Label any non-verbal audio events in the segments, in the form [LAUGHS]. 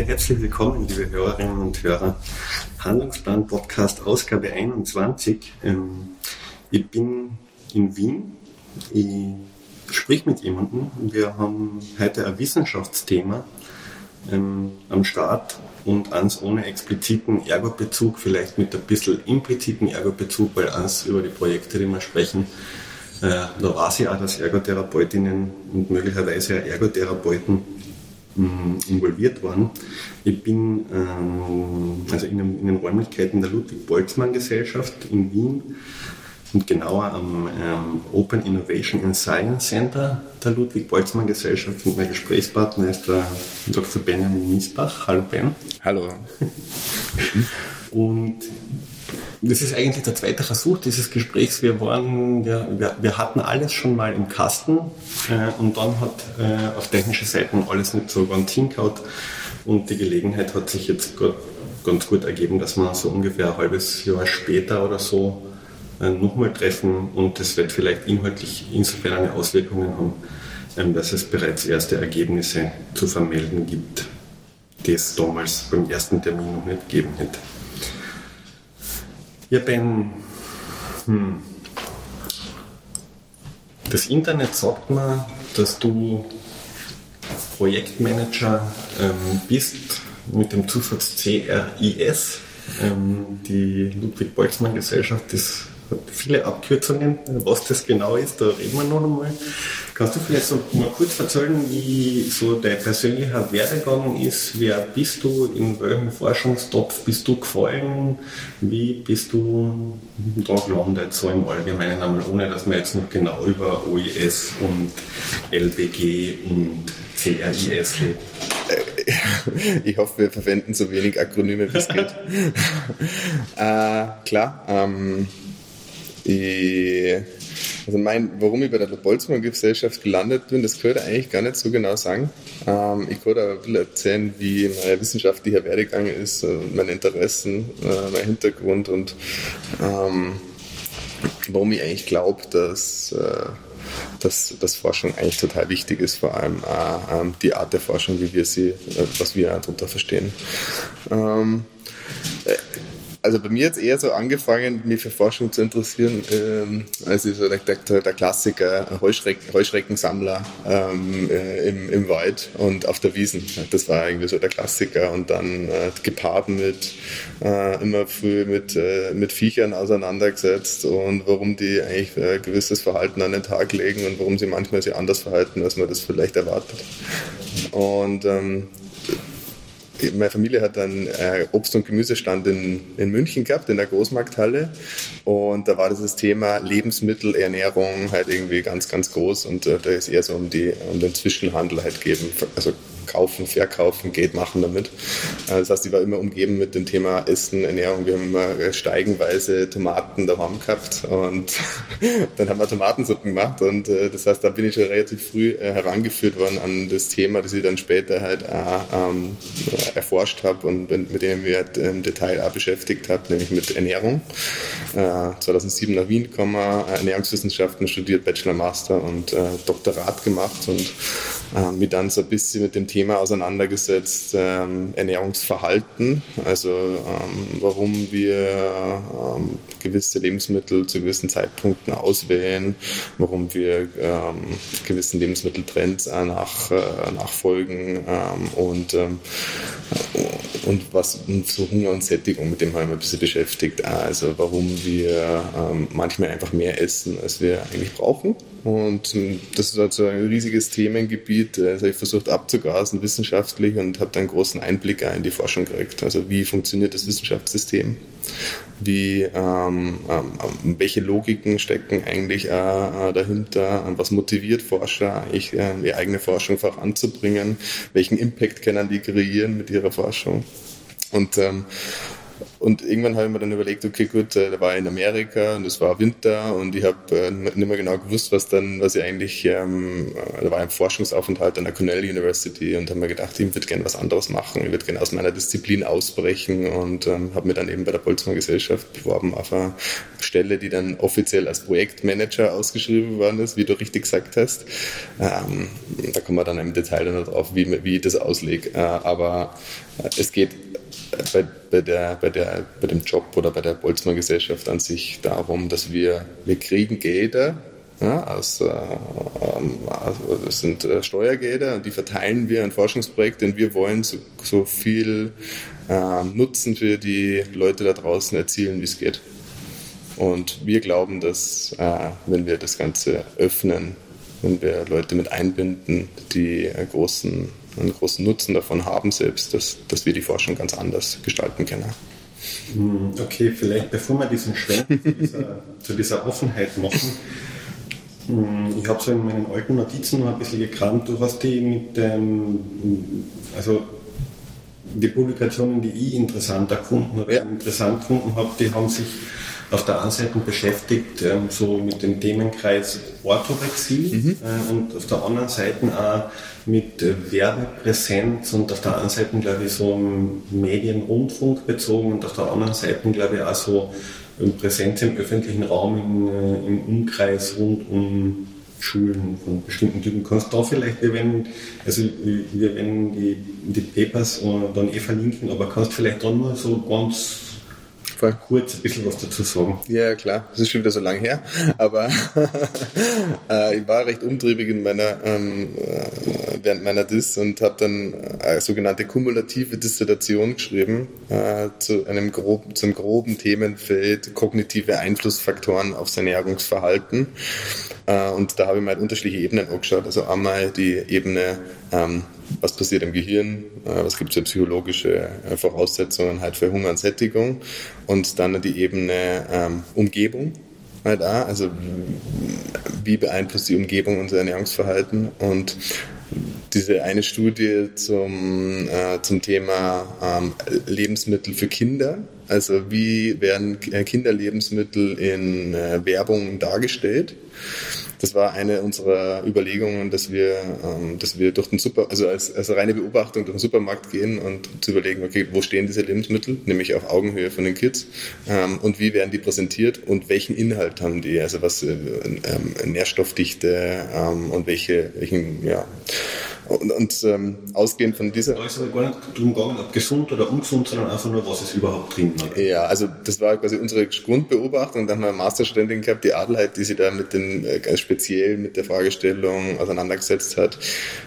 Ja, herzlich willkommen, liebe Hörerinnen und Hörer. Handlungsplan Podcast Ausgabe 21. Ähm, ich bin in Wien. Ich sprich mit jemandem. Wir haben heute ein Wissenschaftsthema ähm, am Start und eins ohne expliziten Ergo-Bezug, vielleicht mit ein bisschen impliziten Ergo-Bezug, weil eins über die Projekte, die wir sprechen, äh, da weiß ich auch, dass Ergotherapeutinnen und möglicherweise Ergotherapeuten involviert waren. Ich bin ähm, also in, in, den Räumlichkeiten der Ludwig-Boltzmann-Gesellschaft in Wien und genauer am ähm, Open Innovation and Science Center der Ludwig-Boltzmann-Gesellschaft. Und mein Gesprächspartner ist der Dr. Benjamin Miesbach. Hallo Ben. Hallo. und das ist eigentlich der zweite Versuch dieses Gesprächs. Wir, waren, wir, wir, wir hatten alles schon mal im Kasten äh, und dann hat äh, auf technischer Seite alles nicht so ganz hingehauen und die Gelegenheit hat sich jetzt ganz gut ergeben, dass wir so ungefähr ein halbes Jahr später oder so äh, nochmal treffen und das wird vielleicht inhaltlich insofern eine Auswirkung haben, ähm, dass es bereits erste Ergebnisse zu vermelden gibt, die es damals beim ersten Termin noch nicht gegeben hätte. Ja, Ben, hm. das Internet sagt mir, dass du Projektmanager ähm, bist mit dem Zusatz CRIS. Ähm, die Ludwig-Boltzmann-Gesellschaft ist viele Abkürzungen. Was das genau ist, da reden wir noch einmal. Kannst du vielleicht so mal kurz erzählen, wie so dein persönlicher Werdegang ist? Wer bist du? In welchem Forschungstopf bist du gefallen? Wie bist du da gelandet, so im Allgemeinen einmal, ohne dass wir jetzt noch genau über OIS und LBG und CRIS reden? [LAUGHS] Ich hoffe, wir verwenden so wenig Akronyme wie es geht. [LAUGHS] äh, klar. Ähm, ich, also mein, warum ich bei der Boltzmann-Gesellschaft gelandet bin, das könnte ich eigentlich gar nicht so genau sagen. Ähm, ich könnte aber ein bisschen erzählen, wie mein wissenschaftlicher Werdegang ist, äh, meine Interessen, äh, mein Hintergrund und ähm, warum ich eigentlich glaube, dass, äh, dass, dass Forschung eigentlich total wichtig ist, vor allem äh, ähm, die Art der Forschung, wie wir sie, äh, was wir darunter verstehen. Ähm, äh, also bei mir hat es eher so angefangen, mich für Forschung zu interessieren, ähm, also so der, der, der Klassiker Heuschrecken, Heuschreckensammler ähm, äh, im, im Wald und auf der Wiesen. Das war irgendwie so der Klassiker und dann äh, gepaart mit äh, immer früh mit, äh, mit Viechern auseinandergesetzt und warum die eigentlich äh, gewisses Verhalten an den Tag legen und warum sie manchmal sich anders verhalten, als man das vielleicht erwartet. Und ähm, meine Familie hat einen äh, Obst- und Gemüsestand in, in München gehabt, in der Großmarkthalle. Und da war das Thema Lebensmittelernährung halt irgendwie ganz, ganz groß. Und äh, da ist eher so um, die, um den Zwischenhandel halt geben. Also kaufen, verkaufen, Geld machen damit. Äh, das heißt, ich war immer umgeben mit dem Thema Essen, Ernährung. Wir haben immer steigenweise Tomaten daheim gehabt und [LAUGHS] dann haben wir Tomatensuppen gemacht und äh, das heißt, da bin ich schon relativ früh äh, herangeführt worden an das Thema, das ich dann später halt auch ähm, erforscht habe und mit dem wir halt im Detail auch beschäftigt habe, nämlich mit Ernährung. 2007 nach Wien gekommen, Ernährungswissenschaften studiert, Bachelor, Master und Doktorat gemacht und äh, mich dann so ein bisschen mit dem Thema auseinandergesetzt, ähm, Ernährungsverhalten, also ähm, warum wir ähm, gewisse Lebensmittel zu gewissen Zeitpunkten auswählen, warum wir ähm, gewissen Lebensmitteltrends äh, nach, äh, nachfolgen ähm, und, ähm, und was so Hunger und Sättigung, mit dem haben wir ein bisschen beschäftigt, also warum wir manchmal einfach mehr essen, als wir eigentlich brauchen und das ist also ein riesiges Themengebiet. Das habe ich versucht abzugasen wissenschaftlich und habe dann großen Einblick in die Forschung gekriegt. Also wie funktioniert das Wissenschaftssystem? Wie, ähm, ähm, welche Logiken stecken eigentlich äh, dahinter? Was motiviert Forscher eigentlich, äh, ihre eigene Forschung voranzubringen? Welchen Impact können die kreieren mit ihrer Forschung? Und ähm, und irgendwann habe ich mir dann überlegt, okay, gut, äh, da war ich in Amerika und es war Winter und ich habe äh, nicht mehr genau gewusst, was dann, was ich eigentlich, ähm, äh, da war ein Forschungsaufenthalt an der Cornell University und habe mir gedacht, ich würde gerne was anderes machen, ich würde gerne aus meiner Disziplin ausbrechen und ähm, habe mir dann eben bei der Boltzmann Gesellschaft beworben auf eine Stelle, die dann offiziell als Projektmanager ausgeschrieben worden ist, wie du richtig gesagt hast. Ähm, da kommen wir dann im Detail dann drauf, wie, wie ich das auslege. Äh, aber es geht bei, bei, der, bei, der, bei dem Job oder bei der Boltzmann Gesellschaft an sich darum, dass wir, wir kriegen Gelder, ja, aus, äh, also das sind äh, Steuergelder und die verteilen wir an Forschungsprojekte und wir wollen so, so viel äh, Nutzen für die Leute da draußen erzielen, wie es geht. Und wir glauben, dass äh, wenn wir das Ganze öffnen, wenn wir Leute mit einbinden, die großen, einen großen Nutzen davon haben selbst, dass, dass wir die Forschung ganz anders gestalten können. Hm, okay, vielleicht bevor wir diesen Schwenk zu dieser, [LAUGHS] zu dieser Offenheit machen, hm, ich habe so in meinen alten Notizen noch ein bisschen gekramt, du hast die mit dem, also die Publikationen, die ich interessant erfunden oder ja. interessant gefunden habe, die haben sich auf der einen Seite beschäftigt, ähm, so mit dem Themenkreis Orthorexie mhm. äh, und auf der anderen Seite auch mit äh, Werbepräsenz und auf der einen Seite, glaube ich, so Medienrundfunk bezogen und auf der anderen Seite, glaube ich, auch so Präsenz im öffentlichen Raum in, äh, im Umkreis rund um Schulen von bestimmten Typen. Kannst du da vielleicht, wir werden, also wir werden die, die Papers äh, dann eh verlinken, aber kannst du vielleicht dann mal so ganz Fall. kurz ein bisschen was dazu sagen. Ja, klar, das ist schon wieder so lange her, aber [LAUGHS] äh, ich war recht umtriebig in meiner, ähm, äh, während meiner Dis und habe dann eine sogenannte kumulative Dissertation geschrieben äh, zu einem grob, zum groben Themenfeld kognitive Einflussfaktoren aufs Ernährungsverhalten. Äh, und da habe ich mir halt unterschiedliche Ebenen angeschaut. Also einmal die Ebene ähm, was passiert im Gehirn, äh, was gibt es für psychologische äh, Voraussetzungen halt für Hunger und Sättigung und dann die Ebene ähm, Umgebung halt auch, also wie beeinflusst die Umgebung unser Ernährungsverhalten und diese eine Studie zum, äh, zum Thema ähm, Lebensmittel für Kinder. Also wie werden Kinderlebensmittel in äh, Werbung dargestellt? Das war eine unserer Überlegungen, dass wir, ähm, dass wir durch den Super, also als, als reine Beobachtung durch den Supermarkt gehen und zu überlegen, okay, wo stehen diese Lebensmittel, nämlich auf Augenhöhe von den Kids ähm, und wie werden die präsentiert und welchen Inhalt haben die, also was äh, ähm, Nährstoffdichte ähm, und welche, welchen, ja, und, und ähm, ausgehend von dieser. Da ist aber gar nicht darum gegangen, ob gesund oder ungesund, sondern einfach nur, was ist überhaupt drin. Oder? Ja, also das war quasi unsere Grundbeobachtung. Dann haben wir eine Masterstudentin gehabt, die Adelheid, die sich da mit den, äh, ganz speziell mit der Fragestellung auseinandergesetzt hat,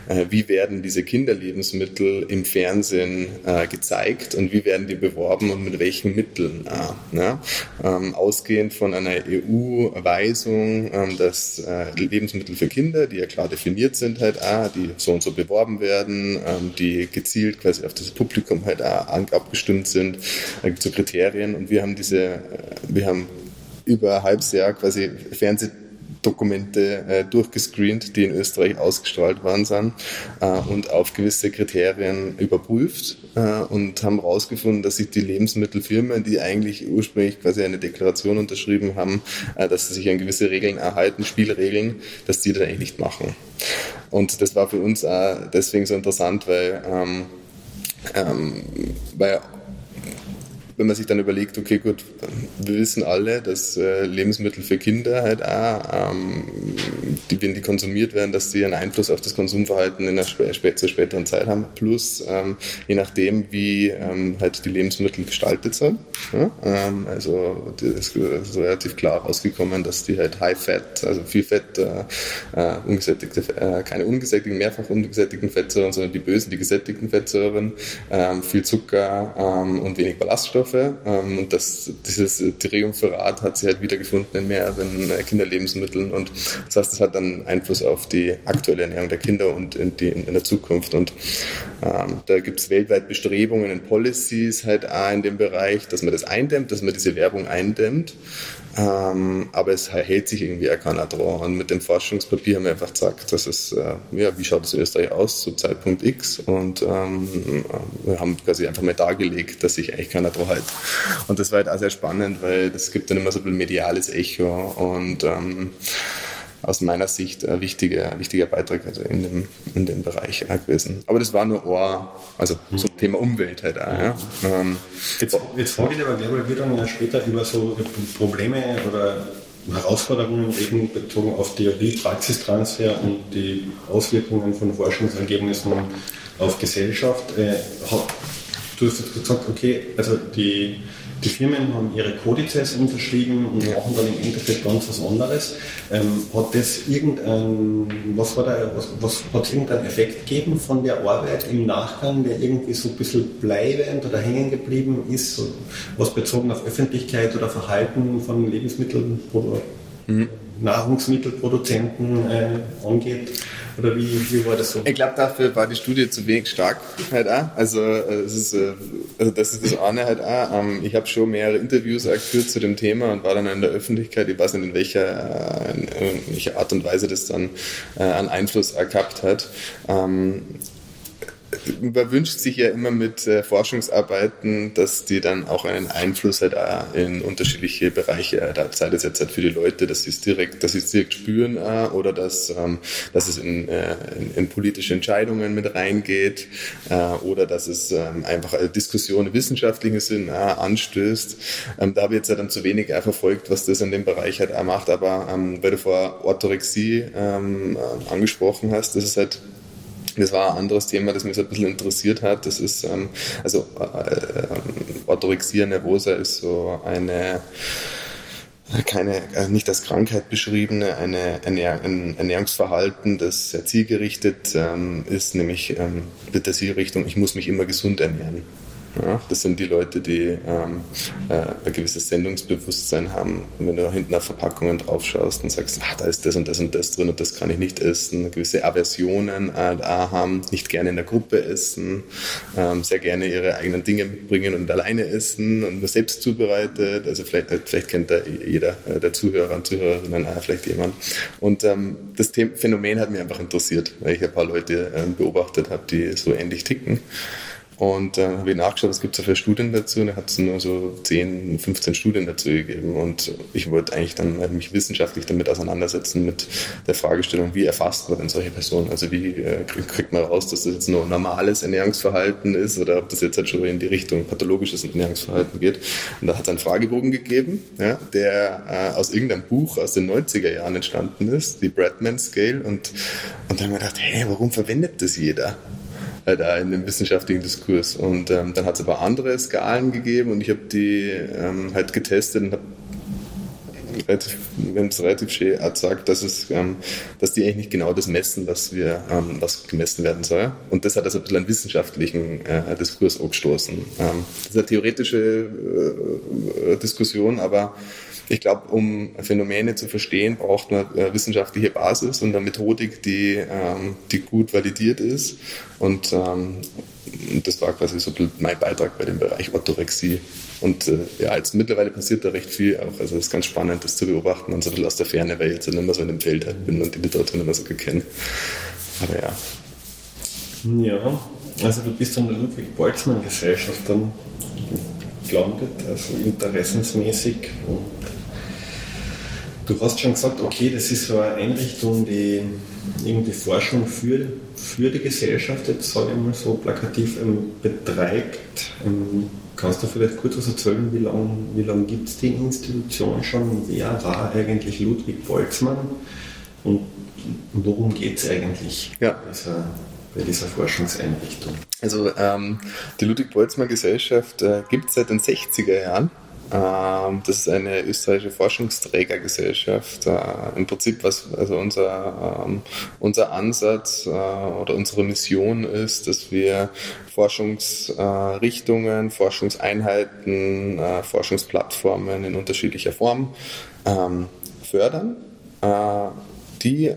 äh, wie werden diese Kinderlebensmittel im Fernsehen äh, gezeigt und wie werden die beworben und mit welchen Mitteln. Ne? ähm, ausgehend von einer EU-Weisung, ähm, dass Lebensmittel für Kinder, die ja klar definiert sind, halt, ah, die so und so beworben werden, ähm, die gezielt quasi auf das Publikum halt auch abgestimmt sind. Da gibt so Kriterien und wir haben diese, wir haben über ein halbes Jahr quasi Fernseh Dokumente äh, durchgescreent, die in Österreich ausgestrahlt worden sind äh, und auf gewisse Kriterien überprüft äh, und haben herausgefunden, dass sich die Lebensmittelfirmen, die eigentlich ursprünglich quasi eine Deklaration unterschrieben haben, äh, dass sie sich an gewisse Regeln erhalten, Spielregeln, dass die das eigentlich nicht machen. Und das war für uns auch deswegen so interessant, weil ähm, ähm, weil wenn man sich dann überlegt, okay, gut, wir wissen alle, dass äh, Lebensmittel für Kinder halt auch, ähm, die, wenn die konsumiert werden, dass sie einen Einfluss auf das Konsumverhalten in einer spä zur späteren Zeit haben. Plus, ähm, je nachdem, wie ähm, halt die Lebensmittel gestaltet sind. Ja? Ähm, also, das ist relativ klar rausgekommen, dass die halt High Fat, also viel Fett, äh, äh, ungesättigte, äh, keine ungesättigten, mehrfach ungesättigten Fettsäuren, sondern die bösen, die gesättigten Fettsäuren, ähm, viel Zucker ähm, und wenig Ballaststoffe Inhaltsstoffe. Ähm, und das, dieses Triumphirat hat sich halt wiedergefunden in mehreren äh, Kinderlebensmitteln. Und das heißt, das hat dann Einfluss auf die aktuelle Ernährung der Kinder und in, die, in der Zukunft. Und ähm, da gibt es weltweit Bestrebungen und Policies halt in dem Bereich, dass man das eindämmt, dass man diese Werbung eindämmt. Ähm, aber es hält sich irgendwie auch keiner dran. Und mit dem Forschungspapier haben wir einfach gesagt, das ist, äh, ja, wie schaut es in Österreich aus zu Zeitpunkt X? Und ähm, wir haben quasi einfach mal dargelegt, dass sich eigentlich keiner dran hält. Und das war halt auch sehr spannend, weil das gibt dann immer so ein mediales Echo und ähm, aus meiner Sicht ein wichtiger, wichtiger Beitrag also in, dem, in dem Bereich gewesen. Aber das war nur ein, also zum Thema Umwelt halt auch. Ja. Ähm, jetzt, jetzt frage ich dich aber gleich, weil wir dann ja später über so Probleme oder Herausforderungen eben bezogen auf Theorie-Praxistransfer und die Auswirkungen von Forschungsergebnissen auf Gesellschaft. Äh, du hast jetzt gesagt, okay, also die die Firmen haben ihre Kodizes unterschrieben und machen dann im Endeffekt ganz was anderes. Ähm, hat das irgendein, was war da, was, was hat irgendeinen Effekt gegeben von der Arbeit im Nachgang, der irgendwie so ein bisschen bleibend oder hängen geblieben ist, was bezogen auf Öffentlichkeit oder Verhalten von Lebensmitteln oder mhm. Nahrungsmittelproduzenten äh, angeht? Oder wie, wie war das so? Ich glaube, dafür war die Studie zu wenig stark halt auch. Also, äh, es ist, äh, also das ist das eine halt auch. Ähm, ich habe schon mehrere Interviews geführt zu dem Thema und war dann in der Öffentlichkeit. Ich weiß nicht, in welcher, in welcher Art und Weise das dann äh, einen Einfluss gehabt hat. Man wünscht sich ja immer mit äh, Forschungsarbeiten, dass die dann auch einen Einfluss halt auch in unterschiedliche Bereiche halt hat. Sei das jetzt halt für die Leute, dass sie es direkt, dass sie es direkt spüren äh, oder dass, ähm, dass es in, äh, in, in, politische Entscheidungen mit reingeht äh, oder dass es ähm, einfach eine Diskussion im wissenschaftlichen Sinn äh, anstößt. Ähm, da habe ich jetzt ja dann zu wenig verfolgt, was das in dem Bereich halt auch macht, aber ähm, weil du vor Orthorexie ähm, äh, angesprochen hast, das ist halt das war ein anderes Thema, das mich so ein bisschen interessiert hat. Das ist, ähm, also äh, äh, Orthorexia nervosa ist so eine keine, äh, nicht als Krankheit beschriebene, eine Ernähr ein Ernährungsverhalten, das sehr zielgerichtet ähm, ist, nämlich ähm, mit der Zielrichtung, ich muss mich immer gesund ernähren. Ja, das sind die Leute, die ähm, äh, ein gewisses Sendungsbewusstsein haben. Und wenn du hinten auf Verpackungen drauf schaust und sagst, ach, da ist das und das und das drin und das kann ich nicht essen, gewisse Aversionen äh, haben, nicht gerne in der Gruppe essen, ähm, sehr gerne ihre eigenen Dinge mitbringen und alleine essen und nur selbst zubereitet. Also vielleicht, äh, vielleicht kennt da jeder äh, der Zuhörer und Zuhörerinnen äh, vielleicht jemand. Und ähm, das Phänomen hat mich einfach interessiert, weil ich ein paar Leute äh, beobachtet habe, die so ähnlich ticken. Und dann habe ich nachgeschaut, was gibt es da für Studien dazu. Und da hat es nur so 10, 15 Studien dazu gegeben. Und ich wollte eigentlich dann halt mich wissenschaftlich damit auseinandersetzen, mit der Fragestellung, wie erfasst man denn solche Personen? Also wie äh, kriegt man raus, dass das jetzt nur normales Ernährungsverhalten ist oder ob das jetzt halt schon in die Richtung pathologisches Ernährungsverhalten geht. Und da hat es einen Fragebogen gegeben, ja, der äh, aus irgendeinem Buch aus den 90er Jahren entstanden ist, die Bradman Scale. Und, und dann habe ich gedacht, hey, warum verwendet das jeder? Äh, da in dem wissenschaftlichen Diskurs. Und ähm, dann hat es aber andere Skalen gegeben und ich habe die ähm, halt getestet und habe haben es relativ schön gesagt, dass, es, ähm, dass die eigentlich nicht genau das messen, was, wir, ähm, was gemessen werden soll. Und das hat also ein bisschen einen wissenschaftlichen äh, Diskurs angestoßen. Ähm, das ist eine theoretische äh, Diskussion, aber ich glaube, um Phänomene zu verstehen, braucht man eine wissenschaftliche Basis und eine Methodik, die, ähm, die gut validiert ist. Und ähm, das war quasi so mein Beitrag bei dem Bereich Orthorexie. Und äh, ja, jetzt mittlerweile passiert da recht viel auch. Also es ist ganz spannend, das zu beobachten und so ein aus der Ferne, weil ich jetzt nicht mehr so in dem Feld bin und die Literatur nicht mehr so kenne. Aber ja. Ja, also du bist an der Ludwig-Boltzmann-Gesellschaft dann gelandet, also interessensmäßig und Du hast schon gesagt, okay, das ist so eine Einrichtung, die irgendwie Forschung für, für die Gesellschaft, jetzt sage ich mal so plakativ, ähm, betreibt. Ähm, kannst du vielleicht kurz was erzählen, wie lange wie lang gibt es die Institution schon? Wer war eigentlich Ludwig Boltzmann und worum geht es eigentlich ja. bei, dieser, bei dieser Forschungseinrichtung? Also ähm, die Ludwig-Boltzmann-Gesellschaft äh, gibt es seit den 60er Jahren. Ähm, das ist eine österreichische Forschungsträgergesellschaft. Äh, Im Prinzip, was also unser, ähm, unser Ansatz äh, oder unsere Mission ist, dass wir Forschungsrichtungen, Forschungseinheiten, äh, Forschungsplattformen in unterschiedlicher Form ähm, fördern, die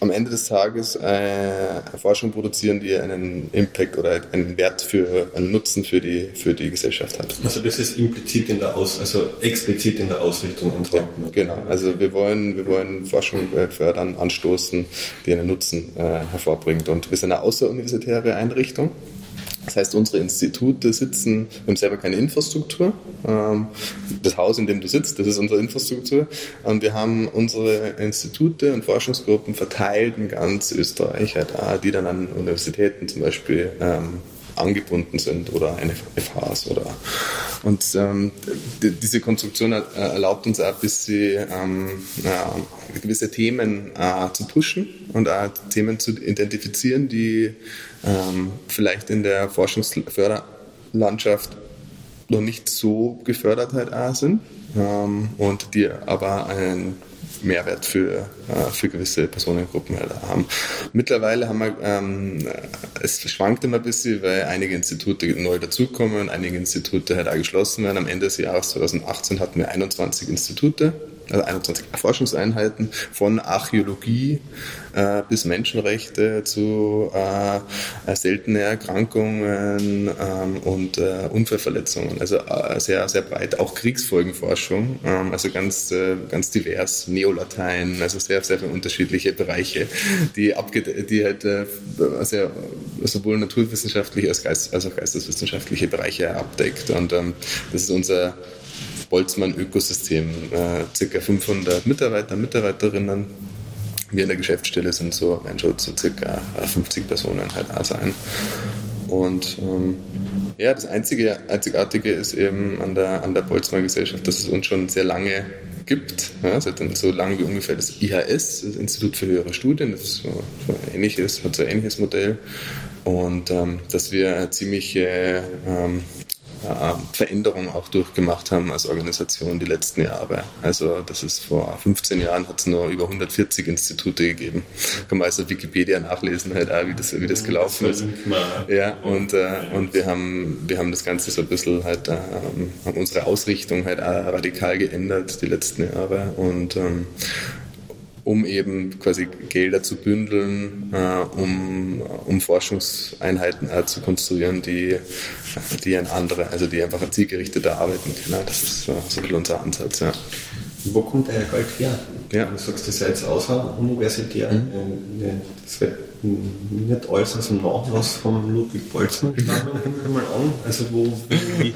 am Ende des Tages äh, Forschung produzieren, die einen Impact oder einen Wert für einen Nutzen für die, für die Gesellschaft hat. Also das ist implizit in der Aus, also explizit in der Ausrichtung unserer. Ja, genau. Also wir wollen, wir wollen Forschung äh, fördern, anstoßen, die einen Nutzen äh, hervorbringt. Und wir sind eine außeruniversitäre Einrichtung. Das heißt, unsere Institute sitzen, wir haben selber keine Infrastruktur. Ähm, das Haus, in dem du sitzt, das ist unsere Infrastruktur. Und wir haben unsere Institute und Forschungsgruppen verteilt in ganz Österreich, die dann an Universitäten zum Beispiel ähm, angebunden sind oder FHs oder und ähm, diese Konstruktion äh, erlaubt uns auch ein bisschen ähm, gewisse Themen äh, zu pushen und auch Themen zu identifizieren, die ähm, vielleicht in der Forschungsförderlandschaft noch nicht so gefördert halt auch sind ähm, und die aber einen Mehrwert für, äh, für gewisse Personengruppen halt haben. Mittlerweile haben wir, ähm, es schwankt immer ein bisschen, weil einige Institute neu dazukommen einige Institute halt auch geschlossen werden. Am Ende des Jahres 2018 hatten wir 21 Institute also 21 Forschungseinheiten von Archäologie äh, bis Menschenrechte zu äh, seltene Erkrankungen ähm, und äh, Unfallverletzungen. Also äh, sehr, sehr breit, auch Kriegsfolgenforschung, ähm, also ganz, äh, ganz divers, Neolatein, also sehr, sehr viele unterschiedliche Bereiche, die, die halt äh, sehr, sowohl naturwissenschaftliche als, Geist als auch geisteswissenschaftliche Bereiche abdeckt. Und ähm, das ist unser Boltzmann-Ökosystem. Äh, circa 500 Mitarbeiter, Mitarbeiterinnen. Wir in der Geschäftsstelle sind so, werden schon so circa 50 Personen halt auch sein. Und ähm, ja, das einzige, Einzigartige ist eben an der, an der Boltzmann Gesellschaft, dass es uns schon sehr lange gibt, ja, seit so lange wie ungefähr das IHS, das Institut für höhere Studien, das so, so ähnliches, hat so ein ähnliches Modell. Und ähm, dass wir ziemliche ähm, Veränderungen auch durchgemacht haben als Organisation die letzten Jahre. Also das ist vor 15 Jahren hat es nur über 140 Institute gegeben. Kann man also Wikipedia nachlesen, halt auch, wie das, wie das gelaufen ist. Ja, und, äh, und wir haben, wir haben das Ganze so ein bisschen halt, äh, haben unsere Ausrichtung halt auch radikal geändert die letzten Jahre und ähm, um eben quasi Gelder zu bündeln, äh, um, um Forschungseinheiten äh, zu konstruieren, die, die ein andere, also die einfach zielgerichteter arbeiten können. Das ist so, so ein bisschen unser Ansatz. Ja. Wo kommt euer Geld her? Ja. Du sagst, ihr seid außeruniversitär. Mhm. Äh, das wird nicht alles aus dem Nachlass von Ludwig Boltzmann mal an. Also wo, wie,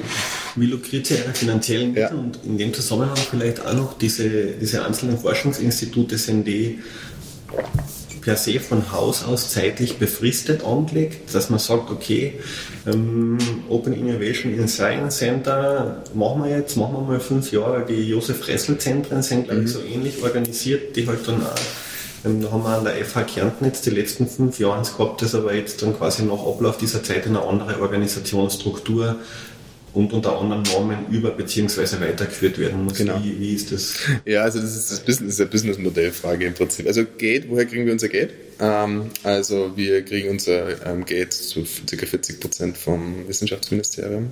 wie lukriert ihr eure finanziellen Mittel? Ja. Und in dem Zusammenhang vielleicht auch noch diese, diese einzelnen Forschungsinstitute sind die per se von Haus aus zeitlich befristet angelegt, dass man sagt, okay, ähm, Open Innovation in Science Center machen wir jetzt, machen wir mal fünf Jahre. Die Josef Ressel Zentren sind, glaube ich, mhm. so ähnlich organisiert, die halt dann auch da haben wir an der FH Kärnten jetzt die letzten fünf Jahre gehabt, das aber jetzt dann quasi nach Ablauf dieser Zeit in eine andere Organisationsstruktur und unter anderem Normen über- bzw. weitergeführt werden muss. Genau. Wie, wie, ist das? Ja, also das ist, das Business, ist eine Business-Modellfrage im Prinzip. Also Geld, woher kriegen wir unser Geld? Ähm, also wir kriegen unser ähm, Geld zu ca. 40 Prozent vom Wissenschaftsministerium.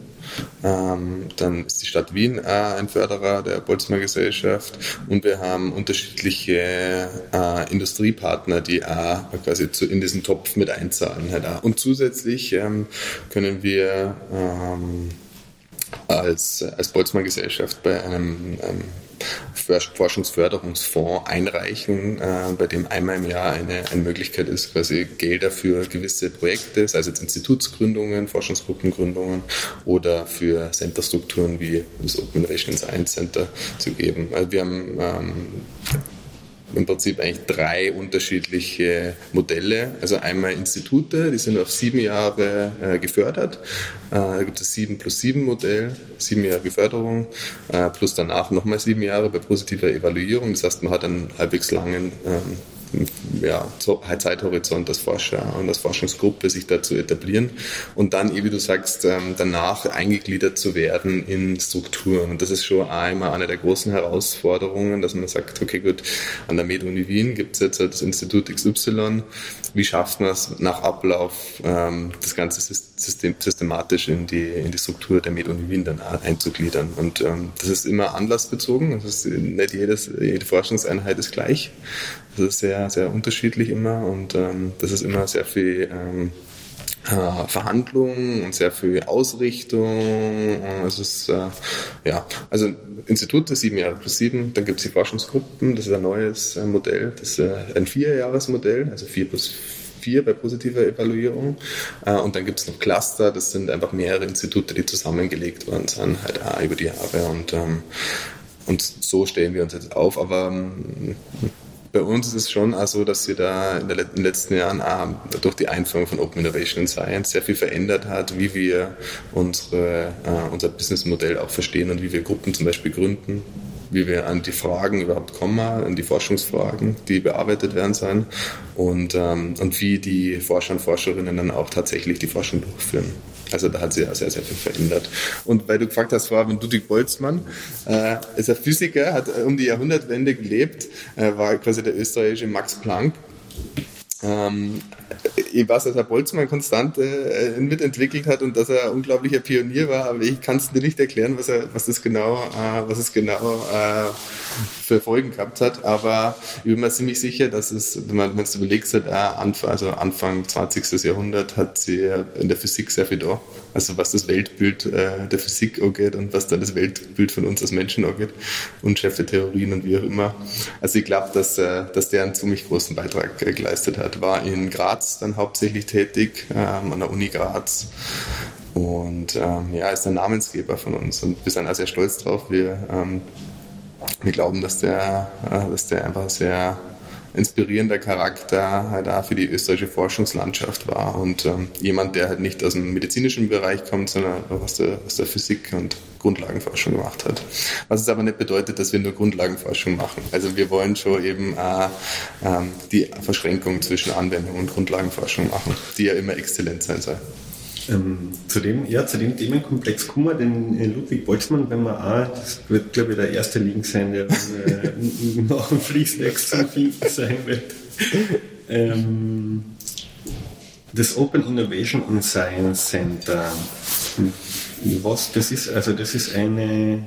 Ähm, dann ist die Stadt Wien äh, ein Förderer der Boltzmann Gesellschaft und wir haben unterschiedliche äh, Industriepartner, die auch quasi zu, in diesen Topf mit einzahlen. Halt und zusätzlich ähm, können wir ähm, als, als Boltzmann Gesellschaft bei einem, einem Forschungsförderungsfonds einreichen, äh, bei dem einmal im Jahr eine, eine Möglichkeit ist, quasi Gelder für gewisse Projekte, sei es jetzt Institutsgründungen, Forschungsgruppengründungen oder für Centerstrukturen wie das Open Innovation Science Center zu geben. Also wir haben ähm, im Prinzip eigentlich drei unterschiedliche Modelle. Also einmal Institute, die sind auf sieben Jahre äh, gefördert. Äh, da gibt es sieben plus sieben Modell, sieben Jahre Förderung, äh, plus danach nochmal sieben Jahre bei positiver Evaluierung. Das heißt, man hat einen halbwegs langen ähm, ja, Zeithorizont als Forscher und als Forschungsgruppe sich da zu etablieren und dann, wie du sagst, ähm, danach eingegliedert zu werden in Strukturen. Und das ist schon einmal eine der großen Herausforderungen, dass man sagt, okay, gut, an der MedUni Wien gibt es jetzt das Institut XY. Wie schafft man es nach Ablauf, ähm, das ganze System systematisch in die, in die Struktur der MedUni Wien dann einzugliedern? Und ähm, das ist immer anlassbezogen. Das ist nicht jedes, jede Forschungseinheit ist gleich. Das ist sehr, sehr unterschiedlich immer und ähm, das ist immer sehr viel ähm, äh, Verhandlungen und sehr viel Ausrichtung. Es ist, äh, ja, also Institute sieben Jahre plus sieben, dann gibt es die Forschungsgruppen, das ist ein neues äh, Modell, das ist äh, ein Vierjahresmodell, also vier plus vier bei positiver Evaluierung. Äh, und dann gibt es noch Cluster, das sind einfach mehrere Institute, die zusammengelegt worden sind, halt auch über die Jahre. Und, ähm, und so stellen wir uns jetzt auf. Aber ähm, bei uns ist es schon auch so, dass sie da in, den letzten Jahren auch durch die Einführung von Open Innovation and Science sehr viel verändert hat, wie wir unsere, äh, unser Businessmodell auch verstehen und wie wir Gruppen zum Beispiel gründen, wie wir an die Fragen überhaupt kommen, an die Forschungsfragen, die bearbeitet werden sollen und, ähm, und wie die Forscher und Forscherinnen dann auch tatsächlich die Forschung durchführen. Also da hat sich ja sehr, sehr viel verändert. Und weil du gefragt hast, war Ludwig Boltzmann, äh, ist ein Physiker, hat um die Jahrhundertwende gelebt, äh, war quasi der österreichische Max Planck. Ähm, ich weiß, dass er Boltzmann konstant äh, mitentwickelt hat und dass er ein unglaublicher Pionier war, aber ich kann es dir nicht erklären, was, er, was das genau, äh, was es genau äh, für Folgen gehabt hat. Aber ich bin mir ziemlich sicher, dass es, wenn man es überlegt, seit Anfang, also Anfang 20. Jahrhundert hat sie in der Physik sehr viel da. Also was das Weltbild äh, der Physik angeht und was dann das Weltbild von uns als Menschen angeht, unschärfte Theorien und wie auch immer. Also ich glaube, dass, äh, dass der einen ziemlich großen Beitrag äh, geleistet hat. War in Graz dann hauptsächlich tätig, ähm, an der Uni Graz. Und ähm, ja, ist der Namensgeber von uns und wir sind auch sehr stolz drauf. Wir ähm, wir glauben, dass der, äh, dass der einfach sehr inspirierender Charakter halt auch für die österreichische Forschungslandschaft war und ähm, jemand, der halt nicht aus dem medizinischen Bereich kommt, sondern aus der, aus der Physik und Grundlagenforschung gemacht hat. Was es aber nicht bedeutet, dass wir nur Grundlagenforschung machen. Also wir wollen schon eben äh, äh, die Verschränkung zwischen Anwendung und Grundlagenforschung machen, die ja immer exzellent sein soll. Ähm, zu, dem, ja, zu dem Themenkomplex kommen wir, denn äh, Ludwig Boltzmann, wenn man auch, das wird glaube ich der erste Link sein, der äh, [LAUGHS] nach dem Fließtext zu finden sein wird. Ähm, das Open Innovation and Science Center. Was das ist, also das ist eine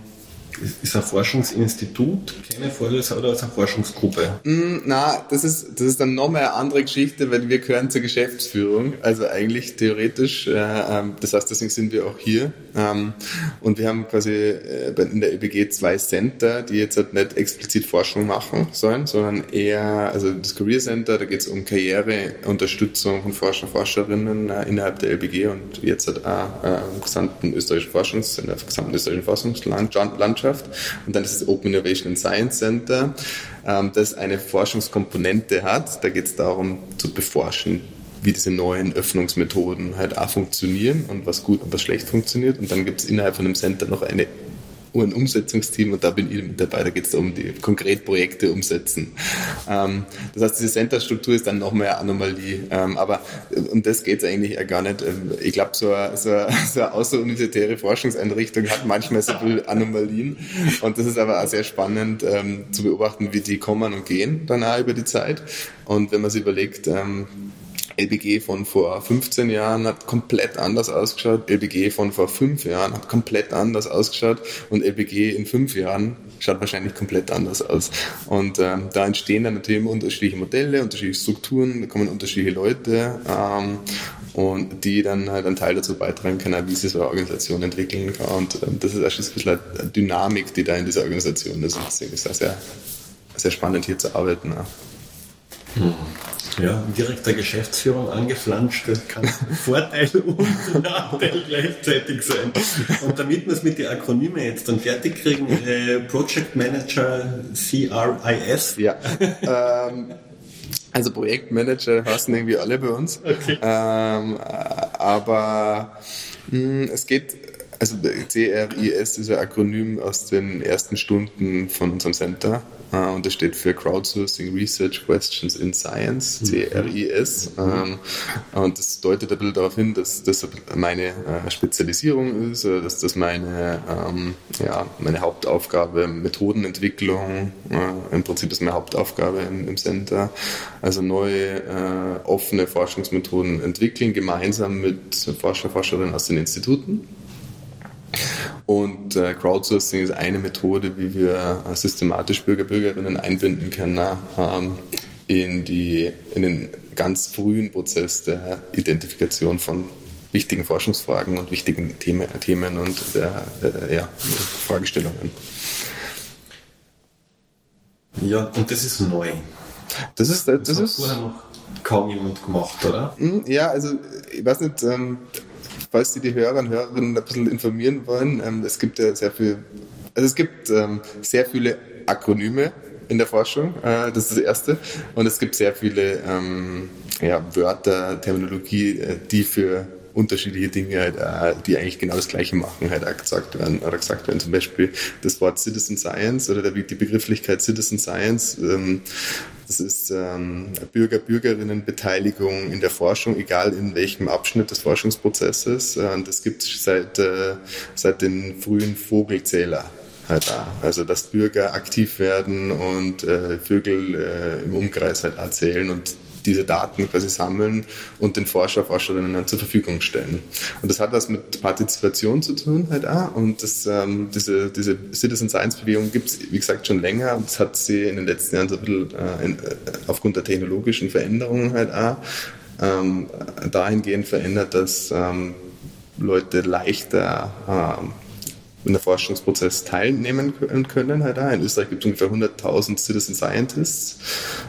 ist ein Forschungsinstitut, keine Vorlesung oder ist eine Forschungsgruppe? Mm, na, das ist, das ist dann nochmal eine andere Geschichte, weil wir gehören zur Geschäftsführung, also eigentlich theoretisch, äh, ähm, das heißt, deswegen sind wir auch hier. Ähm, und wir haben quasi äh, in der ÖBG zwei Center, die jetzt halt nicht explizit Forschung machen sollen, sondern eher, also das Career Center, da geht es um Karriereunterstützung von Forscher, Forscherinnen äh, innerhalb der ÖBG und jetzt halt auch äh, im gesamten österreichischen Forschungs, in der gesamten österreichischen Forschungslandschaft. Gesellschaft. Und dann ist das Open Innovation and Science Center, ähm, das eine Forschungskomponente hat. Da geht es darum zu beforschen, wie diese neuen Öffnungsmethoden halt auch funktionieren und was gut und was schlecht funktioniert. Und dann gibt es innerhalb von einem Center noch eine ein Umsetzungsteam und da bin ich mit dabei. Da geht es um die konkret Projekte umsetzen. Ähm, das heißt, diese Center-Struktur ist dann noch mehr Anomalie. Ähm, aber um das geht es eigentlich ja gar nicht. Ähm, ich glaube, so, eine, so, so außeruniversitäre Forschungseinrichtung hat manchmal so viele Anomalien und das ist aber auch sehr spannend ähm, zu beobachten, wie die kommen und gehen dann auch über die Zeit. Und wenn man sich überlegt, ähm, LBG von vor 15 Jahren hat komplett anders ausgeschaut, LBG von vor 5 Jahren hat komplett anders ausgeschaut und LBG in 5 Jahren schaut wahrscheinlich komplett anders aus. Und ähm, da entstehen dann natürlich unterschiedliche Modelle, unterschiedliche Strukturen, da kommen unterschiedliche Leute ähm, und die dann halt einen Teil dazu beitragen können, wie sich so eine Organisation entwickeln kann. Und ähm, das ist auch schon ein bisschen eine Dynamik, die da in dieser Organisation ist. Deswegen ist das sehr, sehr spannend hier zu arbeiten. Ja. Hm. Ja, direkter Geschäftsführung angeflanscht, das kann [LAUGHS] Vorteil und Nachteil gleichzeitig sein. Und damit wir es mit den Akronymen jetzt dann fertig kriegen, äh, Project Manager CRIS. Ja. ähm, also Projektmanager heißen irgendwie alle bei uns. Okay. Ähm, aber mh, hm, es geht also CRIS ist ein Akronym aus den ersten Stunden von unserem Center. Äh, und das steht für Crowdsourcing Research Questions in Science, CRIS. Mhm. Und das deutet ein bisschen darauf hin, dass das meine äh, Spezialisierung ist, dass das meine, ähm, ja, meine Hauptaufgabe, Methodenentwicklung, äh, im Prinzip ist meine Hauptaufgabe im, im Center. Also neue, offene Forschungsmethoden entwickeln, gemeinsam mit Forscher, Forscherinnen aus den Instituten. Und äh, Crowdsourcing ist eine Methode, wie wir äh, systematisch Bürger, Bürgerinnen einbinden können ähm, in, die, in den ganz frühen Prozess der Identifikation von wichtigen Forschungsfragen und wichtigen Themen, Themen und der, äh, ja, Fragestellungen. Ja, und das ist neu. Das ist, das, Das, ist vorher noch kaum jemand gemacht, oder? Hm, Ja, also ich weiß nicht, ähm, falls die, die Hörer und Hörerinnen ein bisschen informieren wollen, ähm, es gibt ja sehr viel, also es gibt ähm, sehr viele Akronyme in der Forschung, äh, das ist das Erste, und es gibt sehr viele ähm, ja, Wörter, Terminologie, äh, die für unterschiedliche Dinge, halt, äh, die eigentlich genau das Gleiche machen, halt auch gesagt werden, oder gesagt werden. Zum Beispiel das Wort Citizen Science oder der, die Begrifflichkeit Citizen Science, ähm, das ist ähm, Bürger, Bürgerinnenbeteiligung in der Forschung, egal in welchem Abschnitt des Forschungsprozesses. Äh, das gibt es seit, äh, seit den frühen Vogelzähler. Halt auch. Also dass Bürger aktiv werden und äh, Vögel äh, im Umkreis halt erzählen und diese Daten quasi sammeln und den Forscher, Forscherinnen zur Verfügung stellen. Und das hat was mit Partizipation zu tun halt auch. Und das, ähm, diese, diese Citizen Science Bewegung gibt es, wie gesagt, schon länger. Und das hat sie in den letzten Jahren so ein bisschen äh, in, äh, aufgrund der technologischen Veränderungen halt auch ähm, dahingehend verändert, dass ähm, Leute leichter ähm, in der Forschungsprozess teilnehmen können. halt auch. In Österreich gibt es ungefähr 100.000 Citizen Scientists,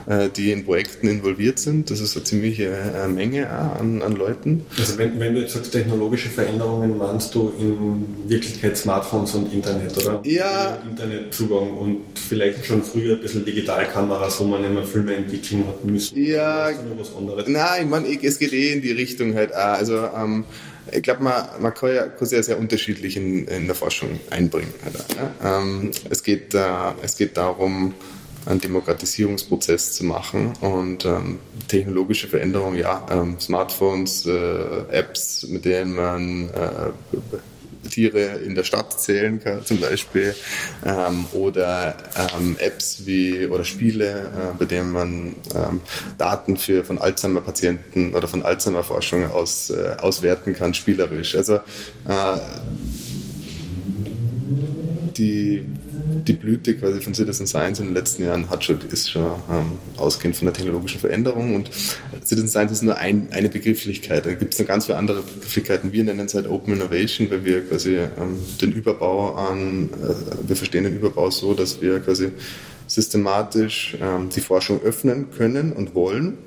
äh, die in Projekten involviert sind. Das ist eine ziemliche äh, Menge an, an Leuten. Also wenn, wenn du jetzt sagst technologische Veränderungen, meinst du in Wirklichkeit Smartphones und Internet, oder? Ja. Internetzugang und vielleicht schon früher ein bisschen Digitalkameras, wo man immer Filme entwickeln hat müssen. Ja. Was anderes? Nein, ich meine, es geht eh in die Richtung halt auch. Also ähm, ich glaube, man, man kann ja kann sehr, sehr unterschiedlich in, in der Forschung einbringen. Halt ja. ähm, es, geht, äh, es geht darum, einen Demokratisierungsprozess zu machen und ähm, technologische Veränderungen, ja, ähm, Smartphones, äh, Apps, mit denen man äh, Tiere in der Stadt zählen kann, zum Beispiel, ähm, oder ähm, Apps wie oder Spiele, äh, bei denen man ähm, Daten für von Alzheimer-Patienten oder von Alzheimer-Forschung aus äh, auswerten kann, spielerisch. Also äh, die die Blüte quasi von Citizen Science in den letzten Jahren hat schon, ist schon ähm, ausgehend von der technologischen Veränderung und Citizen Science ist nur ein, eine Begrifflichkeit. Da gibt es noch ganz viele andere Begrifflichkeiten. Wir nennen es halt Open Innovation, weil wir quasi ähm, den Überbau an, äh, wir verstehen den Überbau so, dass wir quasi systematisch ähm, die Forschung öffnen können und wollen.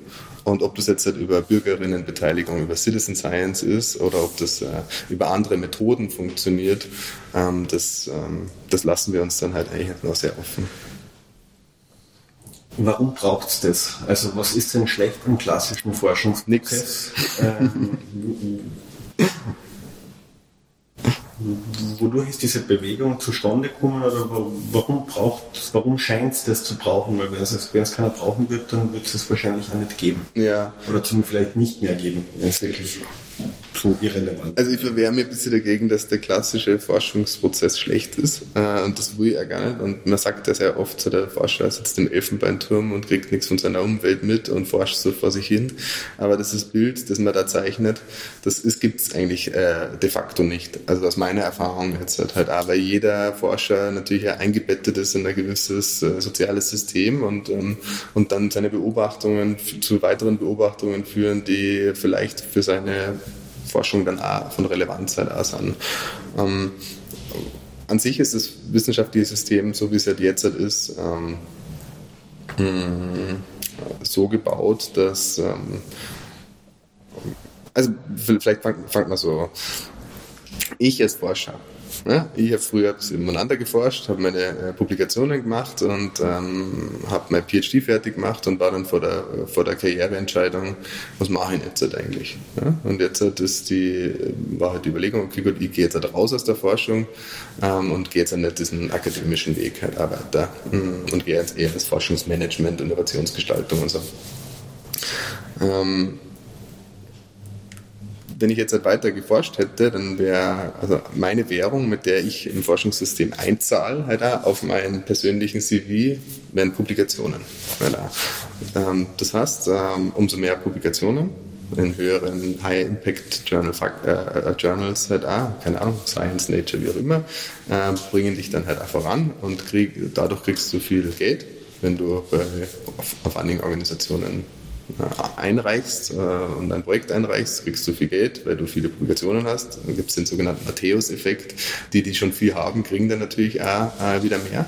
Und ob das jetzt halt über Bürgerinnenbeteiligung, über Citizen Science ist oder ob das äh, über andere Methoden funktioniert, ähm, das, ähm, das lassen wir uns dann halt eigentlich noch sehr offen. Warum braucht es das? Also was ist denn schlecht im klassischen Forschungsprozess? Ähm, wodurch ist diese Bewegung zustande gekommen oder wa- warum braucht warum scheint es das zu brauchen? Weil wenn es, wenn es keiner brauchen wird, dann wird es es wahrscheinlich auch nicht geben. Ja, Oder zum vielleicht nicht mehr geben, wenn es wirklich so irrelevant Also ich verwehre mich ein bisschen dagegen, dass der klassische Forschungsprozess schlecht ist. Äh, und das will ich ja gar nicht. Und man sagt ja sehr oft, so der Forscher sitzt im Elfenbeinturm und kriegt nichts von seiner Umwelt mit und forscht so vor sich hin. Aber das ist Bild, das man da zeichnet, das gibt es eigentlich äh, de facto nicht. Also aus meiner Erfahrung jetzt halt, halt auch, jeder Forscher natürlich eingebettet ist in ein gewisses äh, soziales System und, ähm, und dann seine Beobachtungen zu weiteren Beobachtungen führen, die vielleicht für seine Forschung dann auch von Relevanz halt auch sind. Ähm, an sich ist das wissenschaftliche System, so wie es halt jetzt halt ist, ähm, mh, so gebaut, dass ähm, also vielleicht fangt fang mal so ich als Forscher ja, ich habe früher ein bisschen umeinander geforscht, habe meine äh, Publikationen gemacht und ähm, habe mein PhD fertig gemacht und war dann vor der, vor der Karriereentscheidung, was mache ich jetzt halt eigentlich? Ja? Und jetzt hat ist die, war halt die Überlegung, okay gut, ich gehe jetzt halt raus aus der Forschung ähm, und gehe jetzt halt nicht diesen akademischen Weg halt weiter mm, und gehe jetzt eher ins Forschungsmanagement, Innovationsgestaltung und so. Ähm, wenn ich jetzt weiter geforscht hätte, dann wäre also meine Währung, mit der ich im Forschungssystem einzahle, halt auf meinen persönlichen CV, wären Publikationen. Ähm, das heißt, ähm, umso mehr Publikationen in höheren High-Impact Journal, äh, Journals halt auch, keine Ahnung, Science, Nature, wie auch immer, äh, bringen dich dann halt auch voran und krieg, dadurch kriegst du viel Geld wenn du bei, auf, auf einigen Organisationen äh, einreichst äh, und ein Projekt einreichst, kriegst du viel Geld, weil du viele Publikationen hast. Dann gibt es den sogenannten Matthäus-Effekt. Die, die schon viel haben, kriegen dann natürlich auch äh, wieder mehr.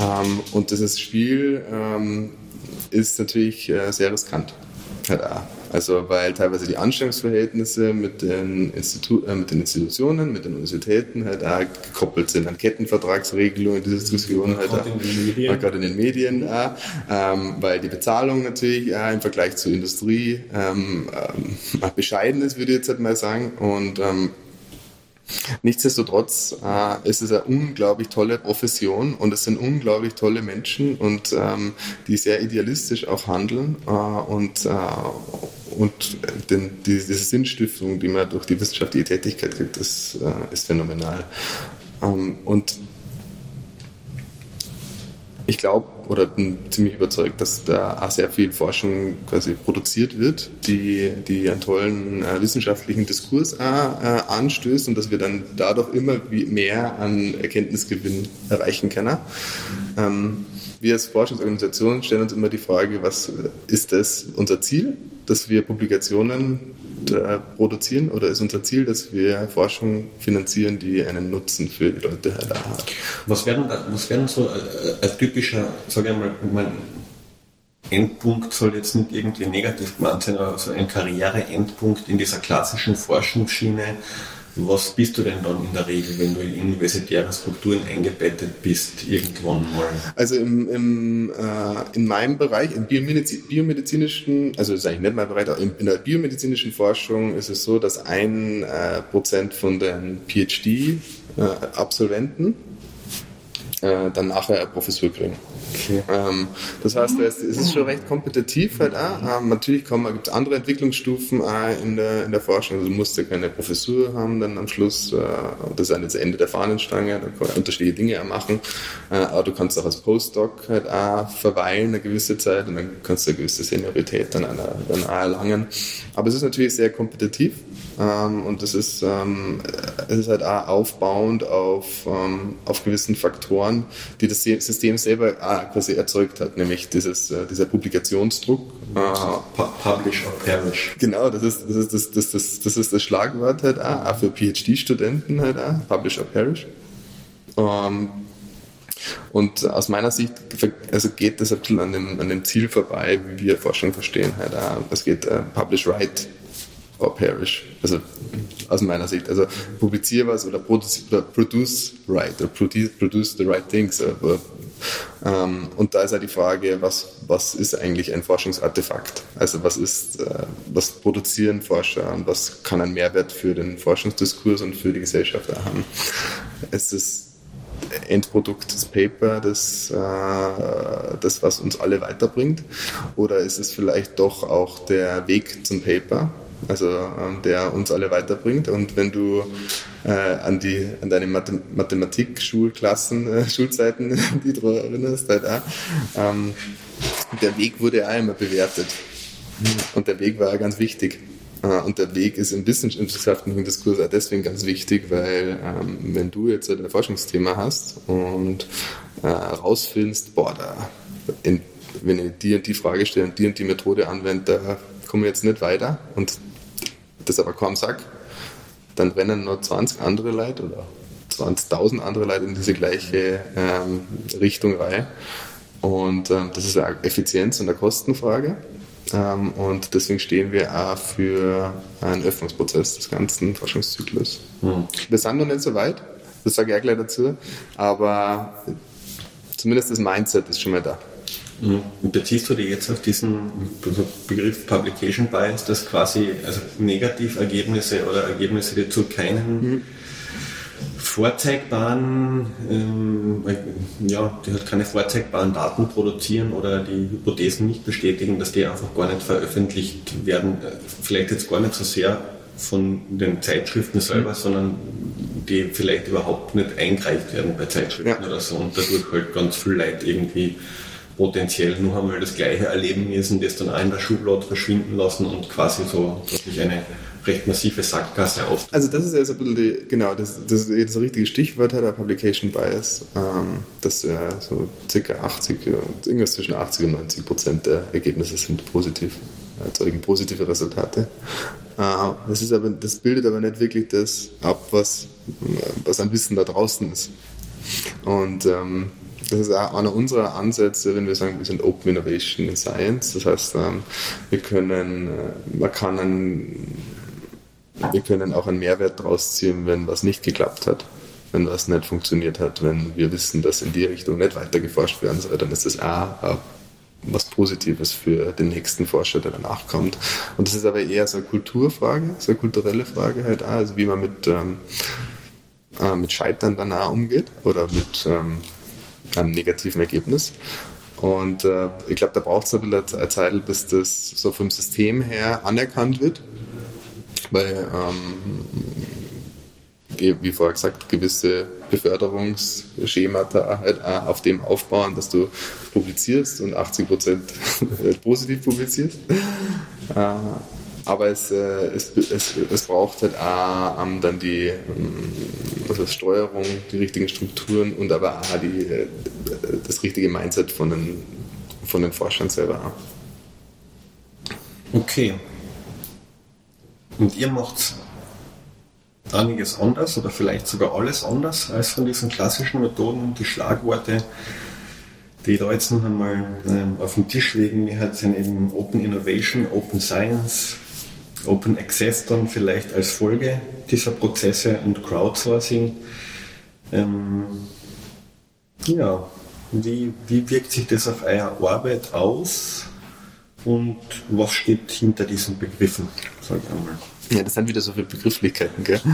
Ähm, und dieses Spiel ähm, ist natürlich äh, sehr riskant. Halt auch. Also weil teilweise die Anstellungsverhältnisse mit den, Institu äh, mit den Institutionen, mit den Universitäten halt auch gekoppelt sind an Kettenvertragsregelungen, diese Diskussion halt auch, gerade in den Medien, auch, ähm, weil die Bezahlung natürlich auch im Vergleich zur Industrie ähm, ähm, [LAUGHS] bescheiden ist, würde ich jetzt halt mal sagen. Und ähm, Nichtsdestotrotz äh, ist es eine unglaublich tolle Profession und es sind unglaublich tolle Menschen und ähm, die sehr idealistisch auch handeln äh, und, äh, und den, die, diese Sinnstiftung, die man durch die wissenschaftliche Tätigkeit kriegt, ist, äh, ist phänomenal. Ähm, und ich glaube oder bin ziemlich überzeugt, dass da auch sehr viel Forschung quasi produziert wird, die, die einen tollen äh, wissenschaftlichen Diskurs äh, anstößt und dass wir dann dadurch immer mehr an Erkenntnisgewinn erreichen können. Ähm, wir als Forschungsorganisation stellen uns immer die Frage, was ist das unser Ziel, dass wir Publikationen produzieren oder ist unser Ziel, dass wir Forschung finanzieren, die einen Nutzen für die Leute halt hat? Was wäre was wären so äh, ein typischer, sage ich mal, mein Endpunkt soll jetzt nicht irgendwie negativ gemeint sein, aber so ein Karriereendpunkt in dieser klassischen Forschungsschiene, was bist du denn dann in der Regel, wenn du in universitäre Strukturen eingebettet bist, irgendwann mal? Also im, im, äh, in meinem Bereich, im Biomediz biomedizinischen, also das ist nicht mein Bereich, aber in der biomedizinischen Forschung ist es so, dass ein äh, Prozent von den PhD-Absolventen äh, dann nachher eine Professur kriegen. Okay. Ähm, das heißt, es ist schon recht kompetitiv halt auch. Ähm, natürlich gibt es andere Entwicklungsstufen auch in der, in der Forschung. Also du musst ja keine Professur haben dann am Schluss. Äh, das ist das Ende der Fahnenstange. Da kann man unterschiedliche Dinge auch machen. Äh, aber du kannst auch als Postdoc halt auch verweilen eine gewisse Zeit und dann kannst du eine gewisse Seniorität dann, dann auch erlangen. Aber es ist natürlich sehr kompetitiv. Ähm, und das ist, ähm, es ist halt auch aufbauend auf, ähm, auf gewissen Faktoren, die das System selber auch quasi erzeugt hat, nämlich dieses, äh, dieser Publikationsdruck. Äh, Publish or perish. Genau, das ist das, ist das, das, das, das, ist das Schlagwort halt auch, auch für PhD-Studenten halt auch, Publish or perish. Ähm, und aus meiner Sicht also geht das ein bisschen an dem, an dem Ziel vorbei, wie wir Forschung verstehen. Halt auch. Es geht uh, Publish Right or perish. Also aus meiner Sicht. Also publiziere was oder produce, produce right oder produce, produce the right things. Aber, ähm, und da ist halt die Frage, was, was ist eigentlich ein Forschungsartefakt? Also was ist, äh, was produzieren Forscher und was kann ein Mehrwert für den Forschungsdiskurs und für die Gesellschaft haben? Es ist Endprodukt das Paper, das, äh, das, was uns alle weiterbringt? Oder ist es vielleicht doch auch der Weg zum Paper? Also ähm, der uns alle weiterbringt. Und wenn du äh, an, die, an deine Mathe Mathematik-Schulklassen, äh, [LAUGHS] Schulzeiten, die du erinnerst, halt auch, ähm, der Weg wurde ja immer bewertet. Und der Weg war ganz wichtig. Äh, und der Weg ist im wissenschaftlichen Diskurs auch deswegen ganz wichtig, weil ähm, wenn du jetzt ein Forschungsthema hast und äh, boah, da, in, wenn ich die und die Frage stelle und die und die Methode anwende, da komme ich jetzt nicht weiter und das aber kaum sagt, dann rennen nur 20 andere Leute oder 20.000 andere Leute in diese gleiche ähm, Richtung rein. Und ähm, das ist eine Effizienz- und eine Kostenfrage. Ähm, und deswegen stehen wir auch für einen Öffnungsprozess des ganzen Forschungszyklus. Mhm. Wir sind noch nicht so weit, das sage ich auch gleich dazu, aber zumindest das Mindset ist schon mal da. Mhm. Beziehst du dich jetzt auf diesen Begriff Publication Bias, dass quasi also Negativergebnisse oder Ergebnisse, die zu keinen mhm. vorzeigbaren, ähm, ja, die halt keine vorzeigbaren Daten produzieren oder die Hypothesen nicht bestätigen, dass die einfach gar nicht veröffentlicht werden, vielleicht jetzt gar nicht so sehr von den Zeitschriften selber, mhm. sondern die vielleicht überhaupt nicht eingereicht werden bei Zeitschriften ja. oder so und dadurch halt ganz viel Leute irgendwie potenziell nur einmal das Gleiche erleben müssen, das dann auch in der Schublade verschwinden lassen und quasi so wirklich eine recht massive Sackgasse auf. Also das ist ja so ein bisschen die, genau, das, das ist das richtige Stichwort, der Publication Bias, ähm, dass ja so circa 80, irgendwas zwischen 80 und 90 Prozent der Ergebnisse sind positiv, erzeugen positive Resultate. Äh, das, ist aber, das bildet aber nicht wirklich das ab, was, was an Wissen da draußen ist. Und ähm, das ist auch einer unserer Ansätze, wenn wir sagen, wir sind Open Innovation in Science. Das heißt, ähm, wir können, äh, man kann einen, wir können auch einen Mehrwert daraus ziehen, wenn was nicht geklappt hat, wenn was nicht funktioniert hat, wenn wir wissen, dass in die Richtung nicht weiter geforscht werden soll, dann ist das auch was Positives für den nächsten Forscher, der danach kommt. Und das ist aber eher so eine Kulturfrage, so eine kulturelle Frage halt auch, also wie man mit, ähm, äh, mit Scheitern danach umgeht oder mit ähm, einem negativen Ergebnis. Und äh, ich glaube, da braucht es ein bisschen eine Zeit, bis das so vom System her anerkannt wird. Weil, ähm, wie vorher gesagt, gewisse Beförderungsschemata halt auf dem aufbauen, dass du publizierst und 80 Prozent [LAUGHS] positiv publizierst. Aber es, äh, es, es, es braucht halt ähm, dann die also Steuerung, die richtigen Strukturen und aber auch die, äh, das richtige Mindset von den, von den Forschern selber. Okay. Und ihr macht einiges anders oder vielleicht sogar alles anders als von diesen klassischen Methoden. Die Schlagworte, die da jetzt noch einmal ähm, auf dem Tisch liegen, wie hat sind eben Open Innovation, Open Science, Open Access dann vielleicht als Folge dieser Prozesse und Crowdsourcing. Ähm, ja, wie, wie wirkt sich das auf eure Arbeit aus und was steht hinter diesen Begriffen, sage ich einmal? Ja, das sind wieder so viele Begrifflichkeiten, gell? [LAUGHS]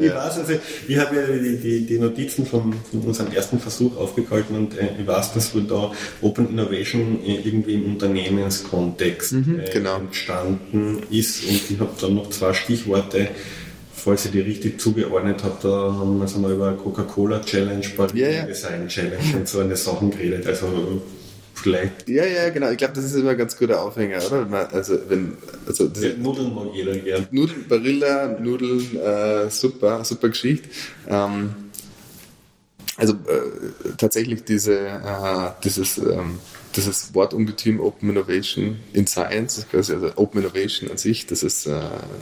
ich weiß, also ich habe ja die, die, die Notizen von, von, unserem ersten Versuch aufgehalten und äh, ich weiß, dass wir da Open Innovation irgendwie im Unternehmenskontext mhm, äh, genau. entstanden ist und ich habe dann noch zwei Stichworte falls ich die richtig zugeordnet habe, da haben wir mal über Coca-Cola Challenge, ja, ja. Design Challenge und so eine Sachen geredet. Also vielleicht. Ja, ja, genau. Ich glaube, das ist immer ein ganz guter Aufhänger, oder? Also, wenn, also ja, Nudeln mag jeder gern. Nudeln, Barilla, Nudeln, äh, super, super Geschichte. Ähm, also äh, tatsächlich diese, äh, dieses, ähm, dieses Wortungetüm Open Innovation in Science, also Open Innovation an sich, das ist äh,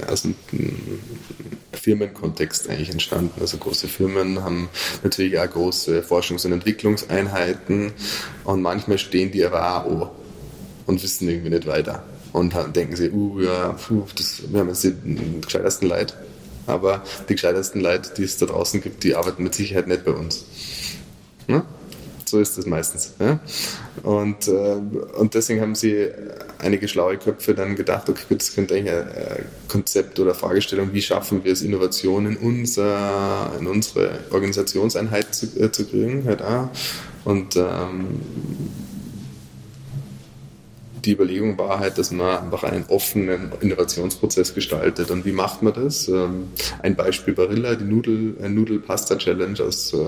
aus dem Firmenkontext eigentlich entstanden. Also große Firmen haben natürlich auch große Forschungs- und Entwicklungseinheiten und manchmal stehen die aber auch und wissen irgendwie nicht weiter. Und denken sie, uh, ja, puh, das, wir haben jetzt die gescheitersten Leute. Aber die gescheitersten Leute, die es da draußen gibt, die arbeiten mit Sicherheit nicht bei uns. Ja? So ist das meistens. Ja? Und, äh, und deswegen haben sie einige schlaue Köpfe dann gedacht, okay, das könnte eigentlich ein Konzept oder Fragestellung, wie schaffen wir es, Innovation in, unser, in unsere Organisationseinheit zu, äh, zu kriegen. Halt auch. Und ähm, die Überlegung war halt, dass man einfach einen offenen Innovationsprozess gestaltet. Und wie macht man das? Ähm, ein Beispiel Barilla, die äh, Nudel Pasta Challenge aus äh,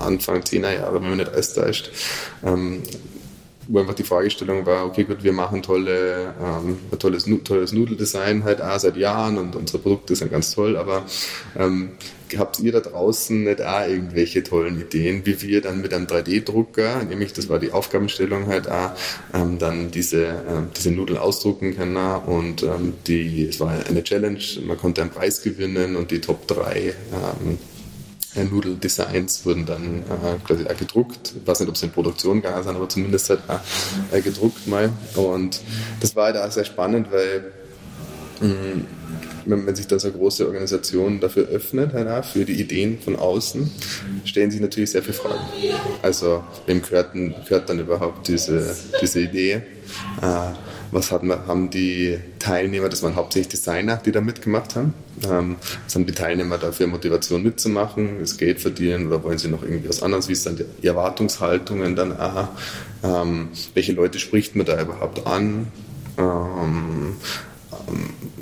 Anfang 10er Jahre, wenn man nicht alles täuscht. Ähm, wo einfach die Fragestellung war, okay, gut, wir machen tolle, ähm, tolles, tolles Nudeldesign halt auch seit Jahren und unsere Produkte sind ganz toll, aber ähm, habt ihr da draußen nicht auch irgendwelche tollen Ideen, wie wir dann mit einem 3D-Drucker, nämlich das war die Aufgabenstellung halt auch, ähm, dann diese, ähm, diese Nudeln ausdrucken können und ähm, die, es war eine Challenge, man konnte einen Preis gewinnen und die Top 3 ähm, Nudeldesigns wurden dann äh, quasi auch gedruckt. Ich weiß nicht, ob sie in Produktion gegangen sind, aber zumindest halt auch, äh, gedruckt mal. Und das war halt auch sehr spannend, weil mh, mm, wenn, sich da so große Organisation dafür öffnet, für die Ideen von außen, stellen sich natürlich sehr viele Fragen. Also, wem gehört, gehört dann überhaupt diese, diese Idee? Äh, was hat haben die Teilnehmer, das waren hauptsächlich Designer, die da mitgemacht haben, ähm, was haben die Teilnehmer dafür Motivation mitzumachen, das Geld verdienen oder wollen sie noch irgendwie was anderes, wie dann die Erwartungshaltungen dann, aha, ähm, welche Leute spricht man da überhaupt an, ähm,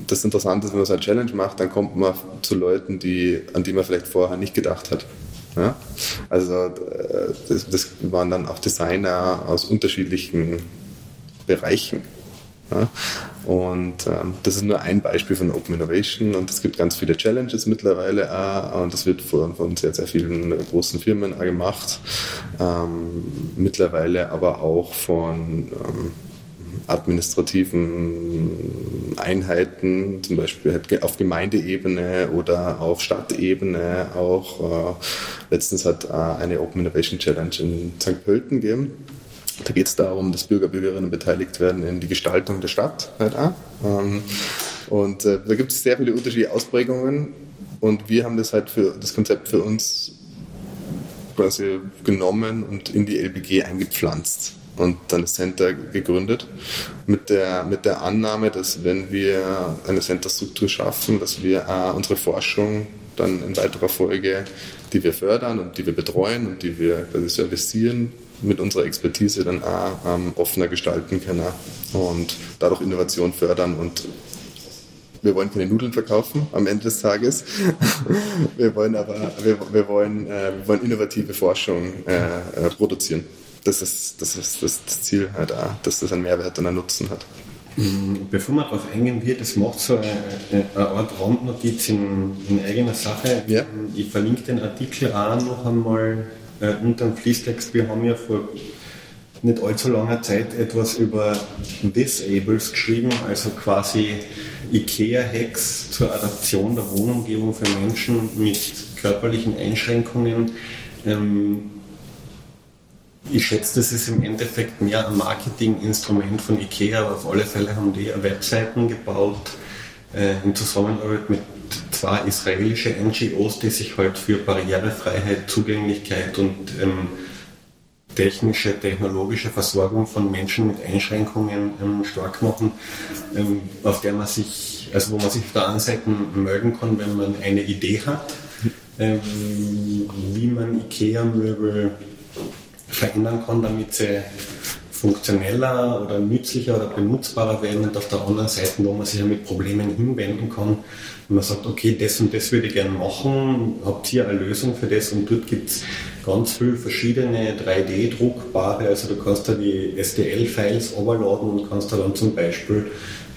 das Interessante ist, wenn man so eine Challenge macht, dann kommt man zu Leuten, die, an die man vielleicht vorher nicht gedacht hat. Ja? Also äh, das, das waren dann auch Designer aus unterschiedlichen Bereichen Ja? Und ähm, das ist nur ein Beispiel von Open Innovation und es gibt ganz viele Challenges mittlerweile auch, und das wird von, von sehr, sehr vielen großen Firmen auch gemacht. Ähm, mittlerweile aber auch von ähm, administrativen Einheiten, zum Beispiel auf Gemeindeebene oder auf Stadtebene auch. Äh, letztens hat äh, eine Open Innovation Challenge in St. Pölten gegeben. Da geht es darum, dass Bürger, Bürgerinnen beteiligt werden in die Gestaltung der Stadt. Halt und äh, da gibt es sehr viele unterschiedliche Ausprägungen und wir haben das halt für das Konzept für uns quasi genommen und in die LBG eingepflanzt und dann das Center gegründet. Mit der, mit der Annahme, dass wenn wir eine Centerstruktur schaffen, dass wir äh, unsere Forschung dann in weiterer Folge, die wir fördern und die wir betreuen und die wir quasi servicieren, mit unserer Expertise dann auch ähm, offener gestalten können und dadurch Innovation fördern und wir wollen keine Nudeln verkaufen am Ende des Tages. [LAUGHS] wir wollen aber wir, wir wollen, äh, wir wollen innovative Forschung äh, äh, produzieren das ist, das ist das Ziel halt auch, dass das einen Mehrwert und einen Nutzen hat. Mm, bevor man darauf eingehen wird, es macht so eine, eine Art Randnotiz in, in eigener Sache. Ja. Ich verlinke den Artikel auch noch einmal äh, unter dem Fließtext. Wir haben ja vor nicht allzu langer Zeit etwas über Disables geschrieben, also quasi IKEA-Hacks zur Adaption der Wohnumgebung für Menschen mit körperlichen Einschränkungen. Ähm, ich schätze, das ist im Endeffekt mehr ein Marketinginstrument von IKEA, aber auf alle Fälle haben die Webseiten gebaut äh, in Zusammenarbeit mit zwei israelische NGOs, die sich halt für Barrierefreiheit, Zugänglichkeit und ähm, technische, technologische Versorgung von Menschen mit Einschränkungen ähm, stark machen, ähm, auf der man sich, also wo man sich auf der einen Seite melden kann, wenn man eine Idee hat, ähm, wie man IKEA-Möbel verändern kann, damit sie funktioneller oder nützlicher oder benutzbarer werden und auf der anderen Seite, wo man sich ja mit Problemen hinwenden kann, wenn man sagt, okay, das und das würde ich gerne machen, habt ihr eine Lösung für das? Und dort gibt es ganz viele verschiedene 3D-druckbare, also du kannst da die STL-Files overladen und kannst da dann zum Beispiel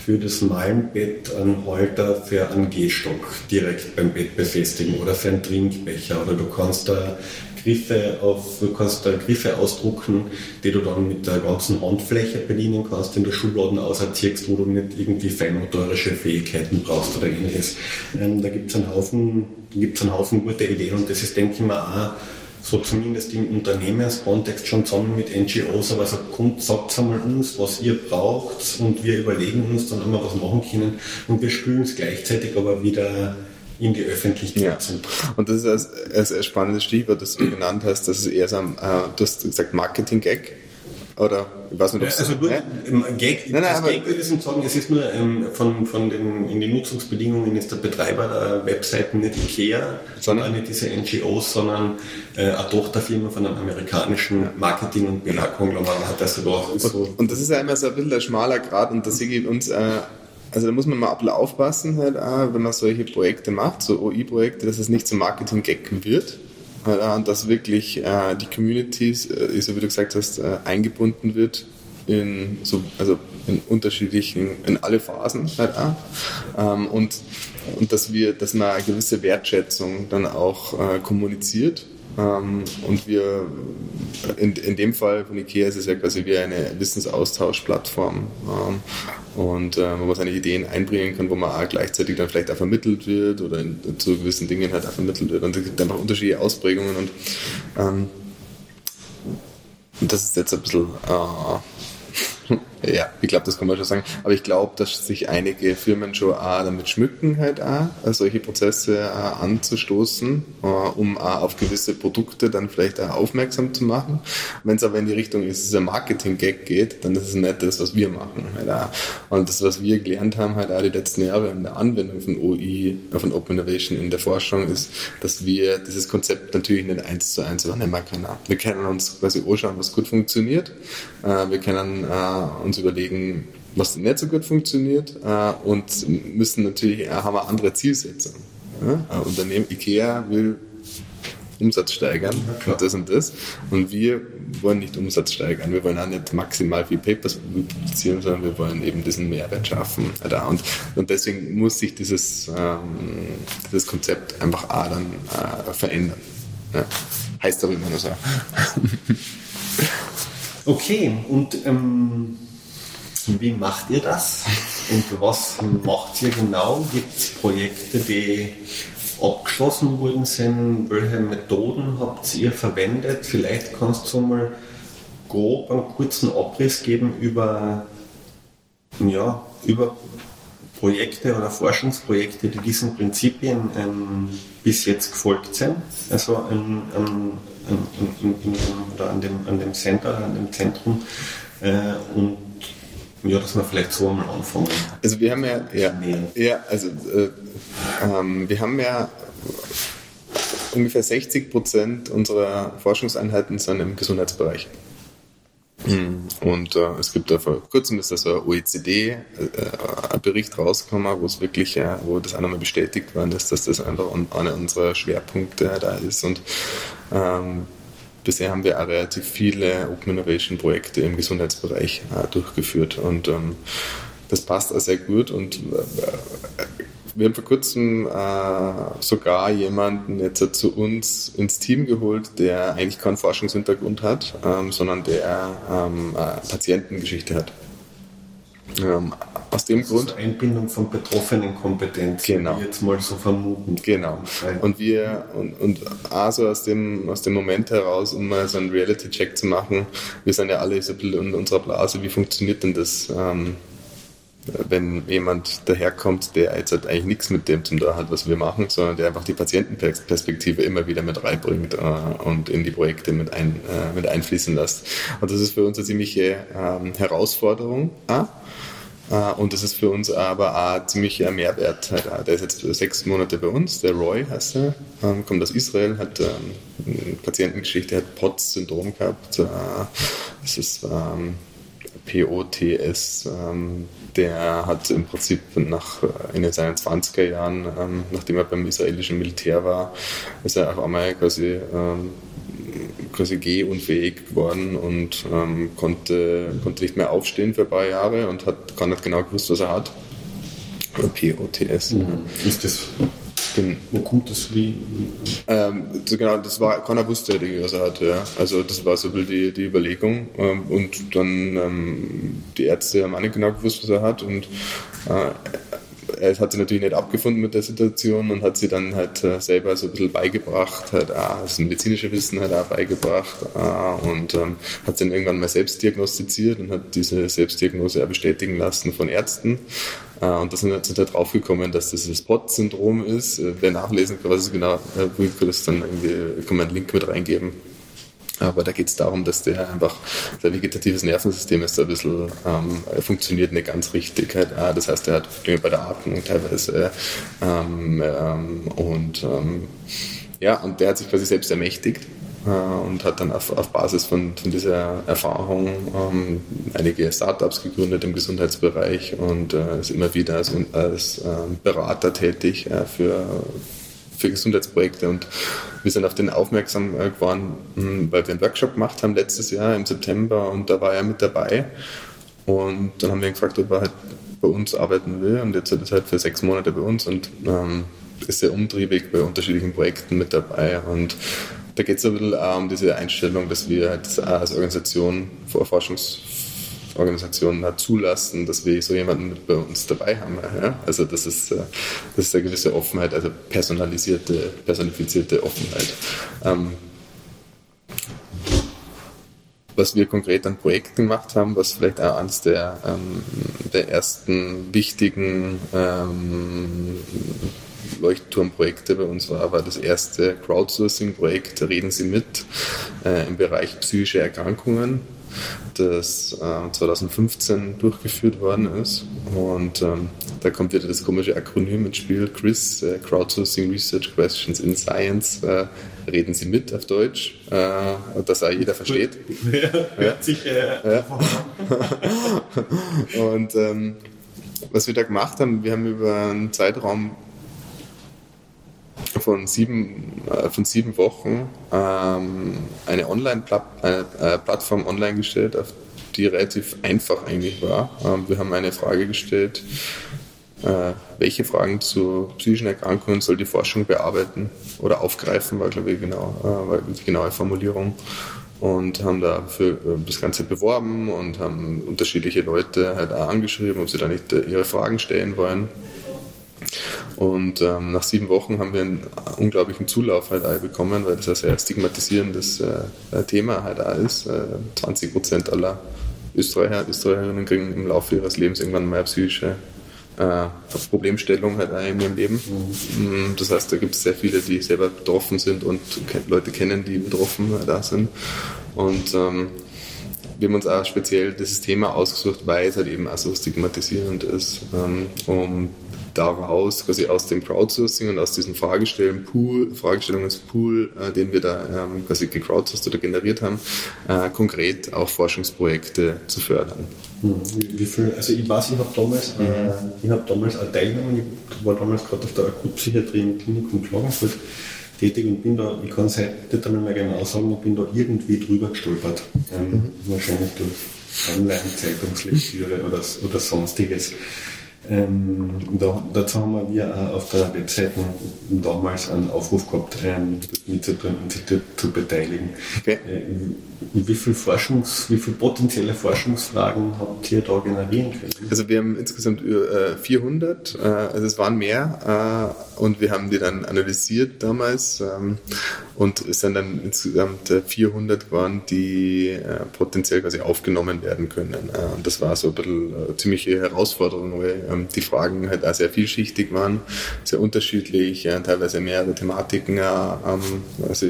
für das Malenbett einen Halter für einen Gehstock direkt beim Bett befestigen oder für einen Trinkbecher. Oder du kannst da Griffe auf, du kannst da Griffe ausdrucken, die du dann mit der ganzen Handfläche bedienen kannst, in der Schubladen auserziehst, wo du nicht irgendwie feinmotorische Fähigkeiten brauchst oder ähnliches. Ähm, da gibt es einen Haufen, einen Haufen gute Ideen und das ist, denke ich mal, auch so zumindest im Unternehmenskontext schon zusammen mit NGOs, aber sagt, kommt, sagt einmal uns, was ihr braucht und wir überlegen uns dann einmal, was machen können und wir spülen es gleichzeitig aber wieder in die Öffentlichkeit ja. sind. Und das ist ein, ein spannendes Stichwort, das du genannt hast, das ist eher so ein, äh, du hast gesagt Marketing-Gag. Oder ich weiß nicht, ob Also nur, im Gag, nein, nein, das Gag würde ich sagen, es ist nur ähm, von, von den, in den Nutzungsbedingungen ist der Betreiber der Webseiten nicht IKEA, sondern nicht diese NGOs, sondern äh, eine Tochterfirma von einem amerikanischen Marketing- und PR-Konglomerat. Also und, so und das ist ja immer so ein bisschen ein schmaler Grad und das sehe ich uns äh, also da muss man mal ein bisschen aufpassen, halt wenn man solche Projekte macht, so OI-Projekte, dass es nicht zum Marketing-Gag wird. Halt und dass wirklich äh, die Communities, äh, so wie du gesagt hast, äh, eingebunden wird in so, also in unterschiedlichen, in alle Phasen halt auch. Ähm, und, und dass wir, dass man eine gewisse Wertschätzung dann auch äh, kommuniziert ähm, und wir, in, in dem Fall von IKEA ist es ja quasi wie eine Wissensaustauschplattform. Ähm, und äh, wo man seine Ideen einbringen kann, wo man auch gleichzeitig dann vielleicht auch vermittelt wird oder in, zu gewissen Dingen halt auch vermittelt wird. Und es gibt einfach unterschiedliche Ausprägungen und ähm, das ist jetzt ein bisschen äh, ja, ich glaube, das kann man schon sagen. Aber ich glaube, dass sich einige Firmen schon auch damit schmücken, halt auch, äh, solche Prozesse auch anzustoßen, äh, um auch auf gewisse Produkte dann vielleicht auch aufmerksam zu machen. Wenn es aber in die Richtung ist, dass es ein Marketing-Gag geht, dann ist es nicht das, was wir machen. Halt auch. Und das, was wir gelernt haben, halt auch die letzten Jahre in der Anwendung von OI, von Open Innovation in der Forschung, ist, dass wir dieses Konzept natürlich nicht eins zu eins übernehmen können. Wir können uns quasi anschauen, was gut funktioniert. Äh, wir können uns überlegen, was nicht so gut funktioniert äh, und müssen natürlich, haben wir andere Zielsetzungen. Ja? Unternehmen IKEA will Umsatz steigern ja, und das und das. Und wir wollen nicht Umsatz steigern. Wir wollen auch nicht maximal viel Papers publizieren, sondern wir wollen eben diesen Mehrwert schaffen. Und, und deswegen muss sich dieses, ähm, dieses Konzept einfach auch dann äh, verändern. Ja. Heißt aber immer nur so. okay, und ähm, wie macht ihr das? Und was macht ihr genau? Gibt es Projekte, die abgeschlossen worden sind? Welche Methoden habt ihr verwendet? Vielleicht kannst du mal grob einen kurzen Abriss geben über, ja, über Projekte oder Forschungsprojekte, die diesen Prinzipien ähm, bis jetzt gefolgt sind. Also an, an, an, an, dem, an dem Center, an dem Zentrum. Äh, und ja, dass wir vielleicht so mal anfangen. Also wir haben ja, ja, ja also äh, ähm, wir haben ja ungefähr 60 Prozent unserer Forschungseinheiten sind im Gesundheitsbereich. Hm, und äh, es gibt da vor kurzem ist da so ein OECD-Bericht äh, rausgekommen, wo es wirklich, äh, wo das auch nochmal bestätigt worden ist, dass das einfach einer unserer Schwerpunkte da ist. Und ähm, bisher haben wir auch relativ viele Open Innovation Projekte im Gesundheitsbereich äh, durchgeführt und ähm, das passt auch sehr gut und äh, wir haben vor kurzem äh, sogar jemanden jetzt zu uns ins Team geholt, der eigentlich keinen Forschungshintergrund hat, ähm, sondern der ähm, Patientengeschichte hat. Aus dem das Grund. Einbindung von betroffenen Kompetenzen, genau. jetzt mal so vermuten. Genau. Und wir, und, und also aus dem, aus dem Moment heraus, um mal so einen Reality-Check zu machen, wir sind ja alle so ein bisschen in unserer Blase, wie funktioniert denn das? Ähm, wenn jemand daherkommt, der jetzt halt eigentlich nichts mit dem zum da hat, was wir machen, sondern der einfach die Patientenperspektive immer wieder mit reinbringt äh, und in die Projekte mit, ein, äh, mit einfließen lässt. Und das ist für uns eine ziemliche ähm, Herausforderung. Äh? Uh, und das ist für uns aber auch ziemlich ein Mehrwert. Uh, der ist jetzt sechs Monate bei uns, der Roy heißt er, um, kommt aus Israel, hat um, eine Patientengeschichte, hat POTS-Syndrom gehabt. Uh, das ist um, POTS. der hat im Prinzip nach, in seinen 20er Jahren, nachdem er beim israelischen Militär war, ist er auf einmal quasi quasi gehunfähig geworden und ähm, konnte, konnte nicht mehr aufstehen für ein paar Jahre und hat gar nicht genau gewusst, was er hat. POTS. Mhm. Ist das wo kommt das wie? Ähm, so genau, das war, keiner wusste, was er hatte. Ja. Also das war so die, die Überlegung. Ähm, und dann ähm, die Ärzte haben auch nicht genau gewusst, was er hat. Und äh, er hat sich natürlich nicht abgefunden mit der Situation und hat sie dann halt äh, selber so ein bisschen beigebracht, halt auch das medizinische Wissen halt auch beigebracht äh, und ähm, hat dann irgendwann mal selbst diagnostiziert und hat diese Selbstdiagnose auch bestätigen lassen von Ärzten. Äh, und da sind wir jetzt halt draufgekommen, dass das das POT-Syndrom ist. Wer nachlesen kann, was es genau, äh, das dann irgendwie, kann man einen Link mit reingeben aber da geht es darum, dass der einfach, sein vegetatives Nervensystem ist ein bisschen, ähm, funktioniert nicht ganz richtig. Halt. Das heißt, er hat Probleme bei der Atmung teilweise. Ähm, ähm, und ähm, ja, und der hat sich quasi selbst ermächtigt äh, und hat dann auf, auf Basis von, von dieser Erfahrung ähm, einige Startups gegründet im Gesundheitsbereich und äh, ist immer wieder als, als ähm, Berater tätig äh, für für Gesundheitsprojekte. Und wir sind auf den aufmerksam äh, geworden, hm, weil wir einen Workshop gemacht haben letztes Jahr im September und da war er mit dabei. Und dann haben wir ihn gefragt, ob er halt bei uns arbeiten will. Und jetzt ist er halt für sechs Monate bei uns und ähm, ist sehr umtriebig bei unterschiedlichen Projekten mit dabei. Und da geht es ein bisschen um diese Einstellung, dass wir halt als Organisation Forschungs Organisationen halt zulassen, dass wir so jemanden mit bei uns dabei haben. Ja? Also das ist, äh, das ist eine gewisse Offenheit, also personalisierte, personifizierte Offenheit. Ähm, was wir konkret an Projekten gemacht haben, was vielleicht auch eines der, ähm, der ersten wichtigen ähm, Leuchtturmprojekte bei uns war, war das erste Crowdsourcing-Projekt Reden Sie mit äh, im Bereich psychische Erkrankungen das äh, 2015 durchgeführt worden ist. Und ähm, da kommt wieder das komische Akronym ins Spiel, CRIS, äh, Crowdsourcing Research Questions in Science. Äh, reden Sie mit auf Deutsch, äh, dass auch jeder versteht. [LAUGHS] Ja, hört sich äh, ja. [LAUGHS] Und ähm, was wir da gemacht haben, wir haben über einen Zeitraum von sieben, äh, von sieben Wochen ähm, eine Online-Plattform äh, online gestellt, auf die relativ einfach eigentlich war. Ähm, wir haben eine Frage gestellt, äh, welche Fragen zu psychischen Erkrankungen soll die Forschung bearbeiten oder aufgreifen, war glaube ich genau, äh, war die genaue Formulierung und haben da für äh, das Ganze beworben und haben unterschiedliche Leute halt auch angeschrieben, ob sie da nicht äh, ihre Fragen stellen wollen. Und ähm, nach sieben Wochen haben wir einen unglaublichen Zulauf halt bekommen, weil das ein sehr stigmatisierendes äh, Thema halt ist. Äh, 20 Prozent aller Österreicher, Österreicherinnen kriegen im Laufe ihres Lebens irgendwann mal psychische äh, Problemstellung halt in ihrem Leben. Mhm. Das heißt, da gibt es sehr viele, die selber betroffen sind und Leute kennen, die betroffen da sind. Und ähm, wir haben uns auch speziell dieses Thema ausgesucht, weil es halt eben auch so stigmatisierend ist, ähm, um daraus, quasi aus dem Crowdsourcing und aus diesem Fragestellungspool, Fragestellungspool, äh, den wir da ähm, quasi gecrowdsourced oder generiert haben, äh, konkret auch Forschungsprojekte zu fördern. Hm, wie, wie viel, also ich weiß, ich habe damals, äh, mhm. äh, ich habe damals auch teilgenommen, ich war damals gerade auf der Akutpsychiatrie im Klinikum Klagenfurt tätig und bin da, ich kann es heute nicht mehr genau sagen, ich bin da irgendwie drüber gestolpert. Ähm, mhm. Wahrscheinlich durch Online-Zeitungslektüre oder, oder sonstiges. Ähm, da, dazu haben wir auch auf der Webseite damals einen Aufruf gehabt, ähm, mitzutun und sich dort zu beteiligen. Okay. Äh, wie viel Forschungs, wie viele potenzielle Forschungsfragen habt ihr da generieren können? Also wir haben insgesamt äh, 400, äh, also es waren mehr äh, und wir haben die dann analysiert damals ähm, und es sind dann insgesamt 400 äh, waren, die äh, potenziell quasi aufgenommen werden können. und das war so ein bisschen eine ziemliche Herausforderung, weil ähm, die Fragen halt auch sehr vielschichtig waren, sehr unterschiedlich, teilweise mehrere Thematiken also,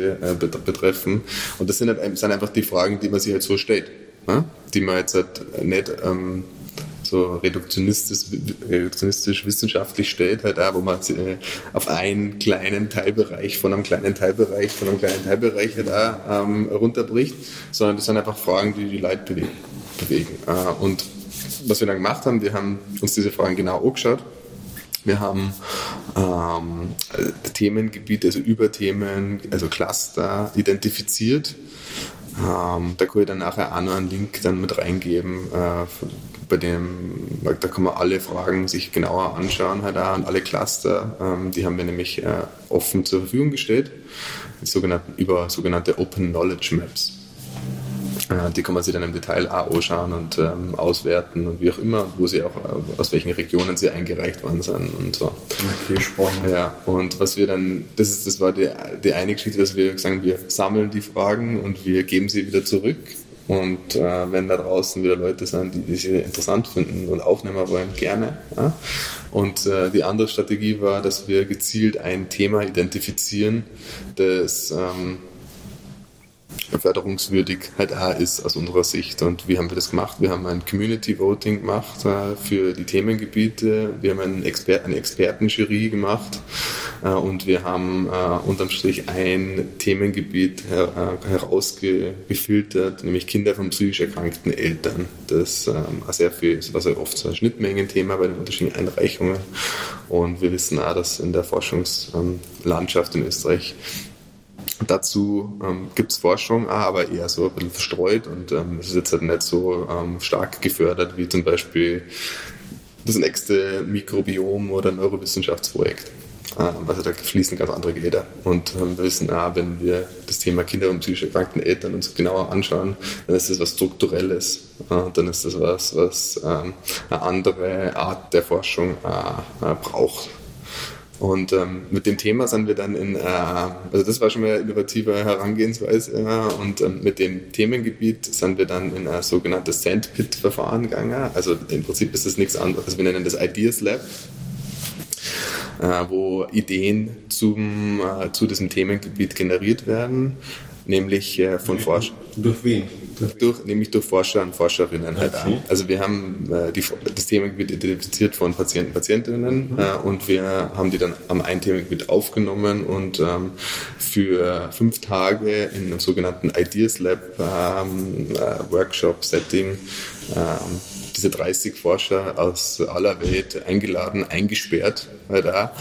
betreffen und das sind, halt, sind einfach die Fragen, die man sich halt so stellt. Ne? Die man jetzt halt nicht ähm, so reduktionistisch, reduktionistisch wissenschaftlich stellt, halt auch, wo man äh, auf einen kleinen Teilbereich von einem kleinen Teilbereich von einem kleinen Teilbereich halt auch ähm, runterbricht, sondern das sind einfach Fragen, die die Leute bewegen. bewegen. Äh, und was wir dann gemacht haben, wir haben uns diese Fragen genau angeschaut. Wir haben ähm, Themengebiete, also Überthemen, also Cluster identifiziert ähm, da kann ich dann nachher auch noch einen Link dann mit reingeben, äh, bei dem, da kann man alle Fragen sich genauer anschauen halt auch und alle Cluster, ähm, die haben wir nämlich äh, offen zur Verfügung gestellt, sogenannten, über sogenannte Open Knowledge Maps. Die kann man sich dann im Detail auch anschauen und ähm, auswerten und wie auch immer, wo sie auch, äh, aus welchen Regionen sie eingereicht worden sind und so. Okay, spannend. Ja, und was wir dann, das ist, das war die, die eine Geschichte, dass wir sagen, wir sammeln die Fragen und wir geben sie wieder zurück. Und äh, wenn da draußen wieder Leute sind, die, die sie interessant finden und aufnehmen wollen, gerne. Ja? Und äh, die andere Strategie war, dass wir gezielt ein Thema identifizieren, das ähm, förderungswürdig halt auch ist aus unserer Sicht. Und wie haben wir das gemacht? Wir haben ein Community Voting gemacht äh, für die Themengebiete. Wir haben einen Exper eine Expertenjury gemacht äh, und wir haben äh, unterm Strich ein Themengebiet her äh, herausgefiltert, nämlich Kinder von psychisch erkrankten Eltern. Das ähm, sehr viel, das war sehr oft so ein Schnittmengenthema bei den unterschiedlichen Einreichungen. Und wir wissen auch, dass in der Forschungslandschaft in Österreich Dazu ähm, gibt es Forschung, ah, aber eher so ein bisschen verstreut und ähm, es ist jetzt halt nicht so ähm, stark gefördert wie zum Beispiel das nächste Mikrobiom oder Neurowissenschaftsprojekt. Ähm, also da fließen ganz andere Gelder. Und ähm, wir wissen, ah, wenn wir das Thema Kinder und psychisch erkrankten Eltern uns genauer anschauen, dann ist das was Strukturelles. Äh, dann ist das was, was ähm, eine andere Art der Forschung äh, äh, braucht. Und ähm, mit dem Thema sind wir dann in, äh, also das war schon mal eine innovative Herangehensweise, ja, und ähm, mit dem Themengebiet sind wir dann in ein sogenanntes Sandpit-Verfahren gegangen. Also im Prinzip ist das nichts anderes. Also wir nennen das Ideas Lab, äh, wo Ideen zum, äh, zu diesem Themengebiet generiert werden nämlich äh, von Forschern. Durch wen? Durch, nämlich durch Forscher und Forscherinnen halt okay. Also wir haben äh, die, das Themengebiet identifiziert von Patienten, Patientinnen mhm. äh, und wir haben die dann am einen Themengebiet aufgenommen und ähm, für fünf Tage in einem sogenannten Ideas Lab ähm, äh, Workshop Setting ähm, diese 30 Forscher aus aller Welt eingeladen, eingesperrt, da,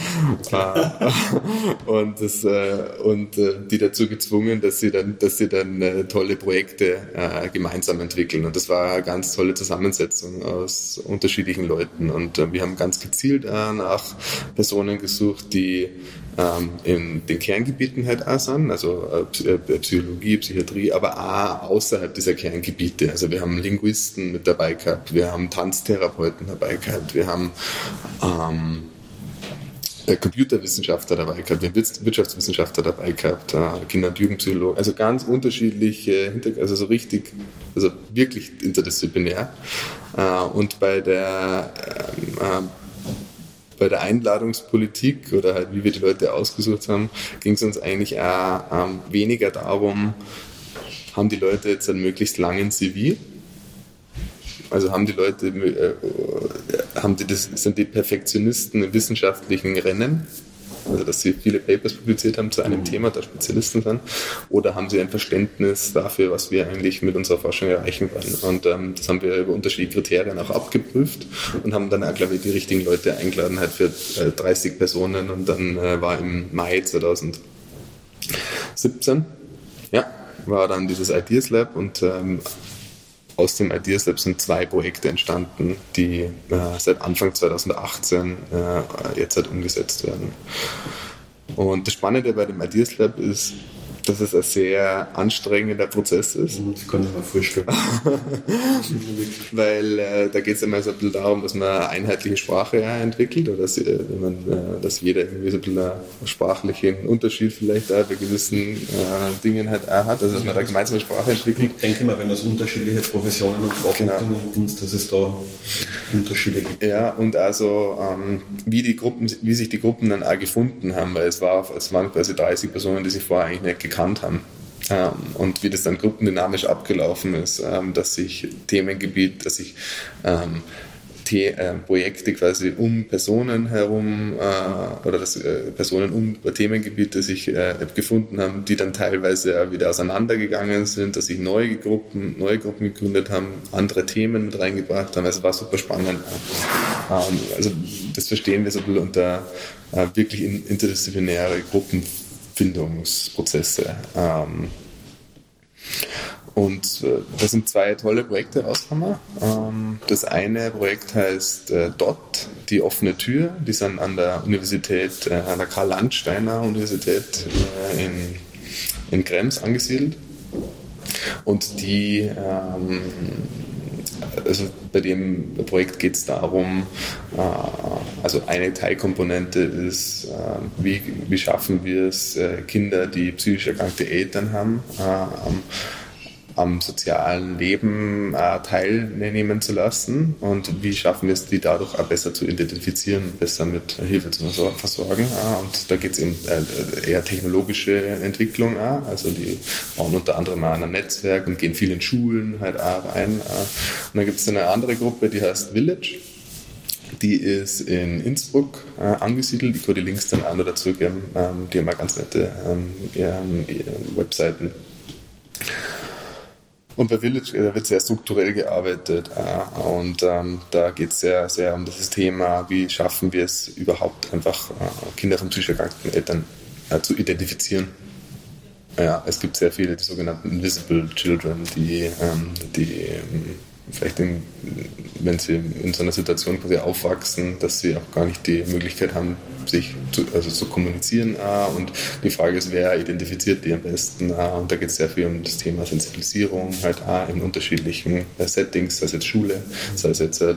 äh, [LAUGHS] und, das, äh, und äh, die dazu gezwungen, dass sie dann, dass sie dann tolle Projekte gemeinsam entwickeln. Und das war eine ganz tolle Zusammensetzung aus unterschiedlichen Leuten. Und wir haben ganz gezielt nach Personen gesucht, die ähm, in den Kerngebieten halt auch sind, also äh, äh, Psychologie, Psychiatrie, aber auch außerhalb dieser Kerngebiete. Also wir haben Linguisten mit dabei gehabt, wir haben Tanztherapeuten dabei gehabt, wir haben ähm, äh, Computerwissenschaftler dabei gehabt, wir haben Wirtschaftswissenschaftler dabei gehabt, äh, Kinder- und Jugendpsychologen, also ganz unterschiedliche Hintergründe, also so richtig, also wirklich interdisziplinär. Und bei der ähm, bei der Einladungspolitik oder halt wie wir die Leute ausgesucht haben, ging es uns eigentlich auch ähm, weniger darum, haben die Leute jetzt einen möglichst langen CV? Also haben die Leute, äh, haben die das, sind die Perfektionisten im wissenschaftlichen Rennen? Also dass sie viele Papers publiziert haben zu einem mhm. Thema, da Spezialisten sind, oder haben sie ein Verständnis dafür, was wir eigentlich mit unserer Forschung erreichen wollen. Und ähm, das haben wir über unterschiedliche Kriterien auch abgeprüft und haben dann auch, glaube ich, die richtigen Leute eingeladen, halt für äh, 30 Personen und dann äh, war im Mai 2017, ja, war dann dieses Ideas Lab und ähm, aus dem Ideas Lab sind zwei Projekte entstanden, die äh, seit Anfang 2018 äh, jetzt halt umgesetzt werden. Und das Spannende bei dem Ideas Lab ist, dass es ein sehr anstrengender Prozess ist. Das kann ich mir vorstellen. Weil äh, da geht es immer so ein bisschen darum, dass man eine einheitliche Sprache ja, entwickelt oder dass, äh, man, äh, dass jeder irgendwie so ein bisschen einen sprachlichen Unterschied vielleicht auch bei gewissen äh, Dingen halt auch hat, also dass man da gemeinsame Sprache entwickelt. Ich denke mal, wenn es unterschiedliche Professionen und Fachrichtungen genau. dass es da Unterschiede gibt. Ja, und also ähm, wie die Gruppen, wie sich die Gruppen dann auch gefunden haben, weil es war, es waren quasi 30 Personen, die sich vorher eigentlich nicht gekannt gekannt haben. Ähm, und wie das dann gruppendynamisch abgelaufen ist, ähm, dass sich Themengebiet, dass sich ähm, The äh, Projekte quasi um Personen herum äh, oder dass äh, Personen um Themengebiete sich äh, gefunden haben, die dann teilweise wieder auseinandergegangen sind, dass sich neue Gruppen, neue Gruppen gegründet haben, andere Themen mit reingebracht haben. Also war super spannend. Ähm, also das verstehen wir so unter äh, wirklich interdisziplinäre Gruppen Findungsprozesse. Ähm, und äh, da sind zwei tolle Projekte rausgekommen. Ähm, das eine Projekt heißt äh, DOT, die offene Tür. Die sind an der Universität, äh, an der Karl-Landsteiner Universität äh, in, in Krems angesiedelt. Und die ähm, also bei dem Projekt geht es darum, äh, also eine Teilkomponente ist, äh, wie, wie schaffen wir es, äh, Kinder, die psychisch erkrankte Eltern haben, am sozialen Leben äh, teilnehmen zu lassen und wie schaffen wir es, die dadurch auch besser zu identifizieren, besser mit Hilfe zu versorgen. Äh, und da geht es eben äh, eher technologische Entwicklung an. Also die bauen unter anderem an ein Netzwerk und gehen viel in Schulen halt auch rein. Äh. Und dann gibt es eine andere Gruppe, die heißt Village. Die ist in Innsbruck äh, angesiedelt. Ich kann die Links dann auch noch dazu geben. Ähm, die haben auch ganz nette ähm, Webseiten. Und bei Village da wird sehr strukturell gearbeitet äh, und ähm, da geht es sehr, sehr um das Thema, wie schaffen wir es überhaupt einfach äh, Kinder von psychisch erkrankten Eltern äh, zu identifizieren. Ja, es gibt sehr viele die sogenannten Invisible Children, die, ähm, die ähm, vielleicht in, wenn sie in so einer Situation quasi aufwachsen, dass sie auch gar nicht die Möglichkeit haben, sich zu, also zu kommunizieren. Äh, und die Frage ist, wer identifiziert die am besten? Äh, und da geht es sehr viel um das Thema Sensibilisierung, halt auch in unterschiedlichen äh, Settings, sei es jetzt Schule, sei es jetzt äh,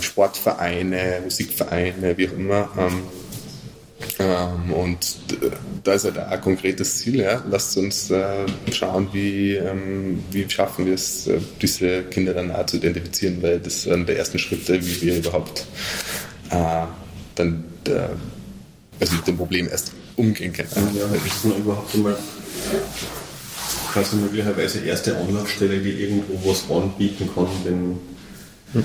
Sportvereine, Musikvereine, wie auch immer. Ähm, und da ist halt ein konkretes Ziel. Ja. Lasst uns äh, schauen, wie, ähm, wie schaffen wir es, äh, diese Kinder dann auch zu identifizieren, weil das sind der ersten Schritte, wie wir überhaupt äh, dann äh, also mit dem Problem erst umgehen können. Ja, ist man überhaupt einmal quasi möglicherweise erste Anlaufstelle, die irgendwo was anbieten kann, wenn hm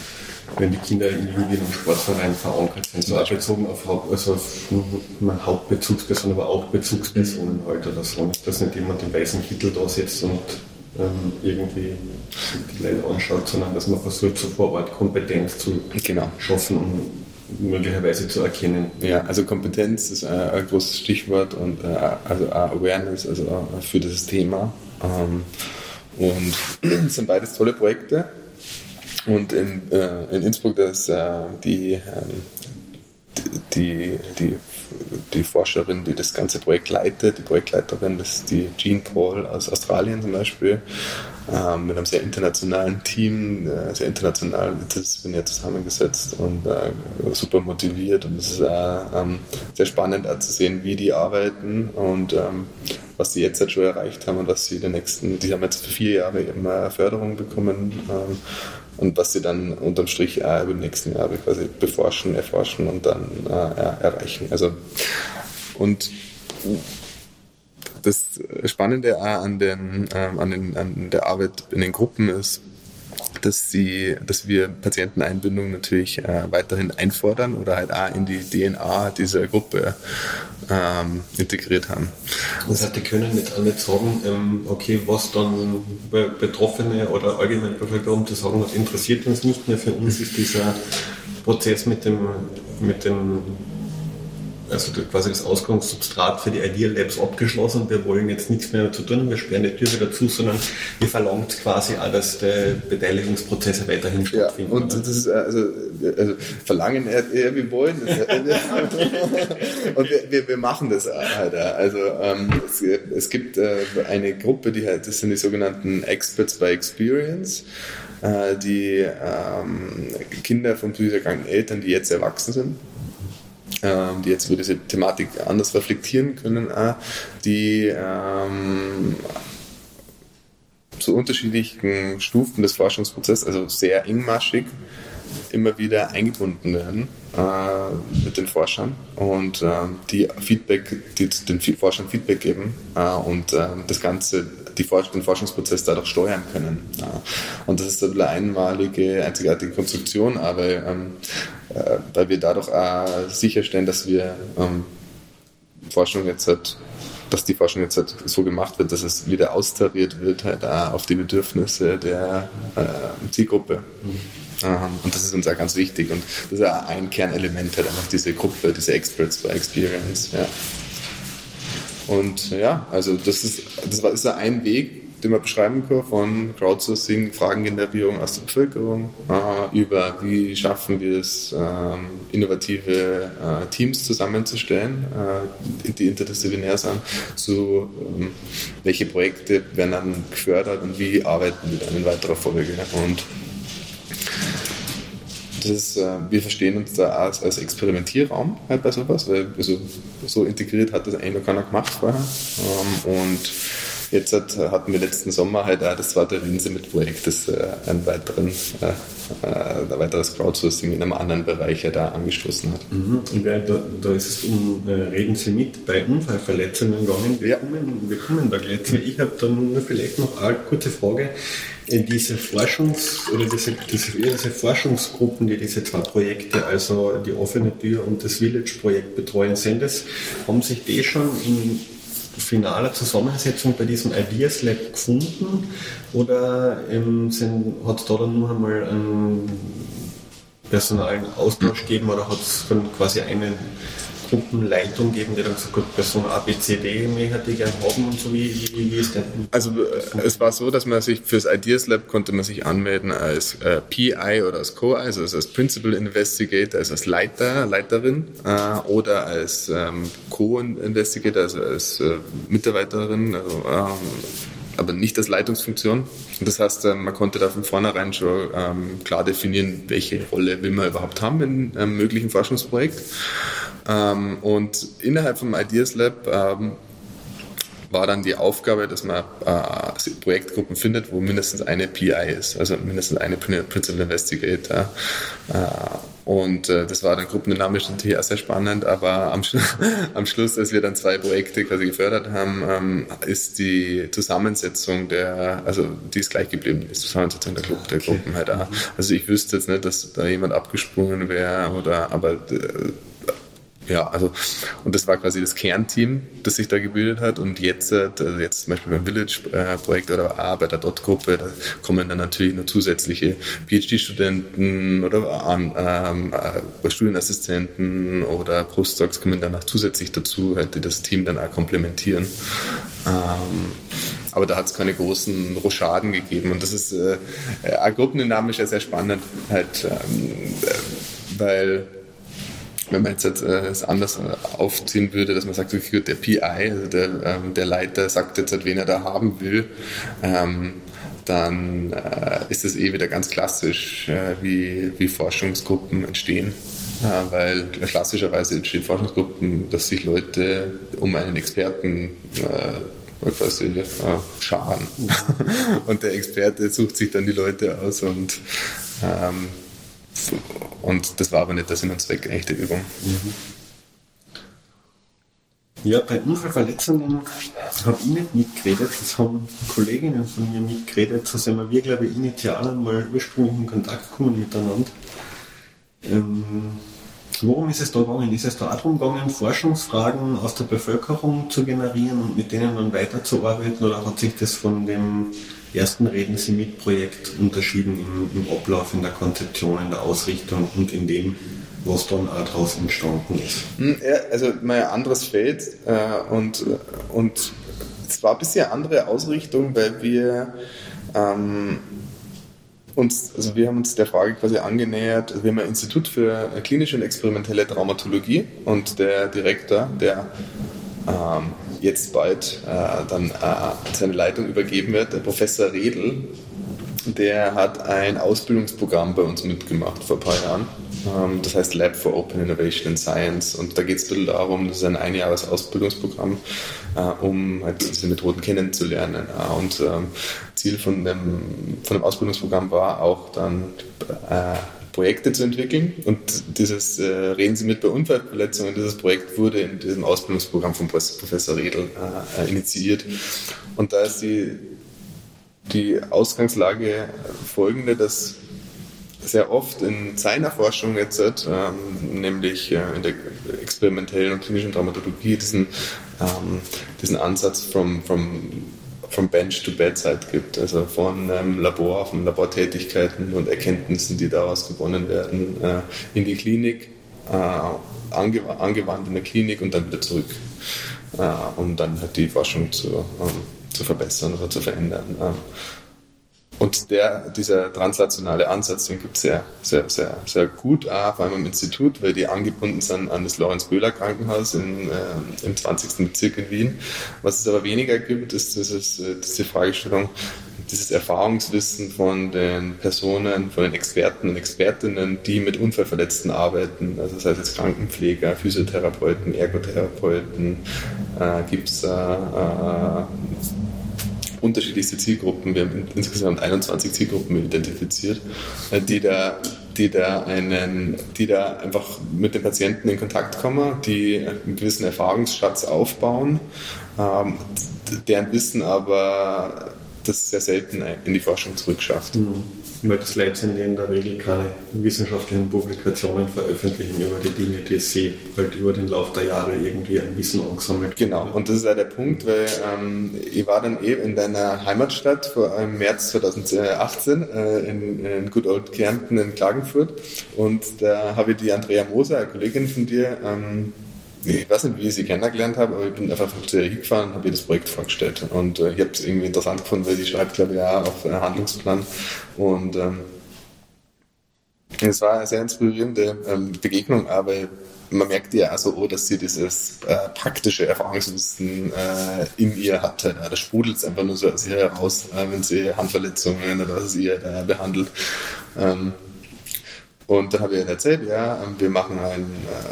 wenn die Kinder irgendwie in einem Sportverein verankert sind, so auch bezogen auf, Haupt, also auf Hauptbezugspersonen, aber auch Bezugspersonen halt oder so. Dass nicht jemand im weißen Kittel da sitzt und ähm, irgendwie die Leute anschaut, sondern dass man versucht, so vor Ort Kompetenz zu genau. schaffen und möglicherweise zu erkennen. Ja, also Kompetenz ist ein, ein großes Stichwort und äh, also Awareness also für dieses Thema. Ähm, und es [CLEARS THROAT] sind beides tolle Projekte. Und in, äh, in Innsbruck, das äh, die, ähm, die, die die Forscherin, die das ganze Projekt leitet, die Projektleiterin, das ist die Jean Paul aus Australien zum Beispiel, ähm, mit einem sehr internationalen Team, äh, sehr international interdisziplinär zusammengesetzt und äh, super motiviert und es ist äh, ähm, sehr spannend zu sehen, wie die arbeiten und ähm, was sie jetzt halt schon erreicht haben und was sie in den nächsten, die haben jetzt für vier Jahre immer Förderung bekommen ähm, und was sie dann unterm Strich über die nächsten Jahre quasi beforschen, erforschen und dann äh, erreichen. Also und das Spannende an, den, ähm, an, den, an der Arbeit in den Gruppen ist, dass, sie, dass wir Patienteneinbindung natürlich äh, weiterhin einfordern oder halt auch in die DNA dieser Gruppe ähm, integriert haben. Das heißt, die können nicht, nicht sagen, ähm, okay, was dann Betroffene oder allgemein Bevölkerung zu sagen hat, interessiert uns nicht mehr. Für uns ist dieser Prozess mit dem, mit dem also quasi das Ausgangssubstrat für die Idea Labs abgeschlossen. Wir wollen jetzt nichts mehr zu tun, wir sperren die Tür wieder zu, sondern wir verlangt quasi auch, dass die Beteiligungsprozesse weiterhin stattfinden. Ja, und das ist also, also verlangen eher, wir wollen. [LAUGHS] und wir, wir, wir, machen das halt. Also ähm, es, es, gibt äh, eine Gruppe, die halt, das sind die sogenannten Experts by Experience äh, die ähm, Kinder von psychisch erkrankten Eltern, die jetzt erwachsen sind, die jetzt über diese Thematik anders reflektieren können, auch, die ähm, zu unterschiedlichen Stufen des Forschungsprozesses, also sehr engmaschig, immer wieder eingebunden werden äh, mit den Forschern und äh, die Feedback, die den Forschern Feedback geben äh, und äh, das Ganze die Forsch den Forschungsprozess dadurch steuern können. Ja. Und das ist eine einmalige, einzigartige Konstruktion, aber ähm, äh, weil wir dadurch auch sicherstellen, dass wir ähm, Forschung jetzt halt dass die Forschung jetzt halt so gemacht wird, dass es wieder austariert wird halt auf die Bedürfnisse der äh, Zielgruppe. Mhm. Und das ist uns auch ganz wichtig. Und das ist auch ein Kernelement halt einfach diese Gruppe, diese Experts by Experience. Ja. Und ja, also das ist, das ist ein Weg, den man beschreiben kann, von Crowdsourcing, Fragengenerierung aus der Bevölkerung, äh, über wie schaffen wir es, ähm, innovative äh, Teams zusammenzustellen, äh, die interdisziplinär sind, zu ähm, welche Projekte werden dann gefördert und wie arbeiten wir dann in weiterer Folge. Und das, äh, wir verstehen uns da als, als Experimentierraum halt bei sowas, weil also, so integriert hat das eigentlich noch keiner gemacht vorher. Ähm, und jetzt hat, hatten wir letzten Sommer halt auch das zweite Rinse mit Projekt, das äh, einen weiteren, äh, äh, ein weiteres Crowdsourcing in einem anderen Bereich halt auch angestoßen hat. Mhm. Da, da ist es um äh, Reden Sie mit bei Unfallverletzungen gegangen. Wir, ja. kommen, wir kommen da gleich. Ich habe dann vielleicht noch eine kurze Frage diese Forschungs- oder diese, diese, diese, Forschungsgruppen, die diese zwei Projekte, also die offene Tür und das Village-Projekt betreuen, sind es, haben sich die schon in finaler Zusammensetzung bei diesem Ideas Lab gefunden? Oder ähm, hat es da dann nur einmal einen personalen Austausch gegeben oder hat es dann quasi einen Gruppenleitung geben, die dann gesagt hat, Person A, B, C, D möchte ich gerne haben und so, wie, wie, wie ist der? Also äh, es war so, dass man sich fürs Ideas Lab konnte man sich anmelden als äh, PI oder als Co, also als Principal Investigator, also als Leiter, Leiterin äh, oder als ähm, Co-Investigator, also als äh, Mitarbeiterin, also, ähm, aber nicht als Leitungsfunktion. Das heißt, ähm, man konnte da von vornherein schon ähm, klar definieren, welche Rolle will man überhaupt haben in einem möglichen Forschungsprojekt. Ähm, und innerhalb vom Ideas Lab war dann die Aufgabe, dass man äh, Projektgruppen findet, wo mindestens eine PI ist, also mindestens eine Principal Investigator. Und äh, das war dann gruppendynamisch natürlich auch sehr spannend, aber am, Sch [LAUGHS] am Schluss, als wir dann zwei Projekte quasi gefördert haben, ähm, ist die Zusammensetzung der, also die ist gleich geblieben, die Zusammensetzung der, Gruppe, der Gruppen halt auch. Also ich wüsste jetzt nicht, dass da jemand abgesprungen wäre oder, aber äh, ja, also, und das war quasi das Kernteam, das sich da gebildet hat. Und jetzt, äh, also jetzt zum Beispiel beim Village-Projekt oder auch bei der Dot-Gruppe, da kommen dann natürlich noch zusätzliche PhD-Studenten oder ähm, äh, Studienassistenten oder Postdocs kommen dann auch zusätzlich dazu, halt, die das Team dann auch komplementieren. Ähm, aber da hat es keine großen Rochaden gegeben. Und das ist äh, äh, gruppendynamisch ja sehr spannend, halt, ähm, äh, weil wenn man jetzt äh, es anders äh, aufziehen würde, dass man sagt, okay, der PI, also der, ähm, der Leiter sagt jetzt, halt, wen er da haben will, ähm, dann äh, ist es eh wieder ganz klassisch, äh, wie, wie Forschungsgruppen entstehen. Äh, weil klassischerweise entstehen Forschungsgruppen, dass sich Leute um einen Experten äh, quasi äh, scharen. [LAUGHS] und der Experte sucht sich dann die Leute aus und ähm, und das war aber nicht der Sinn und Zweck der Übung. Mhm. Ja, bei Unfallverletzungen habe ich nicht mitgeredet, das haben Kolleginnen von mir mitgeredet, so sind wir, glaube ich, initial einmal ursprünglich in Kontakt gekommen miteinander. Ähm, worum ist es da gegangen? Ist es da auch darum gegangen, Forschungsfragen aus der Bevölkerung zu generieren und mit denen dann weiterzuarbeiten oder hat sich das von dem ersten Reden Sie mit Projekt unterschieden im, im, Ablauf, in der Konzeption, in der Ausrichtung und in dem, was dann auch daraus entstanden ist. Hm, ja, also mein anderes Feld äh, und, und es war ein bisschen andere Ausrichtung, weil wir ähm, uns, also wir haben uns der Frage quasi angenähert, also wir haben ein Institut für klinische und experimentelle Traumatologie und der Direktor, der ähm, jetzt bald äh, dann äh, seine Leitung übergeben wird, der Professor Redl, der hat ein Ausbildungsprogramm bei uns mitgemacht vor ein paar Jahren. Ähm, das heißt Lab for Open Innovation in Science. Und da geht es ein bisschen darum, das ist ein einjahres Ausbildungsprogramm, äh, um halt diese Methoden kennenzulernen. Äh, und ähm, Ziel von dem, von dem Ausbildungsprogramm war auch dann äh, Projekte zu entwickeln. Und dieses äh, Reden Sie mit bei Unfallverletzungen, dieses Projekt wurde in diesem Ausbildungsprogramm von Professor Redl äh, initiiert. Und da ist die, die Ausgangslage folgende, dass sehr oft in seiner Forschung jetzt, ähm, nämlich äh, in der experimentellen und klinischen Dramaturgie, diesen, ähm, diesen Ansatz from, from from Bench to Bedside gibt, also von ähm, Labor, von Labortätigkeiten und Erkenntnissen, die daraus gewonnen werden, äh, in die Klinik, äh, ange angewandt in der Klinik und dann wieder zurück, äh, um dann halt die Forschung zu, ähm, zu verbessern oder zu verändern. Ähm, und der, dieser translationale Ansatz, den gibt es sehr, sehr, sehr, sehr gut, auch vor allem im Institut, weil die angebunden sind an das Lorenz-Böhler-Krankenhaus äh, im 20. Bezirk in Wien. Was es aber weniger gibt, ist dieses, äh, diese Fragestellung, dieses Erfahrungswissen von den Personen, von den Experten und Expertinnen, die mit Unfallverletzten arbeiten, also heißt jetzt Krankenpfleger, Physiotherapeuten, Ergotherapeuten, äh, gibt es äh unterschiedlichste Zielgruppen. Wir haben insgesamt 21 Zielgruppen identifiziert, äh, die da, die da einen, die da einfach mit den Patienten in Kontakt kommen, die einen gewissen Erfahrungsschatz aufbauen, ähm, deren Wissen aber das sehr selten in die Forschung zurückschafft. Mhm weil das letztendlich in der Regel keine wissenschaftlichen Publikationen veröffentlichen über die Dinge, die sie halt über den Lauf der Jahre irgendwie ein Wissen angesammelt Genau, und das ist ja der Punkt, weil ähm, ich war dann eben in deiner Heimatstadt vor im März 2018 äh, in, in Good Old Kärnten in Klagenfurt. Und da habe ich die Andrea Moser, eine Kollegin von dir, ähm, ich weiß nicht, wie ich sie kennengelernt habe, aber ich bin einfach zu ihr hingefahren und habe ihr das Projekt vorgestellt. Und äh, ich habe es irgendwie interessant gefunden, weil sie schreibt, glaube ich, ja auf einen Handlungsplan. Und ähm, es war eine sehr inspirierende ähm, Begegnung, aber man merkt ja also, oh, dass sie dieses äh, praktische Erfahrungswissen äh, in ihr hatte. Ja, das sprudelt einfach nur so aus ihr heraus, äh, wenn sie Handverletzungen oder was sie da behandelt. Ähm, und dann habe ich ihnen erzählt, ja, ähm, wir machen ein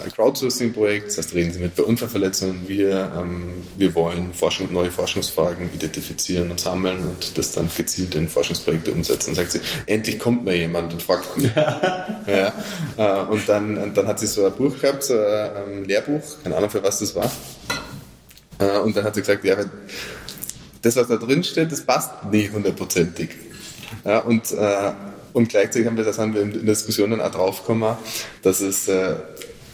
äh, Crowdsourcing-Projekt, das heißt, reden Sie mit bei Unfallverletzungen. Wir, ähm, wir wollen Forschung, neue Forschungsfragen identifizieren und sammeln und das dann gezielt in Forschungsprojekte umsetzen. Und sagt sie, endlich kommt mir jemand und fragt mich. [LAUGHS] ja, äh, und dann, und dann hat sie so ein Buch gehabt, so ein Lehrbuch, keine Ahnung für was das war. Äh, und dann hat sie gesagt, ja, das, was da drin steht, das passt nie hundertprozentig. Ja, und und gleichzeitig haben wir, das haben wir in der Diskussion dann auch draufgekommen, dass es, äh,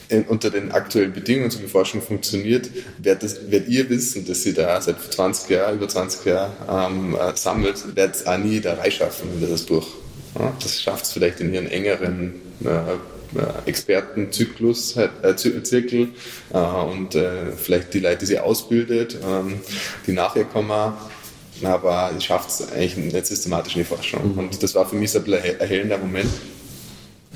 in, unter den aktuellen Bedingungen, so wie Forschung funktioniert, werdet, werdet ihr wissen, dass sie da seit 20 Jahren, über 20 Jahren ähm, äh, sammelt, werdet es auch nie da reinschaffen in das Buch. Ja, das schafft es vielleicht in ihren engeren äh, äh Expertenzyklus, äh, Zirkel äh, und äh, vielleicht die Leute, die sie ausbildet, ähm, die nachher kommen, aber sie schafft es eigentlich nicht systematisch in die Forschung. Mhm. Und das war für mich so ein erhellender Moment.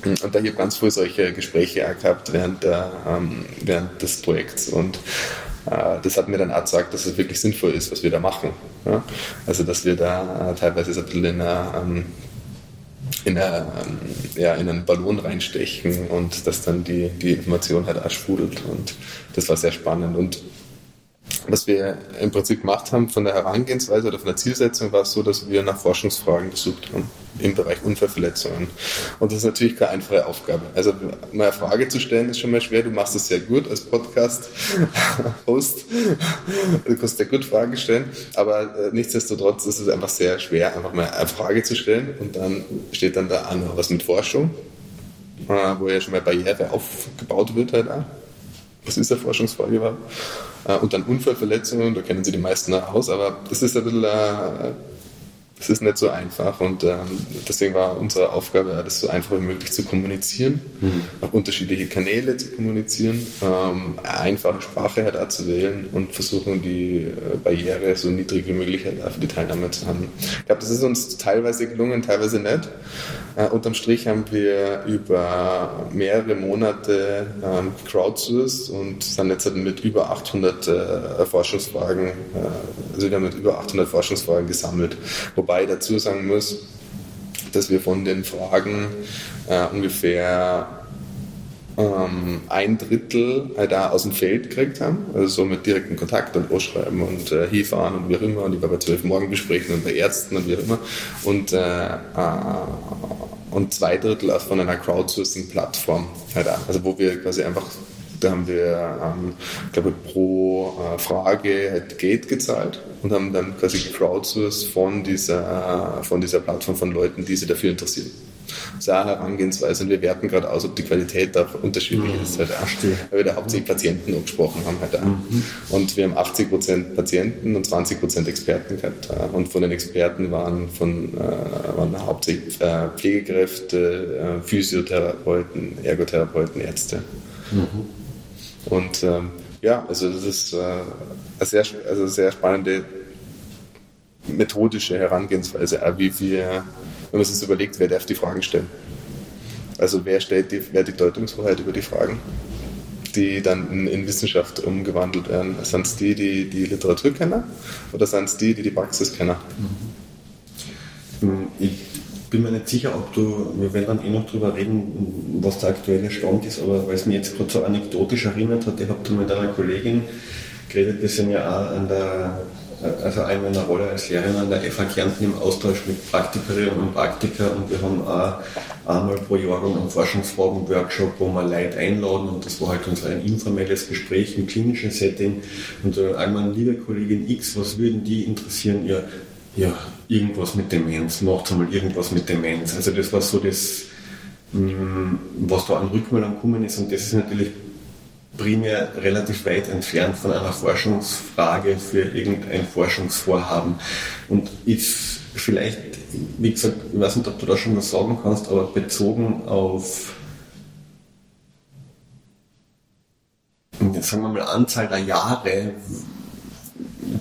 Und da ich habe ganz früh solche Gespräche gehabt während, der, ähm, während des Projekts. Und äh, das hat mir dann auch gesagt, dass es wirklich sinnvoll ist, was wir da machen. Ja? Also, dass wir da äh, teilweise so ein bisschen in einer, ähm, in, einer, ähm, ja, in einen Ballon reinstechen und dass dann die, die Information halt auch sprudelt. Und das war sehr spannend. Und was wir im Prinzip gemacht haben von der Herangehensweise oder von der Zielsetzung war es so, dass wir nach Forschungsfragen gesucht haben im Bereich Unfallverletzungen. Und das ist natürlich keine einfache Aufgabe. Also mal eine Frage zu stellen ist schon mal schwer. Du machst es sehr gut als Podcast-Host. Du kannst sehr gut Fragen stellen. Aber äh, nichtsdestotrotz ist es einfach sehr schwer, einfach mal eine Frage zu stellen. Und dann steht dann da an, was mit Forschung, äh, wo ja schon mal Barriere aufgebaut wird halt auch. Was ist eine Forschungsfrage überhaupt? Äh, und dann Unfallverletzungen, da kennen Sie die meisten aus, aber das ist ein bisschen äh, es ist nicht so einfach und ähm, deswegen war unsere Aufgabe, das so einfach wie möglich zu kommunizieren, mhm. auf unterschiedliche Kanäle zu kommunizieren, ähm, einfache Sprache halt auch zu wählen und versuchen, die äh, Barriere so niedrig wie möglich halt für die Teilnahme zu haben. Ich glaube, das ist uns teilweise gelungen, teilweise nicht. Äh, unterm Strich haben wir über mehrere Monate ähm, crowdsourced und sind jetzt halt mit über 800 äh, Forschungsfragen, äh, also wir haben mit über 800 Forschungsfragen gesammelt, wobei Wobei dazu sagen muss, dass wir von den Fragen äh, ungefähr ähm, ein Drittel halt da aus dem Feld gekriegt haben, also so mit direktem Kontakt und Ausschreiben und äh, hinfahren und wie auch immer. Und war bei zwölf Morgengesprächen und bei Ärzten und wie auch immer. Und, äh, äh, und zwei Drittel aus von einer Crowdsourcing-Plattform halt also wo wir quasi einfach da haben wir, ähm, glaube pro äh, Frage halt Geld gezahlt und haben dann quasi crowdsourced von dieser, von dieser Plattform von Leuten, die sich dafür interessieren. Das ist eine Herangehensweise und wir werten gerade aus, ob die Qualität da unterschiedlich mhm. ist. Halt auch, weil wir da hauptsächlich Patienten angesprochen haben. Halt auch. Mhm. Und wir haben 80% Patienten und 20% Experten gehabt. Und von den Experten waren, von, äh, waren hauptsächlich äh, Pflegekräfte, äh, Physiotherapeuten, Ergotherapeuten, Ärzte. Mhm. Und ähm, ja, also das ist äh, eine sehr, also sehr spannende methodische Herangehensweise, wie wir, wenn man sich überlegt, wer darf die Fragen stellen. Also wer stellt die, wer die Deutungshoheit über die Fragen, die dann in, in Wissenschaft umgewandelt werden? Sind es die, die die Literatur kennen oder sind es die, die die Praxis kennen? Mhm. Ich bin mir nicht sicher, ob du, wir werden dann eh noch drüber reden, was der aktuelle Stand ist, aber weil es mir jetzt gerade so anekdotisch erinnert hat, ich habe da mit einer Kollegin geredet, wir sind ja auch an der, also einmal in der Rolle als Lehrerin an der FH Kärnten im Austausch mit Praktikerinnen und Praktiker und wir haben auch einmal pro Jahr einen Forschungsfragen-Workshop, wo wir Leute einladen und das war halt unser ein informelles Gespräch im klinischen Setting und dann irgendwann, liebe Kollegin X, was würden die interessieren? Ja, ja, irgendwas mit Demenz, macht einmal irgendwas mit Demenz. Also das war so das, mm, was da an Rückmeldung gekommen ist und das ist natürlich primär relativ weit entfernt von einer Forschungsfrage für irgendein Forschungsvorhaben und ist vielleicht, wie gesagt, ich weiß nicht, ob du da schon was sagen kannst, aber bezogen auf sagen wir mal Anzahl der Jahre,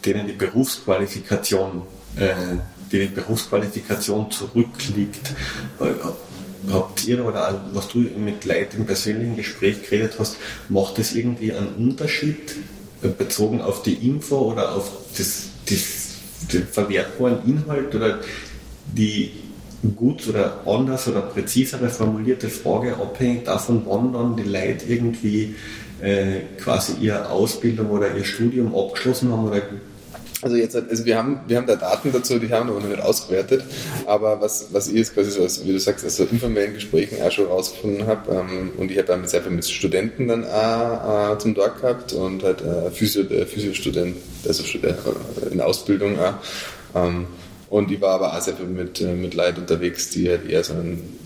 denen die Berufsqualifikation die Berufsqualifikation zurückliegt. Äh, habt ihr oder was du mit Leuten im persönlichen Gespräch geredet hast, macht das irgendwie einen Unterschied äh, bezogen auf die Info oder auf das, das, den verwertbaren Inhalt oder die gut oder anders oder präzisere formulierte Frage abhängig davon, wann dann die Leute irgendwie äh, quasi ihre Ausbildung oder ihr Studium abgeschlossen haben oder also jetzt, also wir haben, wir haben da Daten dazu, die haben wir noch nicht ausgewertet, aber was, was ich jetzt quasi so, als, wie du sagst, aus so informellen Gesprächen auch schon rausgefunden habe, ähm, und ich habe damit sehr viel mit Studenten dann auch äh, zum Tag gehabt und halt äh, Physio, äh, Physiostudent, also äh, in Ausbildung auch. Ähm, und ich war aber auch sehr viel mit, äh, mit Leuten unterwegs, die halt eher so einen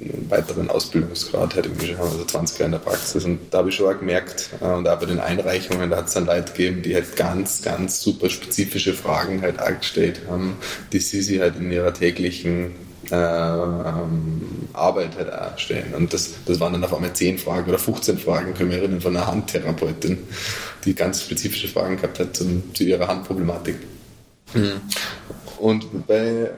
einen weiteren Ausbildungsgrad halt irgendwie schon also 20 Jahre in der Praxis. Und da habe ich schon auch gemerkt, äh, und auch bei den Einreichungen, da hat es dann Leute gegeben, die halt ganz, ganz super spezifische Fragen halt auch gestellt haben, die sie sich halt in ihrer täglichen äh, ähm, Arbeit halt auch stellen. Und das, das waren dann auf einmal 10 Fragen oder 15 Fragen, können wir erinnern, von einer Handtherapeutin, die ganz spezifische Fragen gehabt hat zum, zu ihrer Handproblematik. Mhm. Und bei,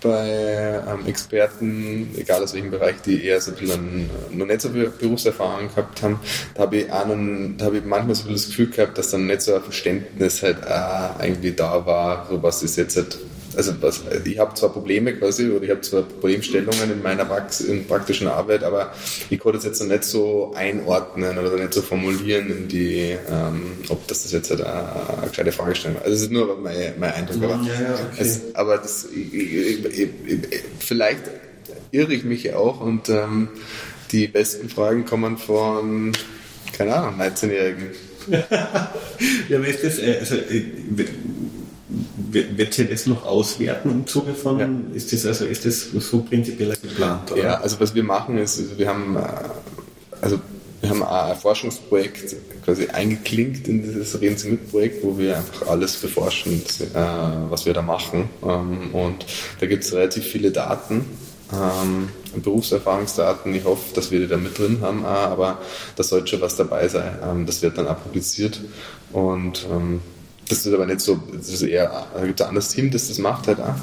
bei ähm, Experten, egal aus welchem Bereich, die eher so ein bisschen noch nicht so Berufserfahrung gehabt haben, da habe ich, habe ich manchmal so das Gefühl gehabt, dass dann nicht so ein Verständnis halt auch irgendwie da war, so was ist jetzt halt also was, ich habe zwar Probleme quasi oder ich habe zwar Problemstellungen in meiner Prax in praktischen Arbeit, aber ich konnte das jetzt noch nicht so einordnen oder nicht so formulieren, in die, ähm, ob das, das jetzt halt eine, eine gescheite Fragestellung war. Also das ist nur mein, mein Eindruck. Aber, ja, ja, okay. es, aber das, ich, ich, ich, vielleicht irre ich mich auch und ähm, die besten Fragen kommen von, keine Ahnung, 19-Jährigen. [LAUGHS] ja, aber ist das, äh, also, äh, wird sich das noch auswerten im Zuge von, ja. ist das also, ist das so prinzipiell geplant? Oder? Ja, also was wir machen ist, also wir haben, äh, also wir haben ein Forschungsprojekt quasi eingeklinkt in dieses Reden Sie mit Projekt, wo wir einfach alles beforschen, äh, was wir da machen. Ähm, und da gibt es relativ viele Daten, ähm, Berufserfahrungsdaten. Ich hoffe, dass wir die da mit drin haben, aber da sollte schon was dabei sein. Ähm, das wird dann auch publiziert. Und das ist aber nicht so, das ist eher, da gibt es ein anderes Team, das das macht halt auch.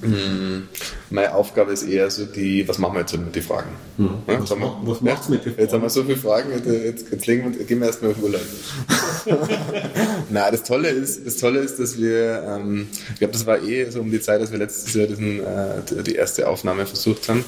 Mhm. Meine Aufgabe ist eher so die, was machen wir jetzt mit den Fragen? Mhm. Ja, was, wir, was macht's mit den Fragen? Jetzt haben wir so viele Fragen, jetzt, jetzt, legen wir, gehen wir erstmal auf Urlaub. [LAUGHS] Na, das Tolle ist, das Tolle ist, dass wir, ähm, ich glaube, das war eh so um die Zeit, dass wir letztes Jahr diesen, äh, die erste Aufnahme versucht haben,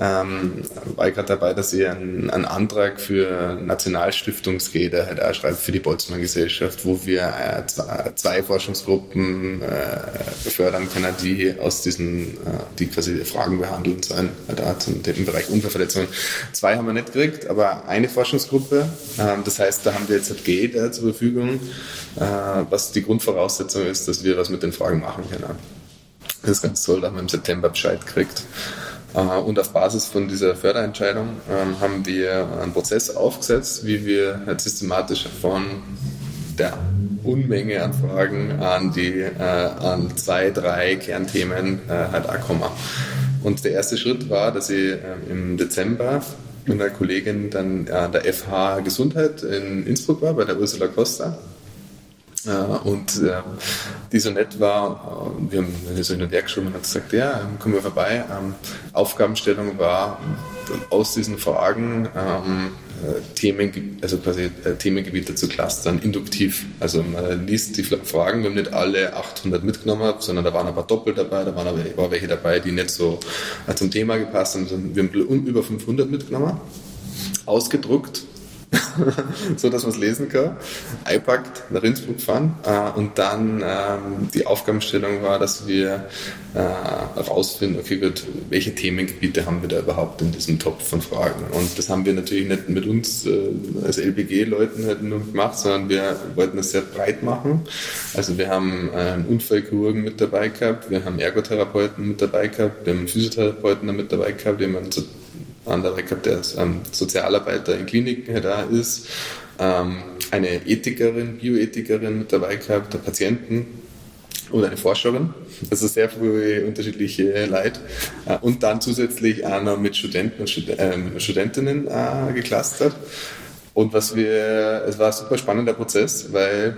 ähm, war ich gerade dabei, dass ich einen, einen Antrag für Nationalstiftungsrede halt auch schreibe für die Boltzmann Gesellschaft, wo wir äh, zwei, zwei Forschungsgruppen äh, fördern können, die aus diesen, äh, die quasi Fragen behandeln sollen, da im Bereich Unfallverletzungen. Zwei haben wir nicht gekriegt, aber eine Forschungsgruppe. Ähm, das heißt, da haben wir jetzt Geld äh, zur Verfügung, äh, was die Grundvoraussetzung ist, dass wir was mit den Fragen machen können. Das ist ganz toll, da haben wir im September Bescheid gekriegt. Und auf Basis von dieser Förderentscheidung ähm, haben wir einen Prozess aufgesetzt, wie wir halt systematisch von der Unmenge an Fragen an die äh, an zwei, drei Kernthemen äh, halt ankommen. Und der erste Schritt war, dass ich äh, im Dezember mit einer Kollegin dann an der FH Gesundheit in Innsbruck war, bei der Ursula Costa. Äh, und äh, die so nett war, äh, wir haben so in der Werkschule und hat gesagt, ja, kommen wir vorbei. Ähm, Aufgabenstellung war, aus diesen Fragen ähm, Themen, also quasi äh, Themengebiete zu clustern, induktiv. Also man liest die Fragen, wir haben nicht alle 800 mitgenommen, sondern da waren ein paar doppelt dabei, da waren aber war welche dabei, die nicht so äh, zum Thema gepasst haben. Wir haben über 500 mitgenommen, ausgedruckt [LAUGHS] so dass man es lesen kann, eingepackt, nach Innsbruck fahren. Äh, und dann ähm, die Aufgabenstellung war, dass wir äh, okay gut, welche Themengebiete haben wir da überhaupt in diesem Topf von Fragen? Und das haben wir natürlich nicht mit uns äh, als LBG-Leuten halt nur gemacht, sondern wir wollten das sehr breit machen. Also wir haben einen Unfallchirurgen mit dabei gehabt, wir haben Ergotherapeuten mit dabei gehabt, wir haben Physiotherapeuten mit dabei gehabt, wir haben andere gehabt, der ähm, Sozialarbeiter in Kliniken da ist, ähm, eine Ethikerin, Bioethikerin mit dabei gehabt, der Patienten und eine Forscherin. Also sehr viele unterschiedliche Leute. Äh, und dann zusätzlich auch noch mit Studenten und Stud ähm, Studentinnen äh, geclustert. Und was wir, es war ein super spannender Prozess, weil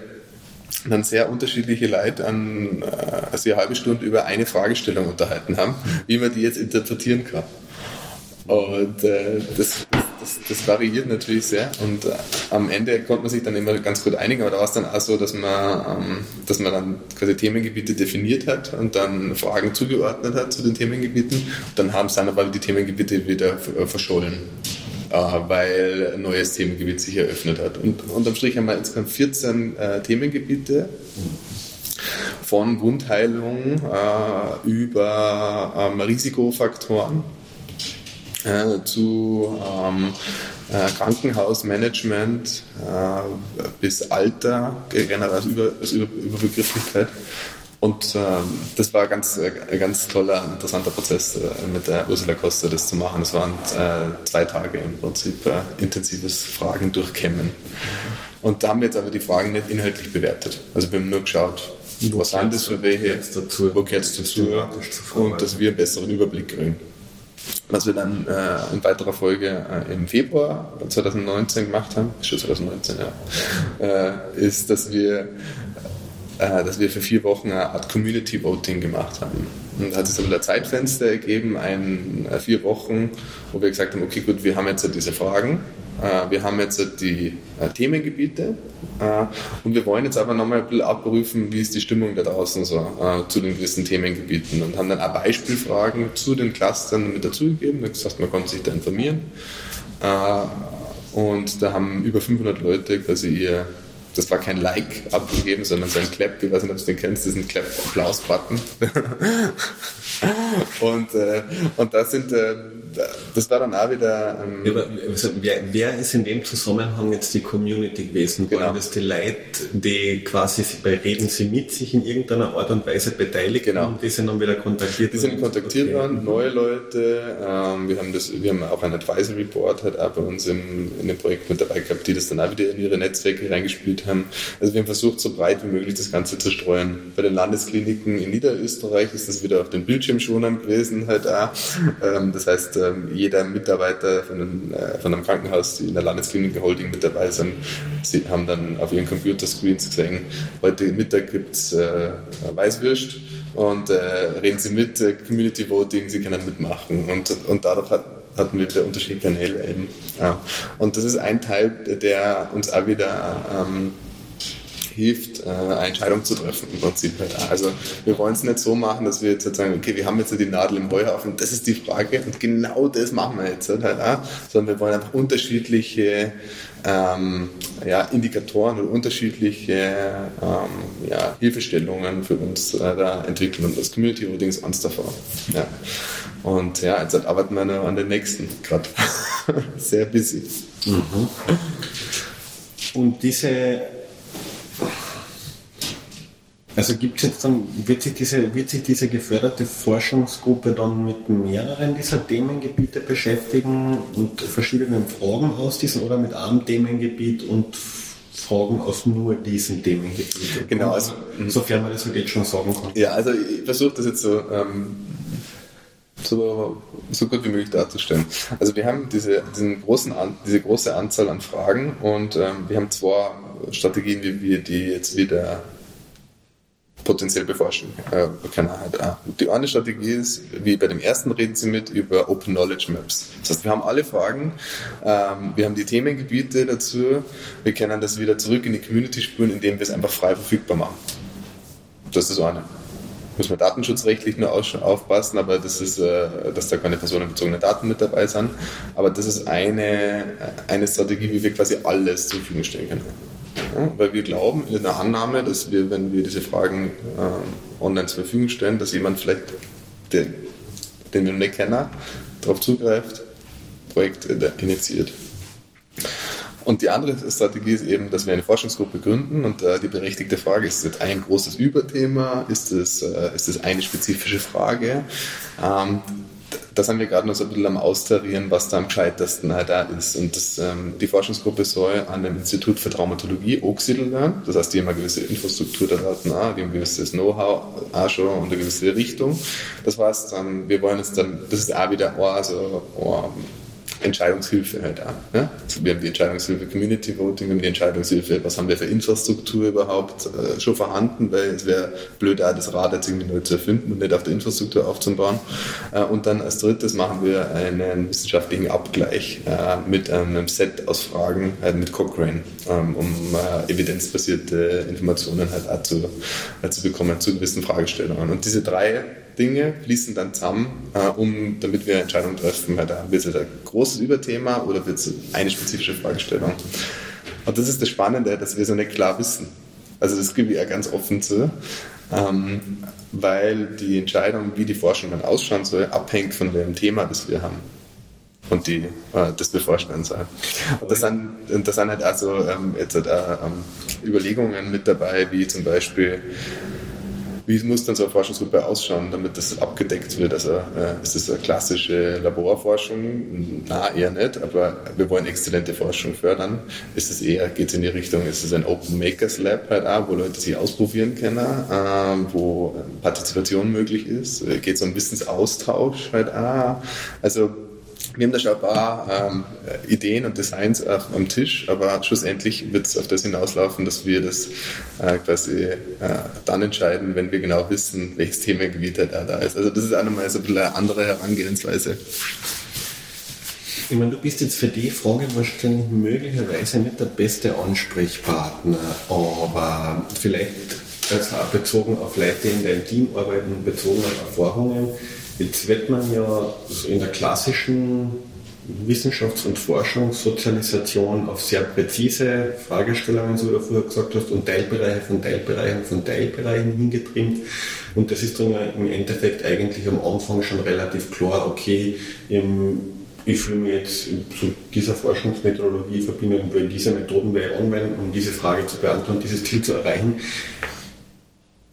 dann sehr unterschiedliche Leute an, äh, also eine halbe Stunde über eine Fragestellung unterhalten haben, wie man die jetzt interpretieren kann. Und äh, das, das, das, variiert natürlich sehr. Und äh, am Ende konnte man sich dann immer ganz gut einigen, aber da war es dann auch so, dass man, ähm, dass man dann quasi Themengebiete definiert hat und dann Fragen zugeordnet hat zu den Themengebieten. Und dann haben es dann aber die Themengebiete wieder äh, verschollen, äh, weil ein neues Themengebiet sich eröffnet hat. Und unterm Strich haben wir insgesamt 14 äh, Themengebiete von Wundheilung äh, über ähm, Risikofaktoren äh, zu ähm, äh, Krankenhausmanagement äh, bis Alter, generell als, Über, als Über Überbegrifflichkeit. und ähm, das war ganz, äh, ein ganz toller, interessanter Prozess äh, mit der Ursula Costa, das zu machen. Es waren äh, zwei Tage im Prinzip intensives Fragen durchkämmen. Und da haben wir jetzt aber die Fragen nicht inhaltlich bewertet. Also wir haben nur geschaut, was sind das für welche, wo gehört es dazu, und dass wir einen besseren Überblick kriegen. Was wir dann äh, in weiterer Folge äh, im Februar 2019 gemacht haben, schon 2019, ja, äh, ist, dass wir, äh, dass wir für vier Wochen eine Art Community Voting gemacht haben. Und da hat sich so ein Zeitfenster ergeben, ein, äh, vier Wochen, wo wir gesagt haben, okay, gut, wir haben jetzt diese Fragen wir haben jetzt die äh, Themengebiete äh, und wir wollen jetzt aber nochmal ein bisschen abprüfen, wie ist die Stimmung da draußen so zu den gewissen Themengebieten und haben dann auch Beispielfragen zu den Clustern mit dazugegeben. Das heißt, man konnte sich da informieren. Und da haben über 500 Leute quasi ihr das war kein Like abgegeben, sondern so ein Clap, ich weiß nicht, ob du den kennst, das ein Clap-Applaus-Button. [LAUGHS] und, äh, und da sind, äh, das war dann auch wieder. Ähm, ja, also, wer, wer, ist in dem Zusammenhang jetzt die Community gewesen? Genau. Waren das die Leute, die quasi bei Reden sie mit sich in irgendeiner Art und Weise beteiligt genau. und die sind dann wieder kontaktiert Die sind kontaktiert worden, neue Leute. Ähm, wir, haben das, wir haben auch ein Advisory Board halt auch bei uns im, in dem Projekt mit dabei gehabt, die das dann auch wieder in ihre Netzwerke reingespielt haben. Also wir haben versucht, so breit wie möglich das Ganze zu streuen. Bei den Landeskliniken in Niederösterreich ist das wieder auf den Bildschirmschonern gewesen halt auch. Ähm, das heißt, ähm, jeder Mitarbeiter von einem, äh, von einem Krankenhaus, die in der Landesklinik Holding mit dabei sind, sie haben dann auf ihren Computerscreens gesehen, heute Mittag gibt es äh, Weißwürst und äh, reden Sie mit, äh, Community Voting, Sie können mitmachen. Und, und dadurch hat, hatten wir der Unterschied Kanäle eben. Ja. Und das ist ein Teil, der uns auch wieder ähm, hilft, äh, eine Entscheidung zu treffen im Prinzip. Also wir wollen es nicht so machen, dass wir jetzt sagen, okay, wir haben jetzt die Nadel im Heuhaufen, das ist die Frage und genau das machen wir jetzt halt auch, sondern wir wollen einfach unterschiedliche ähm, ja, Indikatoren oder unterschiedliche ähm, ja, Hilfestellungen für uns äh, da entwickeln und das Community Voting ist eins. Ja. Und ja, jetzt arbeiten wir an den nächsten gerade. [LAUGHS] Sehr busy. Mhm. Und diese also gibt es jetzt dann, wird sich, diese, wird sich diese geförderte Forschungsgruppe dann mit mehreren dieser Themengebiete beschäftigen und verschiedenen Fragen aus diesen oder mit einem Themengebiet und Fragen aus nur diesen Themengebiet? Genau, also sofern man das so geht schon sagen kann. Ja, also ich versuche das jetzt so, ähm, so, so gut wie möglich darzustellen. Also wir haben diese, diesen großen, diese große Anzahl an Fragen und ähm, wir haben zwei Strategien, wie wir die jetzt wieder potenziell beforschen äh, können. Halt auch. Die eine Strategie ist, wie bei dem ersten reden Sie mit, über Open Knowledge Maps. Das heißt, wir haben alle Fragen, ähm, wir haben die Themengebiete dazu, wir können das wieder zurück in die Community spulen, indem wir es einfach frei verfügbar machen. Das ist eine. Muss man datenschutzrechtlich nur aufpassen, aber das ist, äh, dass da keine personenbezogenen Daten mit dabei sind. Aber das ist eine, eine Strategie, wie wir quasi alles zur Verfügung stellen können. Ja, weil wir glauben in der Annahme, dass wir, wenn wir diese Fragen äh, online zur Verfügung stellen, dass jemand vielleicht, den, den wir nicht kennen, darauf zugreift, Projekt initiiert. Und die andere Strategie ist eben, dass wir eine Forschungsgruppe gründen und äh, die berechtigte Frage ist, ist das ein großes Überthema? Ist es, äh, ist es eine spezifische Frage? Ähm, da sind wir gerade noch so ein bisschen am Austarieren, was da am gescheitersten halt da ist. Und das, ähm, die Forschungsgruppe soll an dem Institut für Traumatologie Oxidl werden. Das heißt, die haben eine gewisse Infrastruktur da draußen die haben ein gewisses Know-how auch schon und eine gewisse Richtung. Das heißt, ähm, wir wollen jetzt dann, das ist auch wieder ein, so, ein Entscheidungshilfe halt auch. Ne? Also wir haben die Entscheidungshilfe Community Voting, wir haben die Entscheidungshilfe, was haben wir für Infrastruktur überhaupt äh, schon vorhanden, weil es wäre blöd, auch das Rad jetzt irgendwie neu zu erfinden und nicht auf der Infrastruktur aufzubauen. Äh, und dann als drittes machen wir einen wissenschaftlichen Abgleich äh, mit einem Set aus Fragen halt mit Cochrane, ähm, um äh, evidenzbasierte Informationen halt auch zu, äh, zu bekommen zu gewissen Fragestellungen. Und diese drei Dinge fließen dann zusammen, äh, um, damit wir Entscheidungen treffen. Weil da wird es ein großes Überthema oder wird es eine spezifische Fragestellung. Und das ist das Spannende, dass wir so nicht klar wissen. Also das gebe ich ja ganz offen zu, ähm, weil die Entscheidung, wie die Forschung dann ausschauen soll, abhängt von dem Thema, das wir haben und die äh, das bevorstehen soll. Und das sind, das sind halt also ähm, jetzt halt, äh, ähm, Überlegungen mit dabei, wie zum Beispiel wie muss dann so eine Forschungsgruppe ausschauen, damit das abgedeckt wird? Also äh, ist das eine klassische Laborforschung? Na, eher nicht, aber wir wollen exzellente Forschung fördern. Ist es eher, geht es in die Richtung, ist es ein Open Makers Lab halt auch, wo Leute sich ausprobieren können, äh, wo Partizipation möglich ist? Geht es um Wissensaustausch halt auch? Also wir haben da schon ein paar ähm, Ideen und Designs auch am Tisch, aber schlussendlich wird es auf das hinauslaufen, dass wir das äh, quasi äh, dann entscheiden, wenn wir genau wissen, welches Themengebiet halt da ist. Also das ist auch nochmal so ein bisschen eine andere Herangehensweise. Ich meine, du bist jetzt für die Frage wahrscheinlich möglicherweise nicht der beste Ansprechpartner, aber vielleicht also bezogen auf Leute, die in deinem Team arbeiten, bezogen auf Erfahrungen, Jetzt wird man ja in der klassischen Wissenschafts- und Forschungssozialisation auf sehr präzise Fragestellungen, so wie du vorher gesagt hast, und Teilbereiche von Teilbereichen von Teilbereichen hingetrimmt. Und das ist dann im Endeffekt eigentlich am Anfang schon relativ klar, okay, ich will mir jetzt zu dieser Forschungsmethodologie verbinden und will diese Methoden anwenden, um diese Frage zu beantworten, dieses Ziel zu erreichen.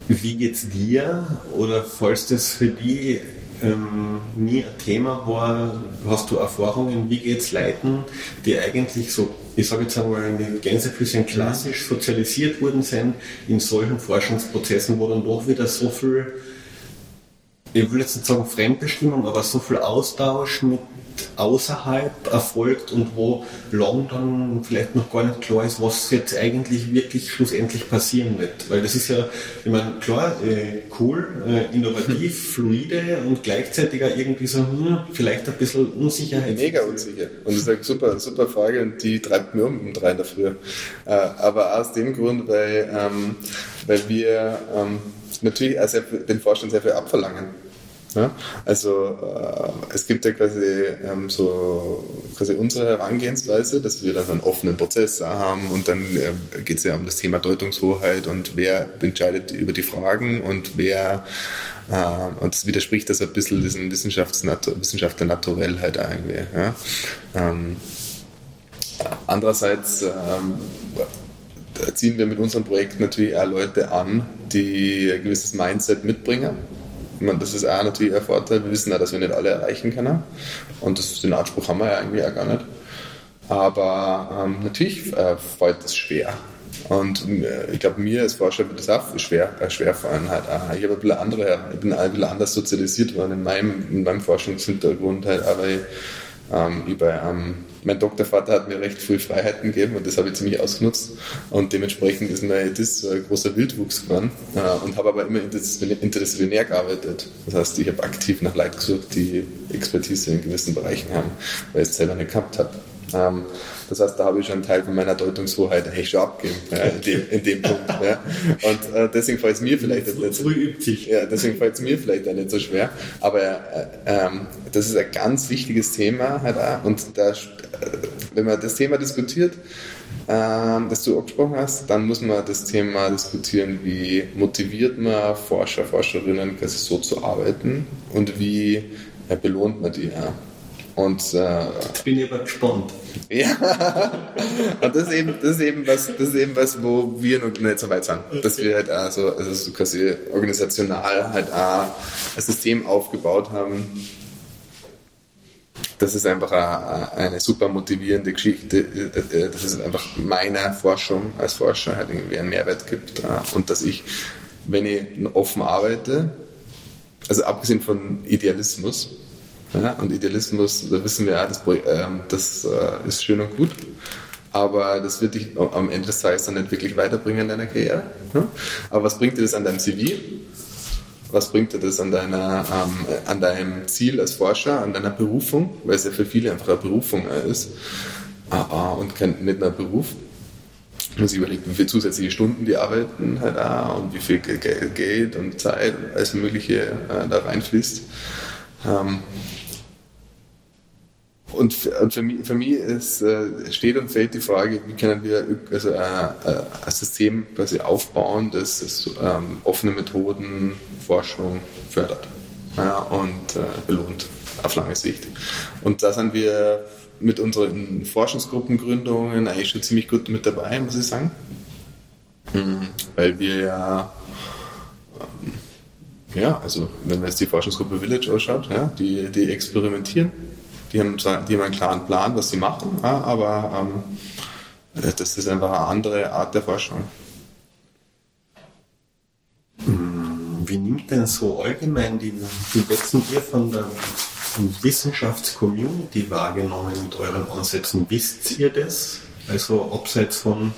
Wie geht's dir? Oder falls das für die ähm, nie ein Thema war, hast du Erfahrungen, wie geht es Leuten, die eigentlich so, ich sage jetzt einmal mit Gänsefüßchen klassisch sozialisiert worden sind, in solchen Forschungsprozessen, wo dann doch wieder so viel, ich will jetzt nicht sagen Fremdbestimmung, aber so viel Austausch mit außerhalb erfolgt und wo lang dann vielleicht noch gar nicht klar ist, was jetzt eigentlich wirklich schlussendlich passieren wird. Weil das ist ja, ich meine, klar, äh, cool, äh, innovativ, fluide und gleichzeitig auch irgendwie so, hm, vielleicht ein bisschen Unsicherheit. Mega unsicher. Und das ist eine super, super Frage und die treibt mir um um drei in der Früh. Äh, aber aus dem Grund, weil, ähm, weil wir ähm, natürlich auch sehr, den Forschern sehr viel abverlangen. Ja? Also äh, es gibt ja quasi ähm, so quasi unsere Herangehensweise, dass wir dann einen offenen Prozess haben und dann äh, geht es ja um das Thema Deutungshoheit und wer entscheidet über die Fragen und wer äh, und das widerspricht das ein bisschen diesen Wissenschaftler naturell halt irgendwie. Ja? Ähm, andererseits ähm, ziehen wir mit unserem Projekt natürlich auch Leute an, die ein gewisses Mindset mitbringen meine, das ist auch natürlich ein Vorteil. Wir wissen auch, dass wir nicht alle erreichen können. Und das, den Anspruch haben wir ja irgendwie auch gar nicht. Aber ähm, natürlich äh, fällt es schwer. Und äh, ich glaube, mir als Forscher wird es auch schwer, äh, schwer fallen. Halt. Auch. Ich, ein bisschen andere, ich bin ein bisschen anders sozialisiert worden in meinem, in meinem Forschungshintergrund. Halt, aber ich, ähm, über ähm, mein Doktorvater hat mir recht früh Freiheiten gegeben und das habe ich ziemlich ausgenutzt. Und dementsprechend ist mein das ein großer Wildwuchs geworden äh, und habe aber immer interdisziplinär gearbeitet. Das heißt, ich habe aktiv nach Leuten gesucht, die Expertise in gewissen Bereichen haben, weil ich es selber nicht gehabt habe. Das heißt, da habe ich schon einen Teil von meiner Deutungshoheit eigentlich schon abgegeben, ja, in, dem, in dem Punkt. Ja. Und äh, deswegen fällt es mir vielleicht nicht so, ja, deswegen fällt es mir vielleicht auch nicht so schwer. Aber äh, ähm, das ist ein ganz wichtiges Thema halt auch. Und da, äh, wenn man das Thema diskutiert, ähm, das du angesprochen hast, dann muss man das Thema diskutieren, wie motiviert man Forscher, Forscherinnen so zu arbeiten und wie äh, belohnt man die. Ja. Und, äh, Jetzt bin ich aber gespannt. Ja, [LAUGHS] und das ist eben, das ist eben was, das ist eben was, wo wir noch nicht so weit sind. Dass wir halt auch so, also so quasi organisational halt auch ein System aufgebaut haben. Das ist einfach eine super motivierende Geschichte, dass es einfach meiner Forschung als Forscher halt irgendwie einen Mehrwert gibt. Und dass ich, wenn ich offen arbeite, also abgesehen von Idealismus, ja, und Idealismus, da wissen wir ja, das, äh, das äh, ist schön und gut, aber das wird dich am Ende des Tages dann nicht wirklich weiterbringen in deiner Karriere. Ja? Aber was bringt dir das an deinem CV? Was bringt dir das an, deiner, ähm, an deinem Ziel als Forscher, an deiner Berufung? Weil es ja für viele einfach eine Berufung ist ah, und kein, nicht nur Beruf. Man sich überlegt, wie viele zusätzliche Stunden die arbeiten halt auch und wie viel Geld und Zeit und alles Mögliche äh, da reinfließt. Ähm, und für, mich, für mich ist, äh, steht und fällt die Frage, wie können wir also, äh, äh, ein System quasi aufbauen, das, das ähm, offene Methoden, Forschung fördert ja, und äh, belohnt auf lange Sicht. Und da sind wir mit unseren Forschungsgruppengründungen eigentlich schon ziemlich gut mit dabei, muss ich sagen. Mhm. Weil wir ja ähm, ja, also wenn man jetzt die Forschungsgruppe Village ausschaut, ja, die, die experimentieren, die haben, die haben einen klaren Plan, was sie machen, ja, aber ähm, das ist einfach eine andere Art der Forschung. Hm, wie nimmt denn so allgemein die, wie wechseln ihr von der Wissenschaftscommunity wahrgenommen mit euren Ansätzen? Wisst ihr das? Also abseits von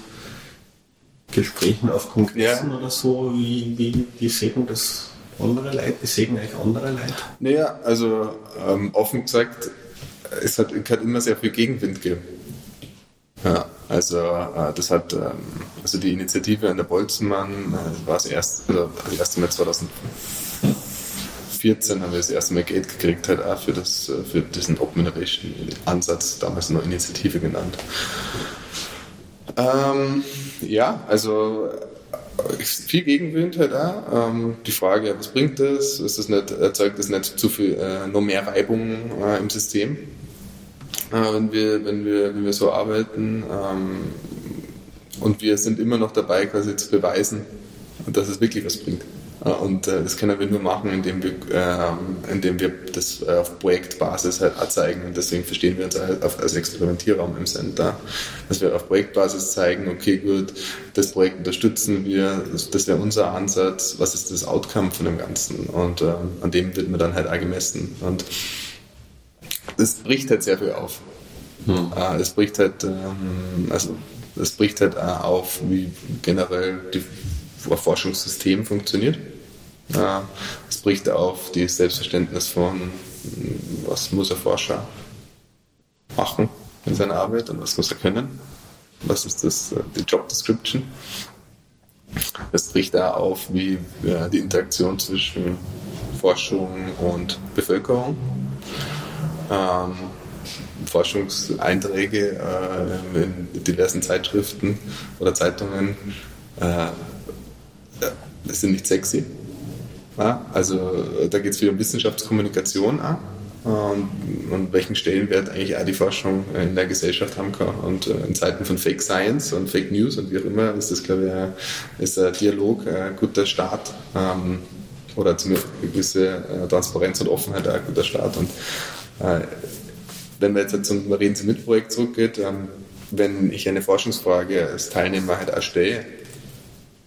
Gesprächen auf Kongressen ja. oder so, wie, wie, wie sehen das andere Leute? Wie sehen eigentlich andere Leute? Naja, also ähm, offen gesagt, es hat, hat immer sehr viel Gegenwind gegeben. Ja, also äh, das hat, ähm, also die Initiative an der Bolzenmann äh, war das erste, das erste Mal 2014 haben wir das erste Mal Geld gekriegt, halt auch für, das, äh, für diesen Open Innovation Ansatz, damals noch Initiative genannt. Ähm, ja, also viel Gegenwind halt auch. Ähm, die Frage, was bringt das? Ist das nicht, erzeugt das nicht zu viel, äh, noch mehr Reibung äh, im System? Äh, wenn, wir, wenn, wir, wenn wir so arbeiten. Ähm, und wir sind immer noch dabei, quasi zu beweisen, dass es wirklich was bringt. Äh, und äh, das können wir nur machen, indem wir, ähm, indem wir das äh, auf Projektbasis halt zeigen. Und deswegen verstehen wir uns halt als Experimentierraum im Center, dass wir auf Projektbasis zeigen, okay, gut, das Projekt unterstützen wir, das, wäre unser Ansatz, was ist das Outcome von dem Ganzen? Und ähm, an dem wird man dann halt auch gemessen. Und das bricht halt sehr viel auf. Hm. Es bricht halt, ähm, also es bricht halt auf, wie generell die Forschungssystem funktioniert. Es bricht auf das Selbstverständnis von, was muss ein Forscher machen in seiner Arbeit und was muss er können. Was ist das, die Job Description? Es bricht da auf, wie die Interaktion zwischen Forschung und Bevölkerung. Ähm, Forschungseinträge äh, in diversen Zeitschriften oder Zeitungen äh, das sind nicht sexy. Ja, also da geht es viel um Wissenschaftskommunikation an und, und, welchen Stellenwert eigentlich auch die Forschung in der Gesellschaft haben kann. Und äh, in Zeiten von Fake Science und Fake News und wie auch immer ist das, glaube ich, ist ein Dialog ein guter Start ähm, oder zumindest eine gewisse äh, Transparenz und Offenheit ein guter Start. Und äh, wenn man jetzt zum Marien Mitprojekt zurückgeht, ähm, wenn ich eine Forschungsfrage als Teilnehmer halt auch stelle,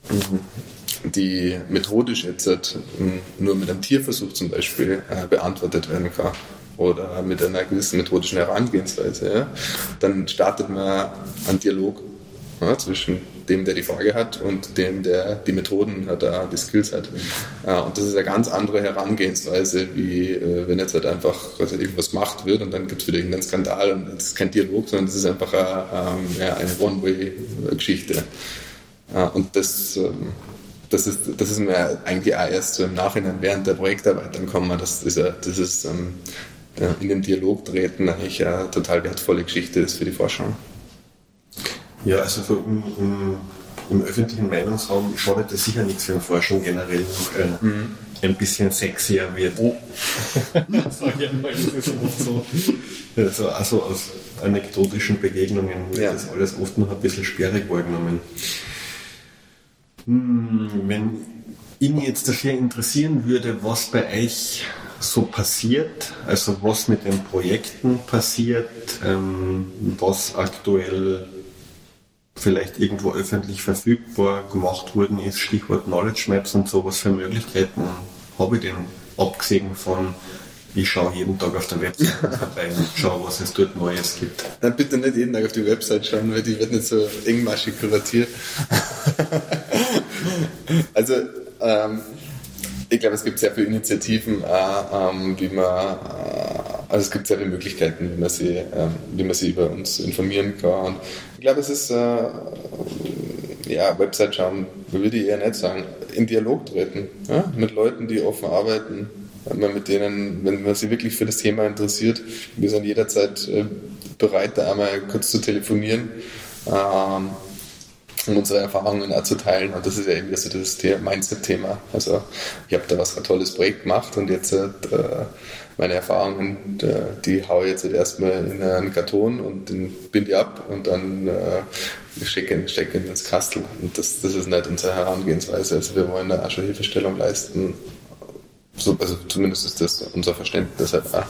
mhm. die methodisch jetzt hm, nur mit einem Tierversuch zum Beispiel äh, beantwortet werden kann oder mit einer gewissen methodischen Herangehensweise, dann startet man einen Dialog zwischen dem, der die Frage hat und dem, der die Methoden hat, äh, die Skills hat. Ja, und das ist eine ganz andere Herangehensweise, wie äh, wenn jetzt halt einfach irgendwas gemacht wird und dann gibt es wieder irgendeinen Skandal und das ist kein Dialog, sondern das ist einfach eine, ähm, eine One-Way-Geschichte. und das ähm, das ist, das ist mir eigentlich auch erst so im Nachhinein während der Projektarbeit dann kommen, dass dieser, dieses ähm, in den Dialog treten eigentlich eine total wertvolle Geschichte ist für die Forschung. Ja, also so im, im, im öffentlichen Meinungsraum schadet das sicher nichts, wenn Forschung generell äh, mhm. ein bisschen sexier wird. Oh. [LAUGHS] Sag ich einmal, das ist oft so. Also, also aus anekdotischen Begegnungen wird ja. das alles oft noch ein bisschen sperrig wahrgenommen. Hm, wenn ihn jetzt dafür interessieren würde, was bei euch so passiert, also was mit den Projekten passiert, ähm, was aktuell vielleicht irgendwo öffentlich verfügbar gemacht worden ist, Stichwort Knowledge Maps und so, was für Möglichkeiten habe ich denn, abgesehen von ich schaue jeden Tag auf der Website [LAUGHS] vorbei und schaue, was es dort Neues gibt. Dann bitte nicht jeden Tag auf die Website schauen, weil die wird nicht so engmaschig kuratiert. [LAUGHS] also, ähm, ich glaube, es gibt sehr viele Initiativen, äh, ähm, wie man, äh, also es gibt sehr viele Möglichkeiten, wie man sie, äh, wie man sie über uns informieren kann. Und ich glaube, es ist, äh, ja, Website schauen, würde ich eher nicht sagen, in Dialog treten, ja? mit Leuten, die offen arbeiten, wenn man mit denen, wenn man sie wirklich für das Thema interessiert, wir sind jederzeit äh, bereit, da einmal kurz zu telefonieren. Ähm, um unsere Erfahrungen auch zu teilen. Und das ist ja eben so das Mindset-Thema. Also ich habe da was ein tolles Projekt gemacht und jetzt äh, meine Erfahrungen, äh, die haue ich jetzt erstmal in einen Karton und den binde ich ab und dann äh, stecke steck ihn ins Kastel. Und das, das ist nicht unsere Herangehensweise. Also wir wollen da auch schon Hilfestellung leisten So, also zumindest ist das unser Verständnis halt auch.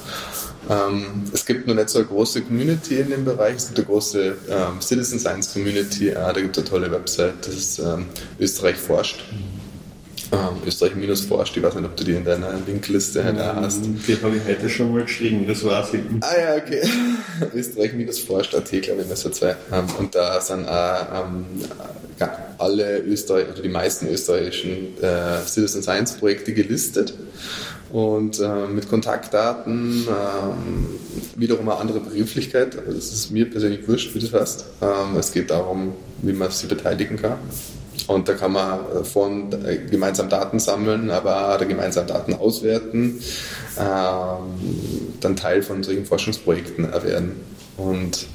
Ähm, es gibt noch nicht so eine große Community in dem Bereich. Es gibt eine große ähm, Citizen Science Community. Ah, da gibt es eine tolle Website. Das ist ähm, Österreich forscht. Ähm, Österreich minus forscht. Ich weiß nicht, ob du die in deiner Linkliste halt auch hast. Die habe ich heute schon mal geschrieben, das war's. Ah ja, okay. [LAUGHS] Österreich minus forscht.at, glaube ich, müsste sein. Ähm, und da sind auch ähm, alle Österreich, also die meisten österreichischen äh, Citizen Science Projekte gelistet und äh, mit Kontaktdaten, äh, wiederum eine andere Begrifflichkeit. Also es ist mir persönlich wurscht, wie das heißt. Ähm, es geht darum, wie man sich beteiligen kann. Und da kann man von äh, gemeinsam Daten sammeln, aber auch gemeinsam Daten auswerten, ähm, dann Teil von solchen Forschungsprojekten werden. Und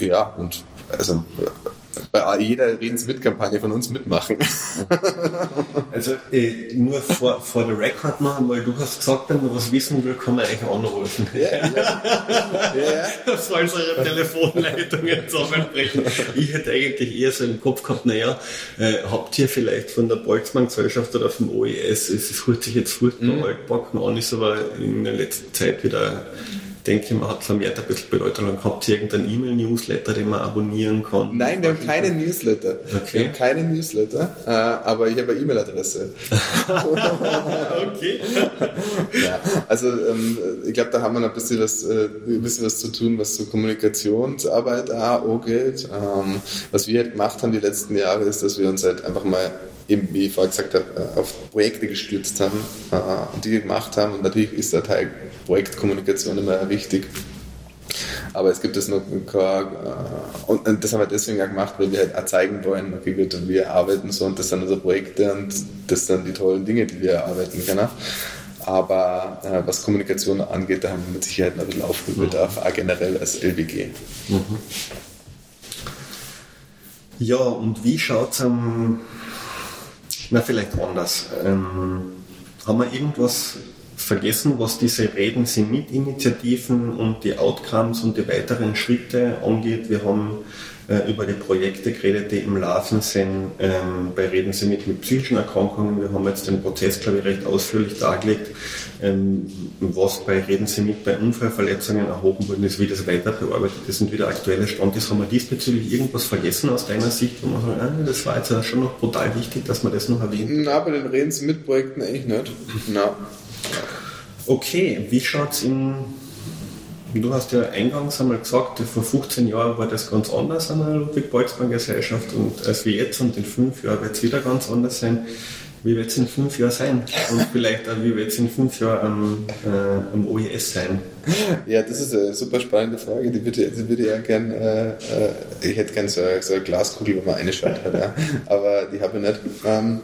ja, und also bei jeder Redens-Mit-Kampagne von uns mitmachen. [LAUGHS] Also äh, nur vor, vor der Record noch einmal, du hast gesagt, wenn man was wissen will, kann man eigentlich anrufen. Ja, ja. ja. [LAUGHS] Das soll eure Telefonleitungen zusammenbrechen. Ich hätte eigentlich eher so im Kopf gehabt, naja, äh, habt ihr vielleicht von der Boltzmann-Gesellschaft oder vom OES, es hört sich jetzt furchtbar mhm. altbacken an, ist aber in der letzten Zeit wieder denke, man hat vermehrt ein bisschen Bedeutung. Habt ihr irgendeinen E-Mail-Newsletter, den man abonnieren kann? Nein, wir haben keine Newsletter. Okay. Wir haben keine Newsletter, äh, aber ich habe eine E-Mail-Adresse. [LAUGHS] okay. ja, also ähm, ich glaube, da haben wir noch ein bisschen was, äh, ein bisschen was zu tun, was so Kommunikationsarbeit auch angeht. Ähm, was wir halt gemacht haben die letzten Jahre, ist, dass wir uns halt einfach mal eben, wie ich vorher gesagt habe, äh, auf Projekte gestürzt haben äh, und die gemacht haben. Und natürlich ist der Teil Projektkommunikation immer wichtig. Aber es gibt es noch äh, und das haben wir deswegen auch gemacht, weil wir halt auch zeigen wollen, okay, gut, wir arbeiten so und das sind unsere Projekte und das sind die tollen Dinge, die wir erarbeiten können. Aber äh, was Kommunikation angeht, da haben wir mit Sicherheit noch ein bisschen Aufholbedarf, mhm. auch generell als LWG. Mhm. Ja, und wie schaut es am na, vielleicht anders. Ähm, haben wir irgendwas vergessen, was diese Reden sind mit Initiativen und die Outcomes und die weiteren Schritte angeht? Wir haben äh, über die Projekte geredet, die im Laufen sind. Ähm, bei Reden Sie mit, mit psychischen Erkrankungen. Wir haben jetzt den Prozess, glaube ich, recht ausführlich dargelegt. Ähm, was bei Reden Sie mit bei Unfallverletzungen erhoben worden ist, wie das weiter bearbeitet ist und wie der aktuelle Stand ist. Haben wir diesbezüglich irgendwas vergessen aus deiner Sicht, wo man sagt, ah, das war jetzt schon noch brutal wichtig, dass man das noch erwähnt? Na, bei den Reden Sie mit Projekten eigentlich nicht. Na. Okay, wie schaut es in Du hast ja eingangs einmal gesagt, vor 15 Jahren war das ganz anders an der Ludwig-Boltzmann-Gesellschaft und als wir jetzt und in fünf Jahren wird es wieder ganz anders sein. Wie wird es in fünf Jahren sein? Und vielleicht auch, wie wird es in fünf Jahren am, äh, am OES sein? Ja, das ist eine super spannende Frage. Die würde, die würde ich ja gern, äh, äh, ich hätte gerne so, so, eine Glaskugel, wo man eine schaut hat, ja. aber die habe ich nicht. Ähm,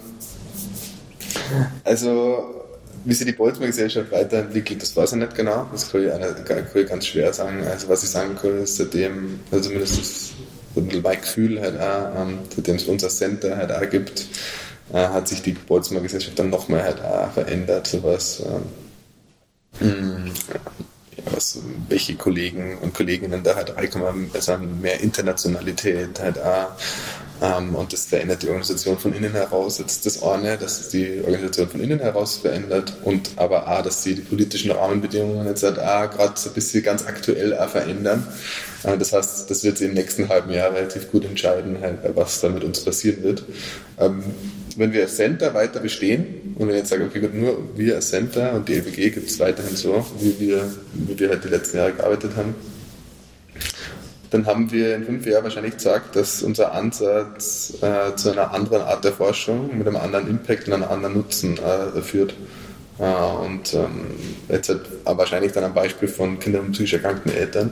also, wie sich die Boltzmann-Gesellschaft weiterentwickelt, das weiß ich nicht genau. Das kann ich, kann ich ganz schwer sagen. Also was ich sagen kann, ist seitdem, also zumindest das, mein Gefühl halt auch, ähm, seitdem es unser Center halt auch gibt, äh, hat sich die Boltzmann-Gesellschaft dann nochmal halt auch verändert, sowas. Ähm, was, welche Kollegen und Kolleginnen da halt reinkommen, also mehr Internationalität halt auch. Ähm, und das verändert die Organisation von innen heraus. Jetzt das eine, dass die Organisation von innen heraus verändert und aber auch, dass sie die politischen Rahmenbedingungen jetzt halt gerade so ein bisschen ganz aktuell auch verändern. Äh, das heißt, das wird sich im nächsten halben Jahr relativ gut entscheiden, halt, was da mit uns passieren wird. Ähm, wenn wir als Center weiter bestehen und wenn jetzt sagen, okay, gut, nur wir als Center und die LBG gibt es weiterhin so, wie wir, wie wir halt die letzten Jahre gearbeitet haben, dann haben wir in fünf Jahren wahrscheinlich gesagt, dass unser Ansatz äh, zu einer anderen Art der Forschung mit einem anderen Impact und einem anderen Nutzen äh, führt. Äh, und ähm, jetzt halt wahrscheinlich dann ein Beispiel von Kindern und psychisch erkrankten Eltern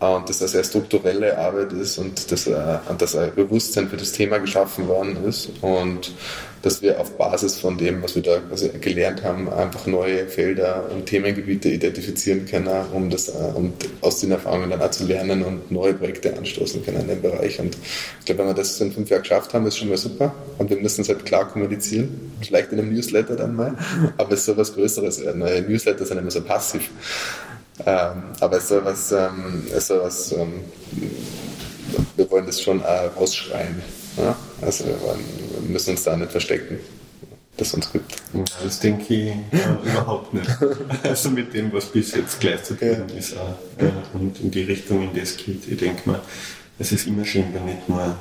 und dass das eine strukturelle Arbeit ist und dass, äh, dass ein Bewusstsein für das Thema geschaffen worden ist und dass wir auf Basis von dem, was wir da gelernt haben, einfach neue Felder und Themengebiete identifizieren können, um, das, äh, um aus den Erfahrungen dann auch zu lernen und neue Projekte anstoßen können in dem Bereich. Und ich glaube, wenn wir das in fünf Jahren geschafft haben, ist schon mal super. Und wir müssen es halt klar kommunizieren, vielleicht in einem Newsletter dann mal, aber es soll was Größeres werden. Newsletter sind immer so passiv. Ähm, aber es soll was, ähm, es soll was ähm, wir wollen das schon äh, rausschreien. Ja? Also wir, wollen, wir, müssen uns da nicht verstecken. das uns gibt. Das denke ich äh, überhaupt nicht. [LAUGHS] Also mit dem, was bis jetzt gleich ja. ist auch, äh, und in die Richtung, in die es geht. Ich denke mal, es ist immer schön, wenn nicht nur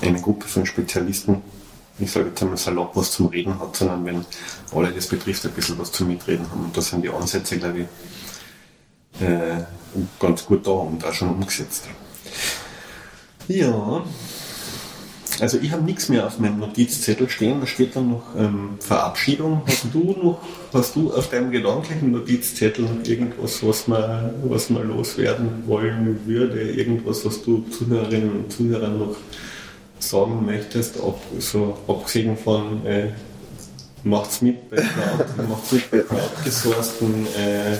eine Gruppe von Spezialisten, ich sage jetzt einmal salopp, was zum Reden hat, sondern wenn alle das betrifft, ein bisschen was zum Mitreden haben. Und da sind die Ansätze, glaube ich, äh, ganz gut da und auch schon umgesetzt. Ja, also ich habe nichts mehr auf meinem Notizzettel stehen, da steht dann noch ähm, Verabschiedung. Hast du noch, hast du auf deinem gedanklichen Notizzettel irgendwas, was man, was man loswerden wollen würde? Irgendwas, was du Zuhörerinnen und Zuhörern noch sagen möchtest, ob, so abgesehen von äh, macht's mit bei Cloud, [LAUGHS] macht's mit bei äh,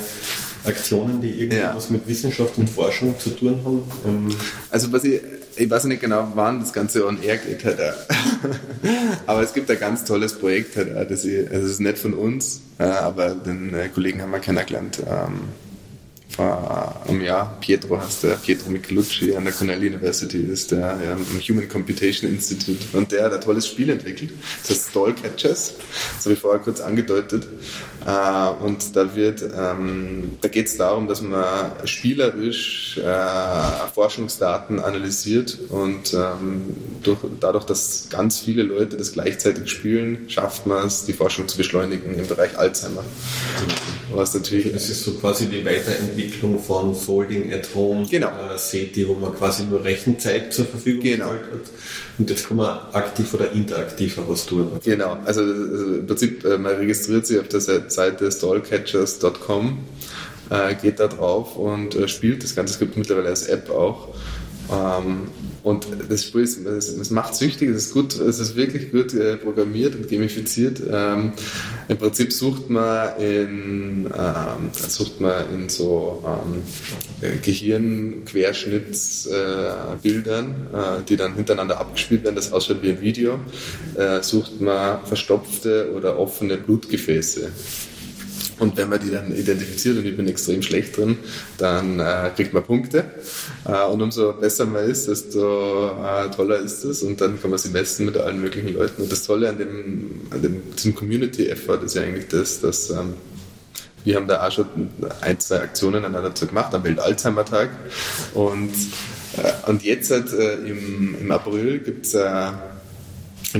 Aktionen, die irgendwas ja. mit Wissenschaft und Forschung zu tun haben. Ähm, also was ich, ich weiß nicht genau, wann das Ganze on air geht, halt, [LAUGHS] aber es gibt ein ganz tolles Projekt, halt, das, ich, also das ist nicht von uns, äh, aber den äh, Kollegen haben wir kennengelernt. Ähm, vor einem Jahr. Pietro heißt der, Pietro Michelucci an der Cornell University ist der ja, im Human Computation Institute und der hat ein tolles Spiel entwickelt, das heißt Stall Catchers, das habe ich vorher kurz angedeutet äh, und da wird, ähm, da geht es darum, dass man spielerisch äh, Forschungsdaten analysiert und ähm, durch, dadurch, dass ganz viele Leute das gleichzeitig spielen, schafft man es, die Forschung zu beschleunigen im Bereich Alzheimer. Was natürlich, das ist so quasi die Weiterentwicklung Entwicklung von Folding at Home genau. äh, SETI, wo man quasi nur Rechenzeit zur Verfügung genau. hat. Und jetzt kann man aktiv oder interaktiver was tun. Genau, also, also im Prinzip, äh, man registriert sich auf der Seite stallcatchers.com, äh, geht da drauf und äh, spielt das Ganze. Es gibt mittlerweile als App auch. Ähm, und das Spiel ist, es, macht süchtig, es ist gut, es ist wirklich gut äh, programmiert und gamifiziert. Ähm, Im Prinzip sucht man in, ähm, sucht man in so ähm, Gehirnquerschnittsbildern, äh, äh, die dann hintereinander abgespielt werden, das ausschaut wie ein Video, äh, sucht man verstopfte oder offene Blutgefäße. Und wenn man die dann identifiziert, und ich bin extrem schlecht drin, dann äh, kriegt man Punkte. Äh, und umso besser man ist, desto äh, toller ist es. Und dann kann man sie messen mit allen möglichen Leuten. Und das Tolle an dem, an dem diesem Community-Effort ist ja eigentlich das, dass ähm, wir haben da auch schon ein, zwei Aktionen an dazu gemacht, am Welt-Alzheimer-Tag. Und, äh, und jetzt halt, äh, im, im April gibt es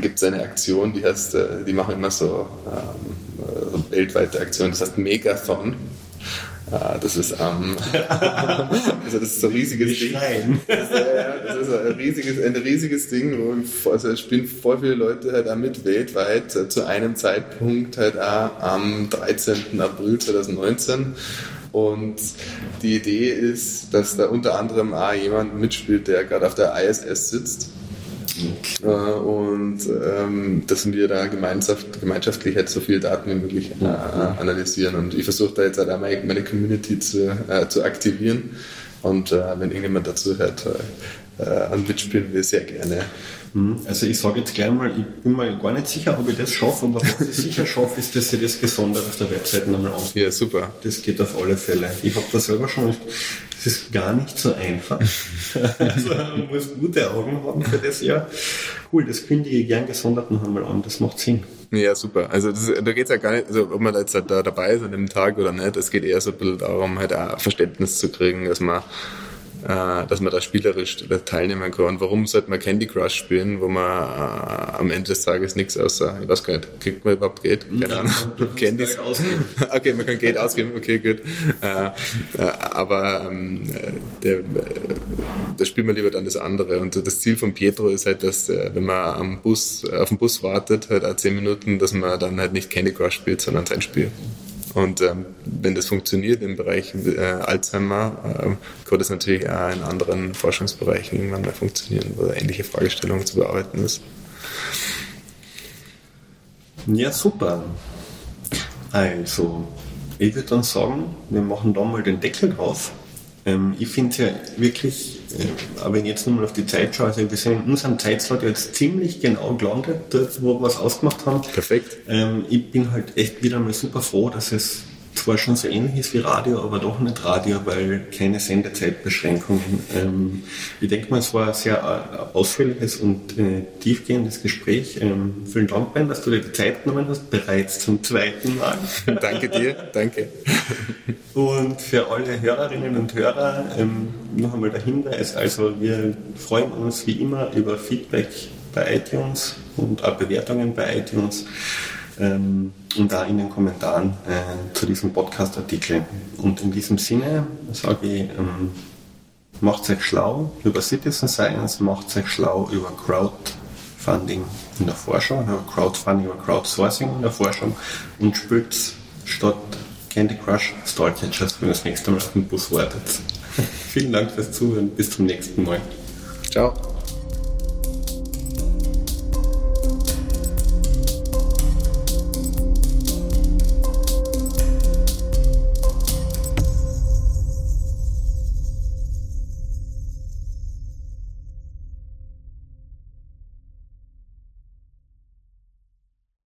gibt eine Aktion, die heißt, äh, die machen immer so ähm, äh, weltweite Aktionen, das heißt Megathon. Äh, das ist ähm, [LAUGHS] also das ist so ein riesiges Ding. Das ist, äh, das ist ein riesiges, ein riesiges Ding, wo also es spielen voll viele Leute halt auch mit weltweit äh, zu einem Zeitpunkt halt auch am 13. April 2019. Und die Idee ist, dass da unter anderem auch jemand mitspielt, der gerade auf der ISS sitzt äh, und ähm, dass wir da gemeinschaft, gemeinschaftlich halt so viele Daten wie möglich äh, analysieren. Und ich versuche da jetzt halt auch meine, Community zu, äh, zu aktivieren. Und äh, wenn irgendjemand dazu hört, äh, an mitspielen wir sehr gerne. Mhm. Also ich sage jetzt gleich mal, ich bin mir gar nicht sicher, ob ich das schaffe, aber was ich sicher schaffe, ist, dass ich das gesondert auf der Webseite nochmal anschaue. Ja, super. Das geht auf alle Fälle. Ich habe das selber schon, es ist gar nicht so einfach. [LAUGHS] also man muss gute Augen haben für das Jahr. Cool, das kündige ich gern gesondert noch einmal an, das macht Sinn. Ja, super. Also das, da geht es ja gar nicht, also ob man jetzt halt da dabei ist an dem Tag oder nicht, es geht eher so ein bisschen darum, halt auch Verständnis zu kriegen, dass man äh, dass man da spielerisch teilnehmen kann. Warum sollte man Candy Crush spielen, wo man äh, am Ende des Tages nichts außer, ich weiß gar nicht, kriegt man überhaupt Geld? Keine Ahnung. Candies. [LAUGHS] okay, man kann Geld ausgeben, okay, gut. Äh, äh, aber ähm, der, da spielt man lieber dann das andere. Und das Ziel von Pietro ist halt, dass äh, wenn man am Bus, auf den Bus wartet, halt auch zehn Minuten, dass man dann halt nicht Candy Crush spielt, sondern sein Spiel. Und ähm, wenn das funktioniert im Bereich äh, Alzheimer, äh, kann das natürlich auch in anderen Forschungsbereichen irgendwann mal funktionieren, wo ähnliche Fragestellungen zu bearbeiten ist. Ja, super. Also, ich würde dann sagen, wir machen da mal den Deckel drauf. Ähm, ich finde es ja wirklich, aber wenn ich jetzt nochmal auf die Zeit schaue, also wir sind in unserem Zeitslot jetzt ziemlich genau gelandet, dort, wo wir was ausgemacht haben. Perfekt. Ähm, ich bin halt echt wieder mal super froh, dass es zwar schon so ähnlich ist wie Radio, aber doch nicht Radio, weil keine Sendezeitbeschränkungen. Ähm, ich denke mal, es war ein sehr äh, ausführliches und äh, tiefgehendes Gespräch. Ähm, vielen Dank, Ben, dass du dir die Zeit genommen hast, bereits zum zweiten Mal. [LAUGHS] danke dir, danke. Und für alle Hörerinnen und Hörer ähm, noch einmal der Hinweis, also wir freuen uns wie immer über Feedback bei iTunes und auch Bewertungen bei iTunes ähm, und da in den Kommentaren äh, zu diesem Podcast-Artikel. Und in diesem Sinne sage ich, ähm, macht euch schlau über Citizen Science, macht euch schlau über Crowdfunding in der Forschung, über Crowdfunding, über Crowdsourcing in der Forschung und spielt statt Candy Crush Starcatchers, wenn ihr das nächste Mal auf dem Bus wartet. [LAUGHS] Vielen Dank fürs Zuhören, bis zum nächsten Mal. Ciao.